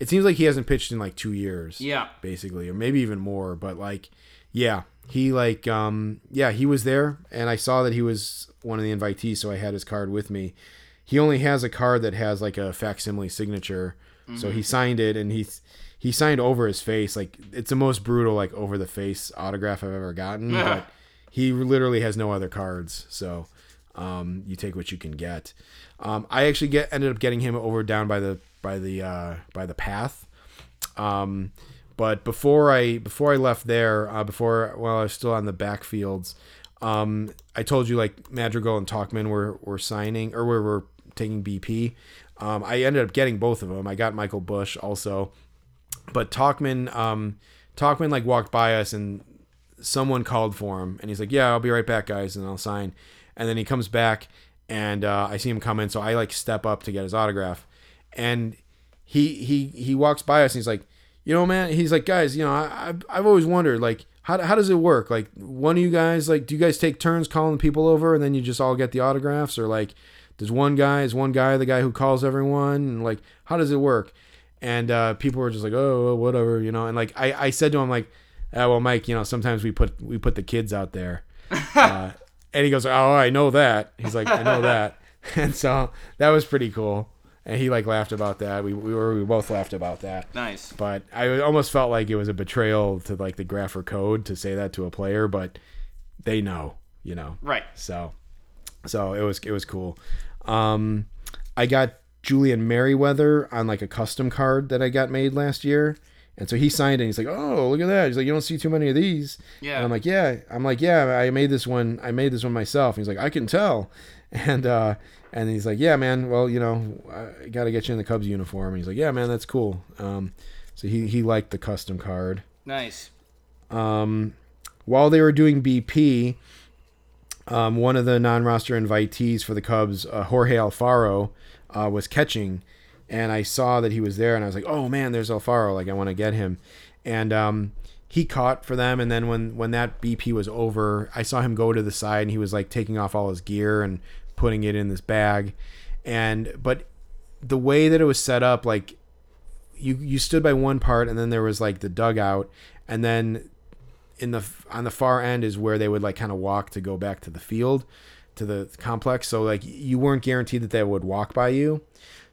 it seems like he hasn't pitched in like two years. Yeah. basically, or maybe even more. But like, yeah, he like um yeah he was there, and I saw that he was one of the invitees, so I had his card with me. He only has a card that has like a facsimile signature, so he signed it, and he's he signed over his face. Like it's the most brutal like over the face autograph I've ever gotten, but he literally has no other cards, so um, you take what you can get. Um, I actually get ended up getting him over down by the by the uh, by the path. Um, but before I before I left there, uh, before while I was still on the backfields, um, I told you like Madrigal and Tauchman were were signing or were, were taking BP. Um, I ended up getting both of them. I got Michael Busch also, but Tauchman um, Tauchman like walked by us and someone called for him and he's like, "Yeah, I'll be right back, guys," and I'll sign. And then he comes back and uh, I see him come in, so I like step up to get his autograph, and he he he walks by us and he's like, "You know, man," he's like, "Guys, you know, I I've, I've always wondered like." How, how does it work? Like one of you guys, like, do you guys take turns calling people over and then you just all get the autographs, or like, does one guy is one guy the guy who calls everyone, and like, how does it work? And uh, people were just like, oh, whatever, you know. And like, I, I said to him like, uh, well, Mike, you know, sometimes we put we put the kids out there, uh, and he goes, oh, I know that. He's like, I know that, and so that was pretty cool. And he like laughed about that. We we were we both laughed about that. Nice. But I almost felt like it was a betrayal to like the grapher code to say that to a player. But they know, you know. Right. So, so it was it was cool. Um, I got Julian Merryweather on like a custom card that I got made last year, and so he signed it. and He's like, "Oh, look at that!" He's like, "You don't see too many of these." Yeah. And I'm like, "Yeah." I'm like, "Yeah." I made this one. I made this one myself. he's like, "I can tell," and uh, and he's like, "Yeah, man. Well, you know, I got to get you in the Cubs uniform." And he's like, "Yeah, man, that's cool." Um, so he he liked the custom card Nice. um, while they were doing BP, um, one of the non-roster invitees for the Cubs, uh, Jorge Alfaro, uh, was catching, and I saw that he was there, and I was like, "Oh man, there's Alfaro! Like I want to get him." And um, he caught for them, and then when when that BP was over, I saw him go to the side, and he was like taking off all his gear and putting it in this bag, and but the way that it was set up, like you you stood by one part and then there was like the dugout and then in the on the far end is where they would like kind of walk to go back to the field to the complex so like you weren't guaranteed that they would walk by you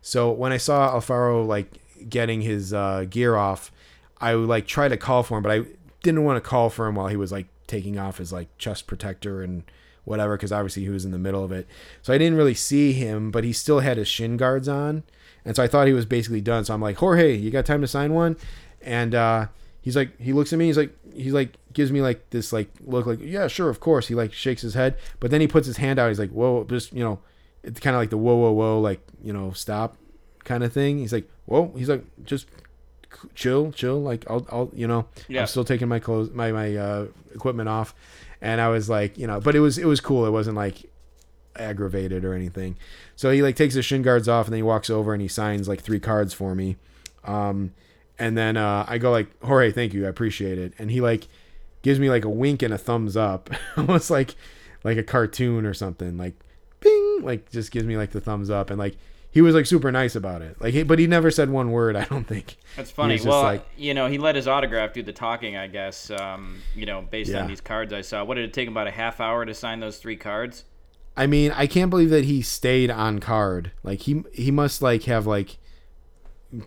so when i saw alfaro like getting his uh, gear off i would like try to call for him but i didn't want to call for him while he was like taking off his like chest protector and whatever because obviously he was in the middle of it so i didn't really see him but he still had his shin guards on and so I thought he was basically done. So I'm like, Jorge, you got time to sign one? And uh, he's like, he looks at me. He's like, he's like, gives me like this like look, like, yeah, sure, of course. He like shakes his head, but then he puts his hand out. He's like, whoa, just you know, it's kind of like the whoa, whoa, whoa, like you know, stop, kind of thing. He's like, whoa. He's like, just chill, chill. Like I'll, I'll, you know, Yeah. I'm still taking my clothes, my my uh, equipment off, and I was like, you know, but it was it was cool. It wasn't like aggravated or anything. So he like takes his shin guards off and then he walks over and he signs like three cards for me. Um, and then uh, I go like, Jorge, thank you, I appreciate it. And he like gives me like a wink and a thumbs up, almost like like a cartoon or something. Like, ping, like just gives me like the thumbs up and like he was like super nice about it. Like, he, but he never said one word. I don't think. That's funny. Well, like- you know, he let his autograph do the talking, I guess. Um, you know, based Yeah. on these cards I saw. What did it take him about a half hour to sign those three cards? I mean, I can't believe that he stayed on card. Like he he must like have like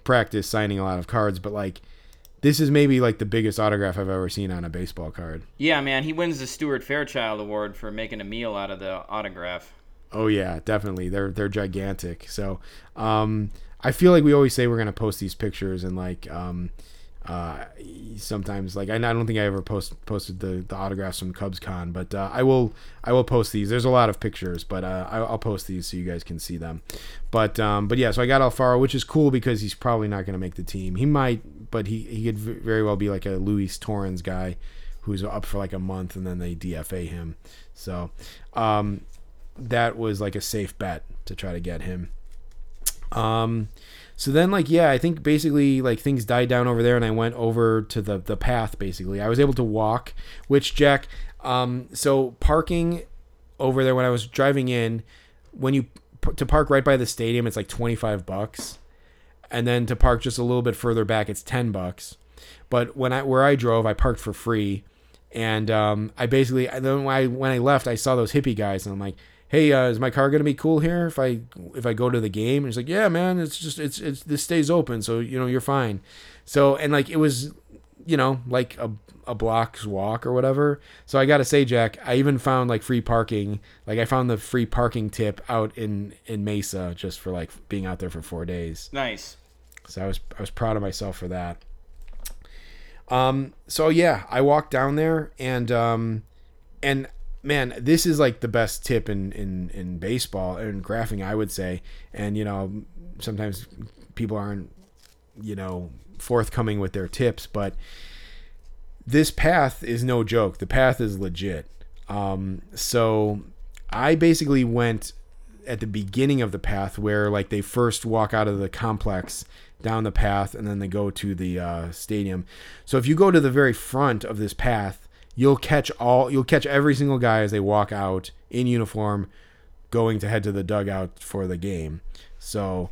practice signing a lot of cards, but like this is maybe like the biggest autograph I've ever seen on a baseball card. Yeah, man, he wins the Stuart Fairchild Award for making a meal out of the autograph. Oh yeah, definitely. They're they're gigantic. So um, I feel like we always say we're gonna post these pictures and like um, uh, sometimes like I, I don't think I ever post posted the, the autographs from Cubs Con, but uh, I will I will post these. There's a lot of pictures, but uh, I, I'll post these so you guys can see them. But um, but yeah, so I got Alfaro, which is cool because he's probably not gonna make the team. He might, but he he could very well be like a Luis Torrens guy who's up for like a month and then they DFA him. So um, that was like a safe bet to try to get him. Um, so then like yeah, I think basically like things died down over there, and I went over to the the path. Basically, I was able to walk. Which Jack, um, so parking over there when I was driving in, when you to park right by the stadium, it's like twenty five bucks, and then to park just a little bit further back, it's ten bucks. But when I where I drove, I parked for free, and um, I basically then when I when I left, I saw those hippie guys, and I'm like, "Hey, uh, is my car gonna be cool here if I if I go to the game?" And he's like, "Yeah, man, it's just it's it's this stays open, so you know you're fine." So and like it was, you know, like a a block's walk or whatever. So I gotta say, Jack, I even found like free parking. Like I found the free parking tip out in in Mesa just for like being out there for four days. Nice. So I was I was proud of myself for that. Um so yeah, I walked down there and um and man, this is like the best tip in in in baseball and graphing I would say. And you know, sometimes people aren't you know forthcoming with their tips, but this path is no joke. The path is legit. Um, so I basically went at the beginning of the path where like they first walk out of the complex down the path and then they go to the uh, stadium. So if you go to the very front of this path, you'll catch all you'll catch every single guy as they walk out in uniform going to head to the dugout for the game. So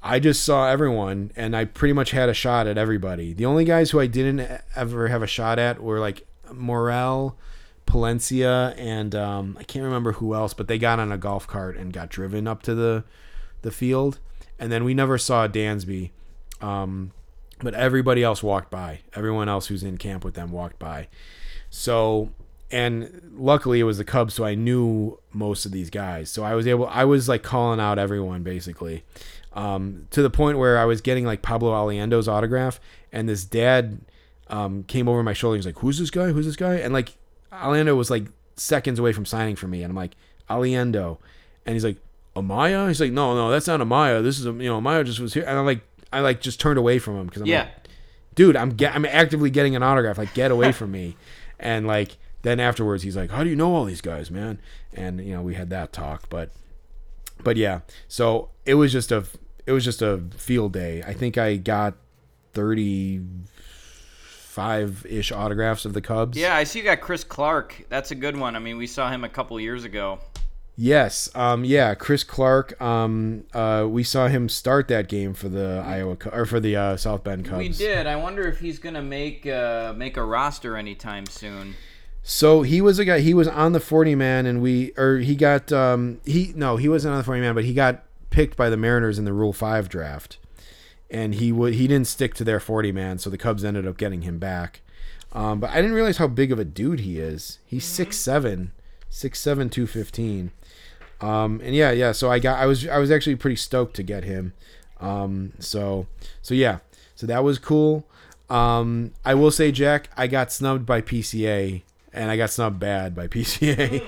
I just saw everyone and I pretty much had a shot at everybody. The only guys who I didn't ever have a shot at were like Morel, Palencia, and um, I can't remember who else, but they got on a golf cart and got driven up to the the field. And then we never saw Dansby. Um, but everybody else walked by. Everyone else who's in camp with them walked by. So and luckily it was the Cubs, so I knew most of these guys. So I was able, I was like calling out everyone basically, um, to the point where I was getting like Pablo Aliendo's autograph, and this dad um, came over my shoulder. He's like, "Who's this guy? Who's this guy?" And like Aliendo was like seconds away from signing for me, and I'm like, "Aliendo," and he's like, "Amaya?" He's like, "No, no, that's not Amaya. This is a, you know, Amaya just was here," and I'm like, I like just turned away from him because I'm Yeah. like, dude, I'm get, I'm actively getting an autograph. Like, get away from me. And like then afterwards, he's like, how do you know all these guys, man? And you know, we had that talk, but but yeah. So it was just a it was just a field day. I think I got thirty five ish autographs of the Cubs. Yeah, I see you got Chris Clark. That's a good one. I mean, we saw him a couple years ago. Yes. Um. Yeah. Chris Clark. Um. Uh. We saw him start that game for the Iowa or for the uh, South Bend Cubs. We did. I wonder if he's gonna make uh, make a roster anytime soon. So he was a guy. He was on the forty man, and we or he got um he no he wasn't on the forty man, but he got picked by the Mariners in the Rule Five draft, and he would he didn't stick to their forty man, so the Cubs ended up getting him back. Um, but I didn't realize how big of a dude he is. He's six seven, six seven, two fifteen. Um, and yeah, yeah. So I got I was I was actually pretty stoked to get him. Um, so so yeah, so that was cool. Um, I will say, Jack, I got snubbed by PCA, and I got snubbed bad by PCA.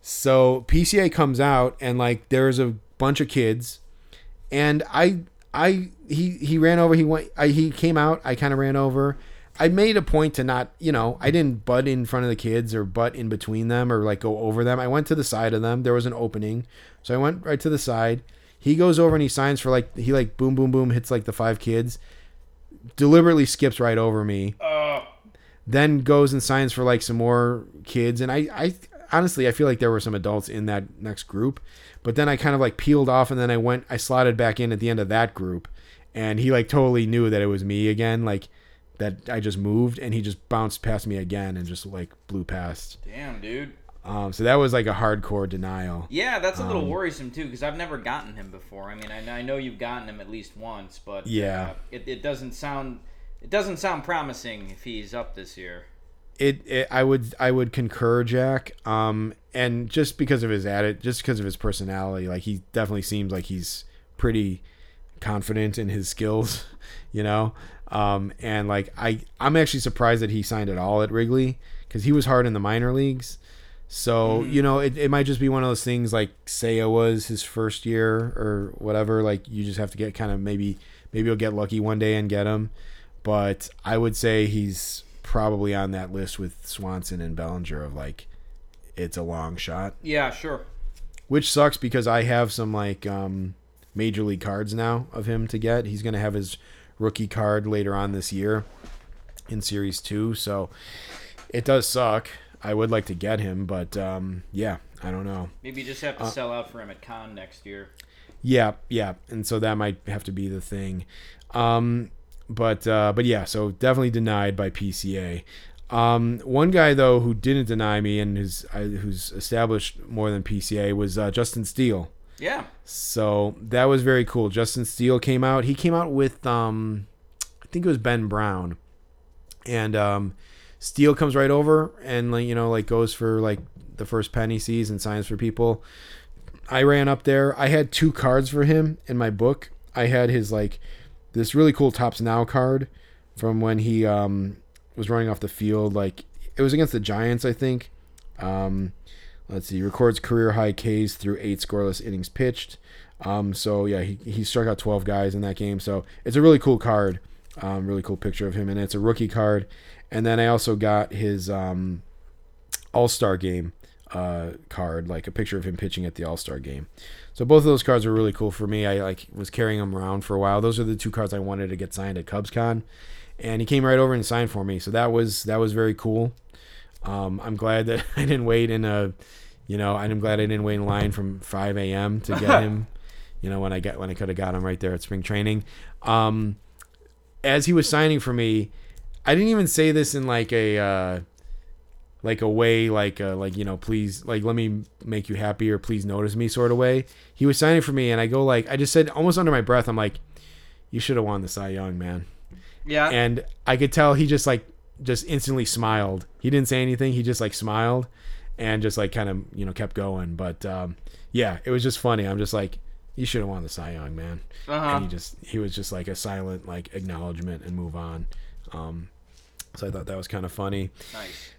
so PCA comes out, and like there's a bunch of kids, and I I he he ran over. He went. I, he came out. I kind of ran over. I made a point to not, you know, I didn't butt in front of the kids or butt in between them or like go over them. I went to the side of them. There was an opening, so I went right to the side. He goes over and he signs for like he like boom boom boom hits like the five kids. Deliberately skips right over me. Uh. Then goes and signs for like some more kids, and I I honestly I feel like there were some adults in that next group, but then I kind of like peeled off and then I went I slotted back in at the end of that group, and he like totally knew that it was me again like that I just moved and he just bounced past me again and just like blew past. Damn, dude. Um, so that was like a hardcore denial. Yeah, that's a Um, little worrisome too, because I've never gotten him before. I mean, I, I know you've gotten him at least once, but Yeah. uh, it, it doesn't sound it doesn't sound promising if he's up this year. It, it I would I would concur, Jack. Um, and just because of his attitude, just because of his personality, like he definitely seems like he's pretty confident in his skills, you know. Um, and like I I'm actually surprised that he signed at all at Wrigley because he was hard in the minor leagues. So you know, it, it might just be one of those things like Saya was his first year or whatever. Like you just have to get kind of maybe maybe you'll get lucky one day and get him. But I would say he's probably on that list with Swanson and Bellinger of like it's a long shot. Yeah, sure. Which sucks because I have some like um major league cards now of him to get. He's gonna have his rookie card later on this year in series two, so it does suck. I would like to get him, but um yeah, I don't know. Maybe you just have to sell out for him at Con next year. Yeah, yeah, and so that might have to be the thing. Um, but uh, but yeah, so definitely denied by PCA. Um, one guy though who didn't deny me and who's uh, who's established more than PCA was uh, Justin Steele. Yeah. So that was very cool. Justin Steele came out. He came out with um, I think it was Ben Brown, and um, Steele comes right over and like you know like goes for like the first penny sees and signs for people. I ran up there. I had two cards for him in my book. I had his like this really cool Topps now card from when he um was running off the field. Like it was against the Giants, I think. Um, let's see, records career high Ks through eight scoreless innings pitched. Um, so yeah, he, he struck out 12 guys in that game. So it's a really cool card. Um, really cool picture of him, and it's a rookie card. And then I also got his um, All Star game uh, card, like a picture of him pitching at the All Star game. So both of those cards were really cool for me. I like was carrying them around for a while. Those are the two cards I wanted to get signed at CubsCon, and he came right over and signed for me. So that was that was very cool. Um, I'm glad that I didn't wait in a, you know, I'm glad I didn't wait in line from 5 a.m. to get him. You know, when I got when I could have got him right there at spring training. Um, as he was signing for me, I didn't even say this in like a uh, like a way like uh, like you know please like let me make you happy or please notice me sort of way. He was signing for me, and I go like I just said almost under my breath. I'm like, you should have won the Cy Young, man Yeah. and I could tell he just like just instantly smiled. He didn't say anything. He just like smiled and just like kind of you know kept going. But um, yeah, it was just funny. I'm just like, you should have won the Cy Young, man. Uh-huh. And he just he was just like a silent like acknowledgement and move on. Um, so I thought that was kind of funny. Nice.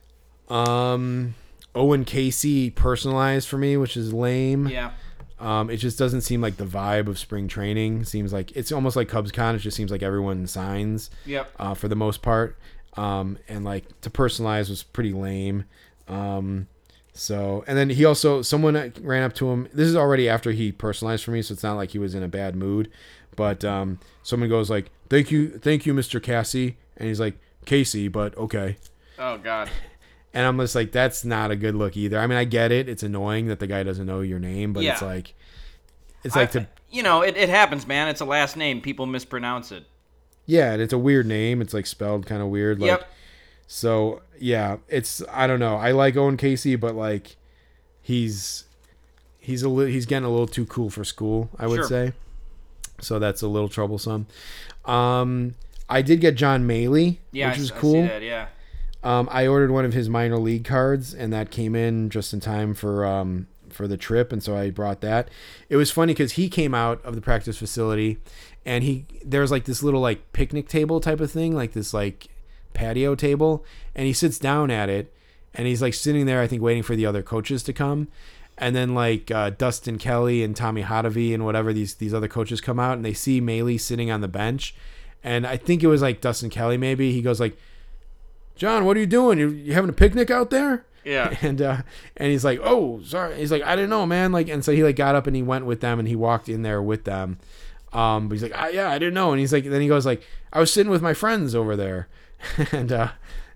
Um, Owen Caissie personalized for me, which is lame. Yeah. Um, it just doesn't seem like the vibe of spring training. Seems like it's almost like Cubs Con. It just seems like everyone signs Yep. uh, for the most part. Um, and like to personalize was pretty lame. Um, so and then he also someone ran up to him. This is already after he personalized for me, so it's not like he was in a bad mood. But um, someone goes like, "Thank you, thank you, Mr. Cassie," and he's like, "Casey," but okay. Oh God. And I'm just like, that's not a good look either. I mean, I get it. It's annoying that the guy doesn't know your name, but it's like, it's like I- to, you know, it, it happens, man. It's a last name. People mispronounce it. Yeah, and it's a weird name. It's like spelled kind of weird. Like, yep. So yeah, it's I don't know. I like Owen Caissie, but like, he's he's a li- he's getting a little too cool for school. I would Sure. say. So that's a little troublesome. Um, I did get John Mallee, Yeah. which I, was I cool. that, yeah. Um, I ordered one of his minor league cards, and that came in just in time for um, for the trip, and so I brought that. It was funny because he came out of the practice facility, and he there's like this little like picnic table type of thing, like this like patio table, and he sits down at it, and he's like sitting there, I think, waiting for the other coaches to come. And then like uh, Dustin Kelly and Tommy Hottovy and whatever these these other coaches come out and they see Mallee sitting on the bench, and I think it was like Dustin Kelly maybe he goes like, John, what are you doing? You, you having a picnic out there? Yeah. And uh, and he's like, oh, sorry. He's like, I didn't know, man. Like, and so he like got up and he went with them and he walked in there with them. Um, but he's like, ah, yeah, I didn't know. And he's like, then he goes like, I was sitting with my friends over there, and uh,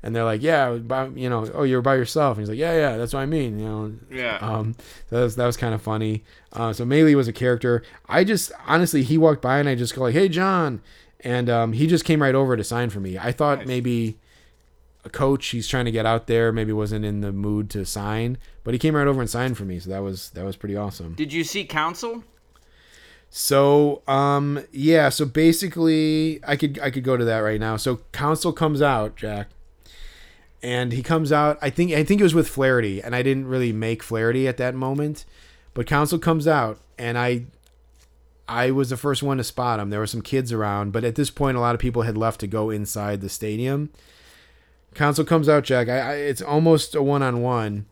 and they're like, yeah, by, you know, oh, you're by yourself. And he's like, yeah, yeah, that's what I mean, you know. Yeah. Um, so that was that was kind of funny. Uh, so Mallee was a character. I just honestly, he walked by and I just go like, hey, John, and um, he just came right over to sign for me. I thought Nice. maybe a coach he's trying to get out there maybe wasn't in the mood to sign, but he came right over and signed for me. So that was that was pretty awesome. Did you see Counsell? So um yeah, so basically I could I could go to that right now. So Counsell comes out, Jack. And he comes out, I think I think it was with Flaherty, and I didn't really make Flaherty at that moment. But Counsell comes out and I I was the first one to spot him. There were some kids around, but at this point a lot of people had left to go inside the stadium. Counsell comes out, Jack. I, I it's almost a one on one.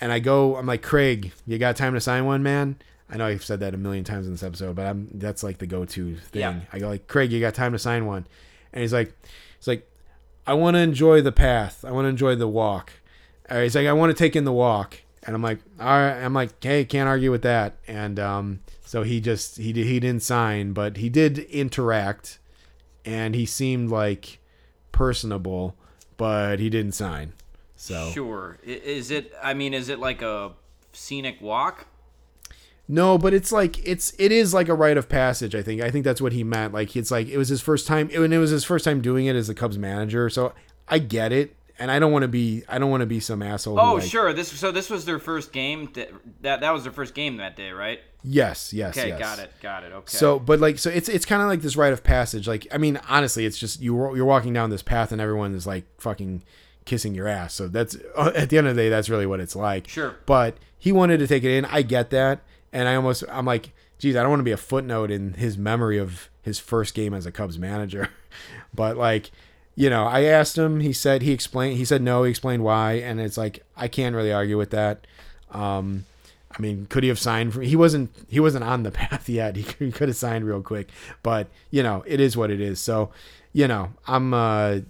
And I go, I'm like, Craig, you got time to sign one, man? I know I've said that a million times in this episode, but I'm that's like the go-to thing. Yeah. I go like, Craig, you got time to sign one? And he's like, he's like, I want to enjoy the path. I want to enjoy the walk. Uh, he's like, I want to take in the walk. And I'm like, all right. I'm like, hey, can't argue with that. And um, so he just he did, he didn't sign, but he did interact, and he seemed like personable, but he didn't sign. So Sure. Is it? I mean, is it like a scenic walk? No, but it's like it's it is like a rite of passage. I think I think that's what he meant. Like it's like it was his first time, and it was his first time doing it as the Cubs manager. So I get it, and I don't want to be I don't want to be some asshole. who, Oh, like- sure. This so this was their first game. That that that was their first game that day, right? Yes, yes, Okay, yes. got it, got it. Okay. So, but like, so it's it's kind of like this rite of passage. Like, I mean, honestly, it's just you you're walking down this path, and everyone is like fucking kissing your ass. So that's uh, at the end of the day, that's really what it's like. Sure. But he wanted to take it in. I get that, and I almost I'm like, geez, I don't want to be a footnote in his memory of his first game as a Cubs manager. but like, you know, I asked him. He said he explained. He said no. He explained why, and it's like I can't really argue with that. Um, I mean, could he have signed? For, he wasn't. He wasn't on the path yet. He, he could have signed real quick, but you know, it is what it is. So, you know, I'm uh,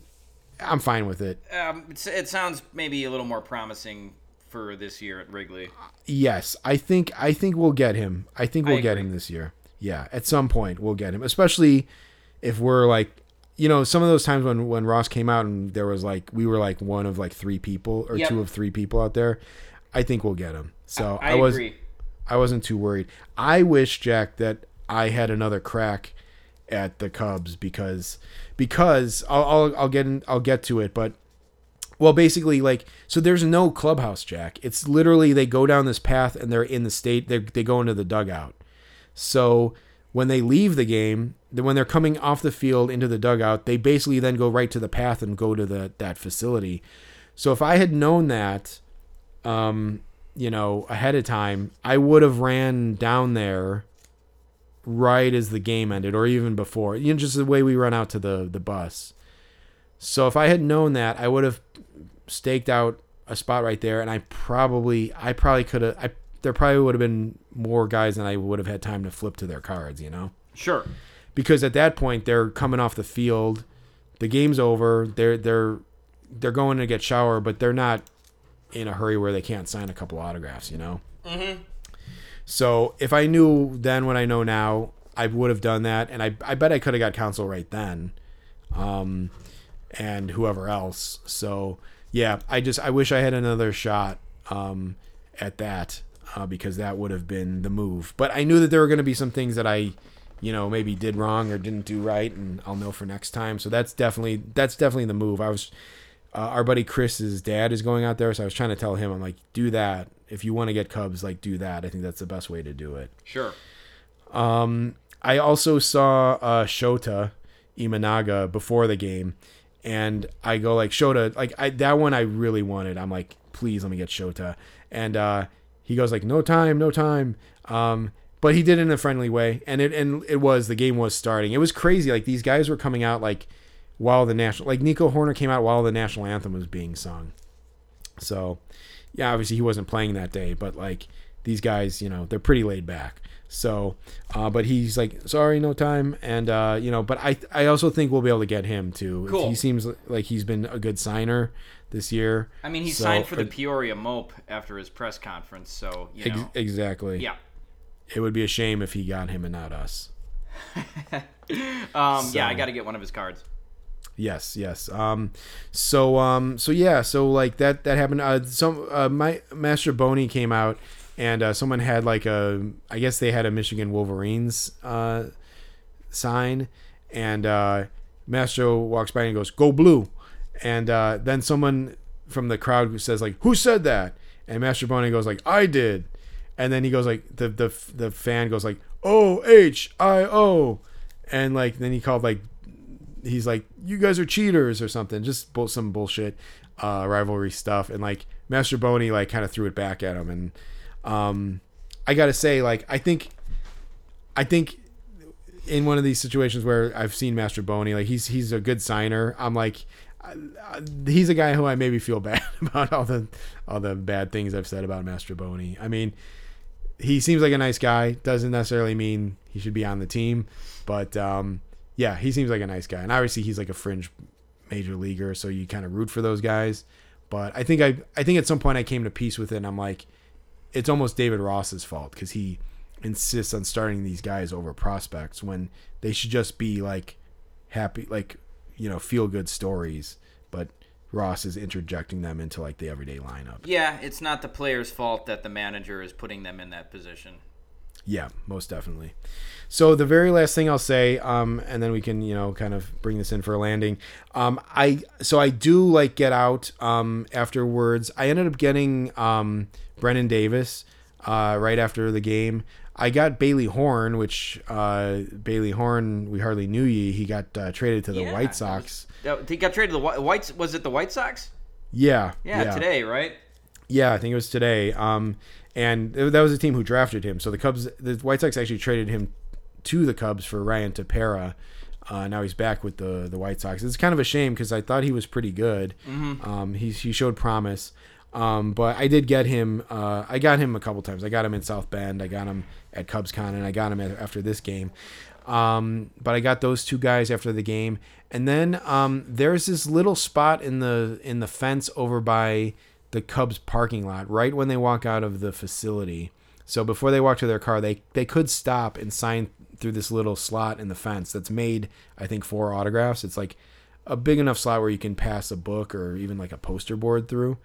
I'm fine with it. um, it sounds maybe a little more promising for this year at Wrigley. Yes, I think I think we'll get him. I think we'll get him this year. Yeah, at some point we'll get him, especially if we're like, you know, some of those times when when Ross came out and there was like we were like one of like three people or Yep. two of three people out there. I think we'll get him. So I, I, was agree. I wasn't too worried. I wish Jack that I had another crack at the Cubs because because I'll I'll, I'll get in, I'll get to it, but well, basically, like, so there's no clubhouse, Jack. It's literally they go down this path and they're in the state. They they go into the dugout. So when they leave the game, when they're coming off the field into the dugout, they basically then go right to the path and go to the that facility. So if I had known that, um, you know, ahead of time, I would have ran down there right as the game ended, or even before. You know, just the way we run out to the the bus. So if I had known that, I would have staked out a spot right there, and I probably, I probably could have. I there probably would have been more guys than I would have had time to flip to their cards. You know Sure. because at that point they're coming off the field, the game's over. They're they're they're going to get shower, but they're not in a hurry where they can't sign a couple autographs. You know. Mm-hmm. So if I knew then what I know now, I would have done that, and I I bet I could have got Counsell right then, um, and whoever else. So yeah, I just I wish I had another shot um, at that uh, because that would have been the move. But I knew that there were going to be some things that I, you know, maybe did wrong or didn't do right, and I'll know for next time. So that's definitely that's definitely the move. I was. Uh, our buddy Chris's dad is going out there, so I was trying to tell him, I'm like, do that if you want to get Cubs, like do that. I think that's the best way to do it. Sure. Um, I also saw uh, Shota Imanaga before the game, and I go like Shota, like I that one I really wanted. I'm like, please let me get Shota, and uh, he goes like, no time, no time. Um, but he did it in a friendly way, and it and it was the game was starting. It was crazy. Like these guys were coming out like while the national, like Nico Hoerner came out while the national anthem was being sung. So, yeah, obviously he wasn't playing that day, but like these guys, you know, they're pretty laid back. So, uh, but he's like, sorry, no time, and uh, you know, but I I also think we'll be able to get him too. Cool. He seems like he's been a good signer this year. I mean, he So, signed for the Peoria Mope after his press conference, so you ex- know. exactly. Yeah. It would be a shame if he got him and not us. Um, yeah, I got to get one of his cards. Yes, yes. Um, so um, so yeah, so like that that happened. Uh, some uh, my Mastrobuoni came out, and uh, someone had like a, I guess they had a Michigan Wolverines uh, sign, and uh, Master walks by and goes, "Go blue," and uh, then someone from the crowd says like, "Who said that?" And Mastrobuoni goes like, "I did," and then he goes like, the the the fan goes like, "O H I O," and like then he called like he's like, "You guys are cheaters" or something, just bull- some bullshit uh, rivalry stuff, and like Master Boney like kind of threw it back at him, and um, I gotta say, like, I think, I think in one of these situations where I've seen Mastrobuoni, like he's he's a good signer. I'm like, he's a guy who I maybe feel bad about all the all the bad things I've said about Mastrobuoni. I mean, he seems like a nice guy. Doesn't necessarily mean he should be on the team, but um, yeah, he seems like a nice guy. And obviously, he's like a fringe major leaguer, so you kind of root for those guys. But I think I I think at some point I came to peace with it. and I'm like, it's almost David Ross's fault because he insists on starting these guys over prospects when they should just be like happy, like you know, feel good stories. But Ross is interjecting them into like the everyday lineup. Yeah, it's not the player's fault that the manager is putting them in that position. Yeah, most definitely. So the very last thing I'll say, um, and then we can, you know, kind of bring this in for a landing. Um, I so I do like Get Out. Um, afterwards, I ended up getting um, Brennen Davis uh, right after the game. I got Bailey Horn, which uh, Bailey Horn we hardly knew ye. He got uh, traded to the Yeah, White Sox. was- He got traded to the White. Was it the White Sox? Yeah, Yeah, today, right? Yeah, I think it was today. Um, and that was a team who drafted him. So the Cubs, the White Sox actually traded him to the Cubs for Ryan Tepera. Uh, now he's back with the the White Sox. It's kind of a shame because I thought he was pretty good. Um, he he showed promise. Um, but I did get him. Uh, I got him a couple times. I got him in South Bend. I got him at CubsCon, and I got him after this game. Um, but I got those two guys after the game, and then um, there's this little spot in the in the fence over by the Cubs parking lot, right when they walk out of the facility. So before they walk to their car, they they could stop and sign through this little slot in the fence that's made, I think, for autographs. It's like a big enough slot where you can pass a book or even like a poster board through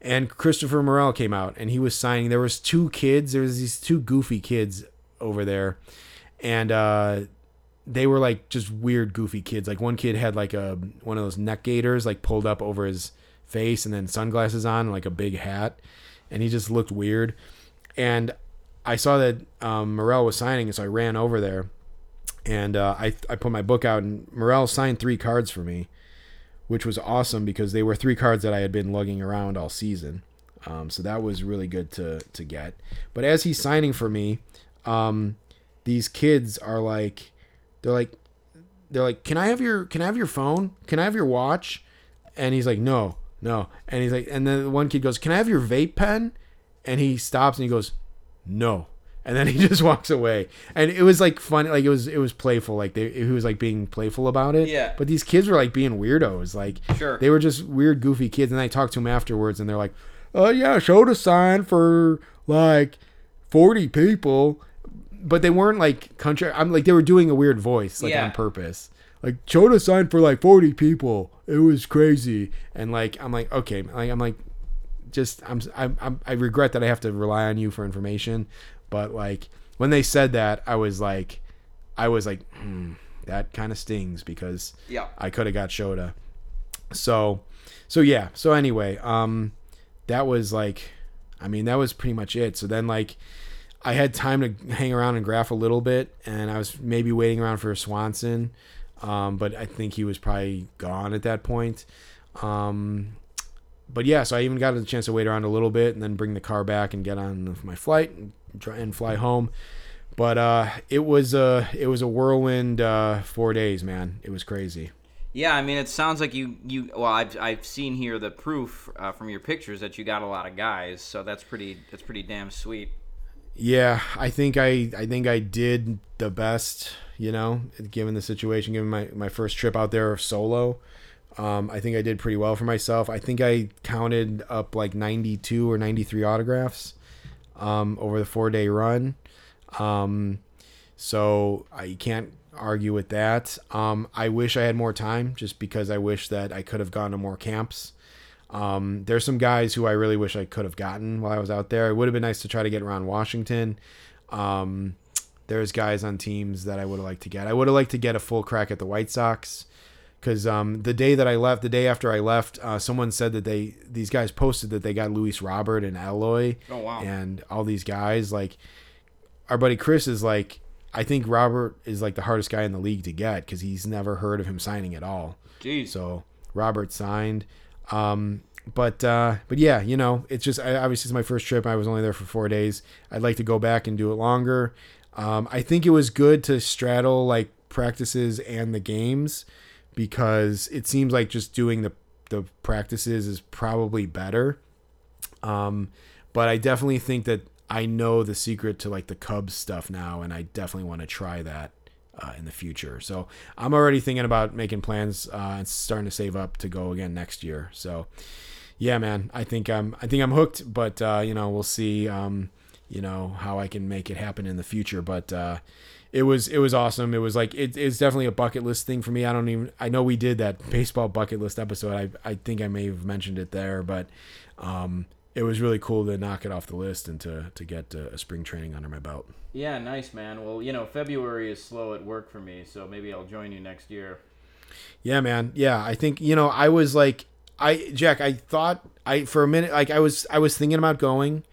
and Christopher Morel came out and he was signing. There was two kids. There was these two goofy kids over there, and uh, they were like just weird, goofy kids. Like one kid had like a one of those neck gaiters like pulled up over his face, and then sunglasses on, like a big hat, and he just looked weird. And I saw that um, Morel was signing, so I ran over there, and uh, I I put my book out, and Morel signed three cards for me, which was awesome because they were three cards that I had been lugging around all season. Um, so that was really good to to get. But as he's signing for me, um, these kids are like, they're like, they're like, can I have your can I have your phone? Can I have your watch? And he's like, no, no. And he's like, and then the one kid goes, can I have your vape pen? And he stops and he goes, no. And then he just walks away. And it was like funny, like it was it was playful, like they he was like being playful about it. Yeah. But these kids were like being weirdos, like Sure. they were just weird, goofy kids. And I talked to them afterwards, and they're like, "Oh yeah, showed a sign for like forty people." But they weren't like country. I'm like they were doing a weird voice, like Yeah. on purpose. Like showed a sign for like forty people. It was crazy. And like I'm like okay, like I'm like just I'm, I'm I regret that I have to rely on you for information, but like when they said that, I was like, I was like, hmm, that kind of stings because Yeah. I could have got Shota. So, so yeah. So anyway, um, that was like, I mean, that was pretty much it. So then like, I had time to hang around and graph a little bit, and I was maybe waiting around for Swanson, um, but I think he was probably gone at that point. Um, but yeah, so I even got a chance to wait around a little bit and then bring the car back and get on my flight and try and fly home. But uh, it was a it was a whirlwind uh, four days, man. It was crazy. Yeah, I mean, it sounds like you you. Well, I've I've seen here the proof uh, from your pictures that you got a lot of guys, so that's pretty that's pretty damn sweet. Yeah, I think I I think I did the best, you know, given the situation, given my my first trip out there solo. Um, I think I did pretty well for myself. I think I counted up like 92 or 93 autographs um, over the four day run. Um, so I can't argue with that. Um, I wish I had more time just because I wish that I could have gone to more camps. Um, there's some guys who I really wish I could have gotten while I was out there. It would have been nice to try to get around Washington. Um, there's guys on teams that I would have liked to get. I would have liked to get a full crack at the White Sox because um, the day that I left, the day after I left, uh, someone said that they these guys posted that they got Luis Robert and Eloy Oh, wow. and all these guys. Like our buddy Chris is like, I think Robert is like the hardest guy in the league to get because he's never heard of him signing at all. Jeez. So Robert signed. Um, but uh, but yeah, you know, it's just I, obviously it's my first trip. I was only there for four days. I'd like to go back and do it longer. Um, I think it was good to straddle like practices and the games because it seems like just doing the the practices is probably better. Um, but I definitely think that I know the secret to like the Cubs stuff now, and I definitely want to try that uh, in the future. So I'm already thinking about making plans uh, and starting to save up to go again next year. So yeah, man, I think I'm I think I'm hooked, but uh, you know we'll see. Um, you know how I can make it happen in the future, but. It was it was awesome. It was like it, it's definitely a bucket list thing for me. I don't even I know we did that baseball bucket list episode. I I think I may have mentioned it there, but um, it was really cool to knock it off the list and to to get uh, a spring training under my belt. Yeah, nice man. Well, you know, February is slow at work for me, so maybe I'll join you next year. Yeah, man. Yeah, I think you know I was like I Jack. I thought I for a minute like I was I was thinking about going.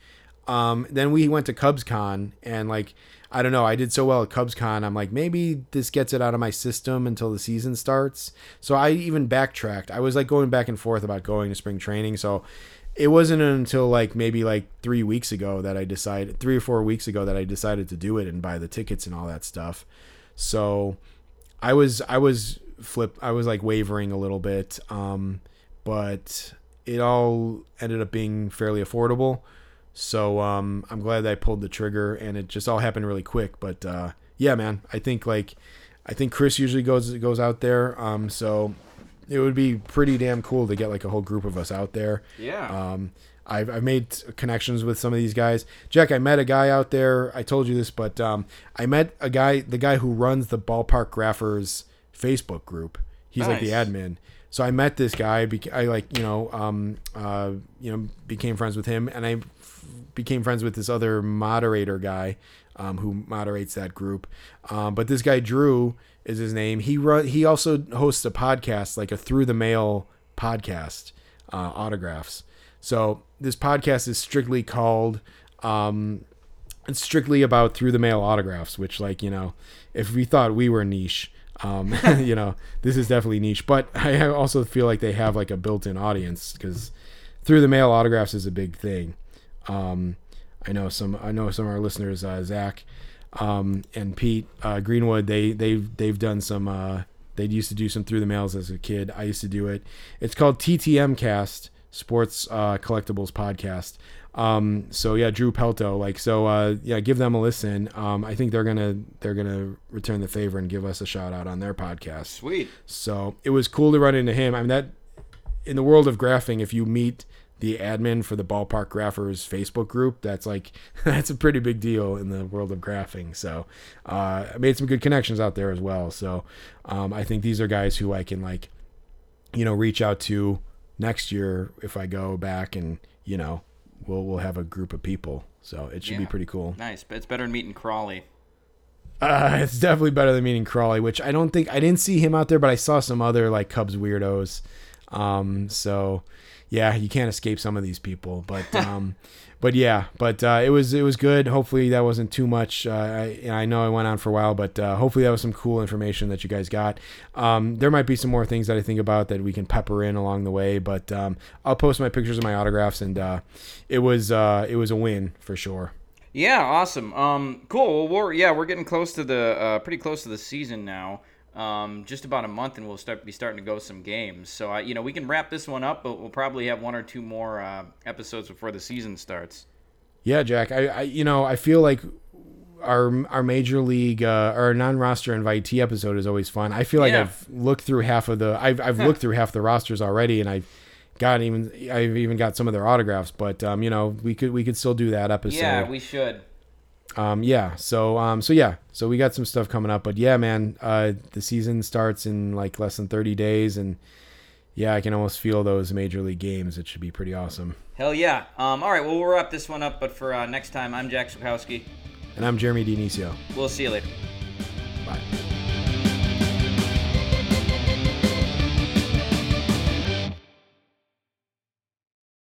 Um, then we went to Cubs Con and like I don't know. I did so well at Cubs Con. I'm like maybe this gets it out of my system until the season starts. So I even backtracked. I was like going back and forth about going to spring training. So it wasn't until like maybe like three weeks ago that I decided three or four weeks ago that I decided to do it and buy the tickets and all that stuff. So I was I was flip I was like wavering a little bit, um, but it all ended up being fairly affordable. So um, I'm glad that I pulled the trigger and it just all happened really quick. But uh, yeah, man, I think like I think Chris usually goes goes out there. Um, so it would be pretty damn cool to get like a whole group of us out there. Yeah. Um, I've, I've made connections with some of these guys. Jack, I met a guy out there. I told you this, but um, I met a guy, the guy who runs the Ballpark Graphers Facebook group. He's like the admin. So I met this guy. I like you know um, uh, you know became friends with him, and I f- became friends with this other moderator guy um, who moderates that group. Um, but this guy Drew is his name. He run. He also hosts a podcast, like a through the mail podcast, uh, autographs. So this podcast is strictly called um, it's strictly about through the mail autographs, which like you know, if we thought we were niche, um, you know, this is definitely niche. But I also feel like they have like a built-in audience because through the mail autographs is a big thing. Um, I know some. I know some of our listeners, uh, Zach um, and Pete uh, Greenwood. They they've they've done some. Uh, they used to do some through the mails as a kid. I used to do it. It's called TTM Cast Sports uh, Collectibles Podcast. Um, so yeah, Drew Pelto. Like so, uh, yeah, give them a listen. Um, I think they're gonna they're gonna return the favor and give us a shout out on their podcast. Sweet. So it was cool to run into him. I mean that in the world of graphing, if you meet the admin for the ballpark graphers Facebook group, that's like that's a pretty big deal in the world of graphing. So uh, I made some good connections out there as well. So um, I think these are guys who I can like, you know, reach out to next year if I go back and you know we'll we'll have a group of people. So it should be pretty cool. Nice, but it's better than meeting Crawley. Uh, it's definitely better than meeting Crawley, which I don't think I didn't see him out there, but I saw some other like Cubs weirdos. Um, so yeah, you can't escape some of these people, but um, but yeah, but uh, it was it was good. Hopefully that wasn't too much. Uh, I I know I went on for a while, but uh, hopefully that was some cool information that you guys got. Um, there might be some more things that I think about that we can pepper in along the way, but um, I'll post my pictures and my autographs, and uh, it was uh, it was a win for sure. Yeah, awesome. Um, cool. Well, we're yeah, we're getting close to the uh, pretty close to the season now. Um, just about a month, and we'll start be starting to go some games. So I, you know, we can wrap this one up, but we'll probably have one or two more uh, episodes before the season starts. Yeah, Jack. I, I you know I feel like our our major league uh, our non-roster invitee episode is always fun. I feel like Yeah. I've looked through half of the I've I've looked through half the rosters already, and I've got even I've even got some of their autographs. But um, you know we could we could still do that episode. Yeah, we should. Um, yeah. So um, so yeah. So we got some stuff coming up. But yeah, man. Uh, the season starts in like less than thirty days, and yeah, I can almost feel those major league games. It should be pretty awesome. Hell yeah. Um, all right, well we'll wrap this one up, but for uh, next time, I'm Jack Sukowski. And I'm Jeremy Dionisio. We'll see you later.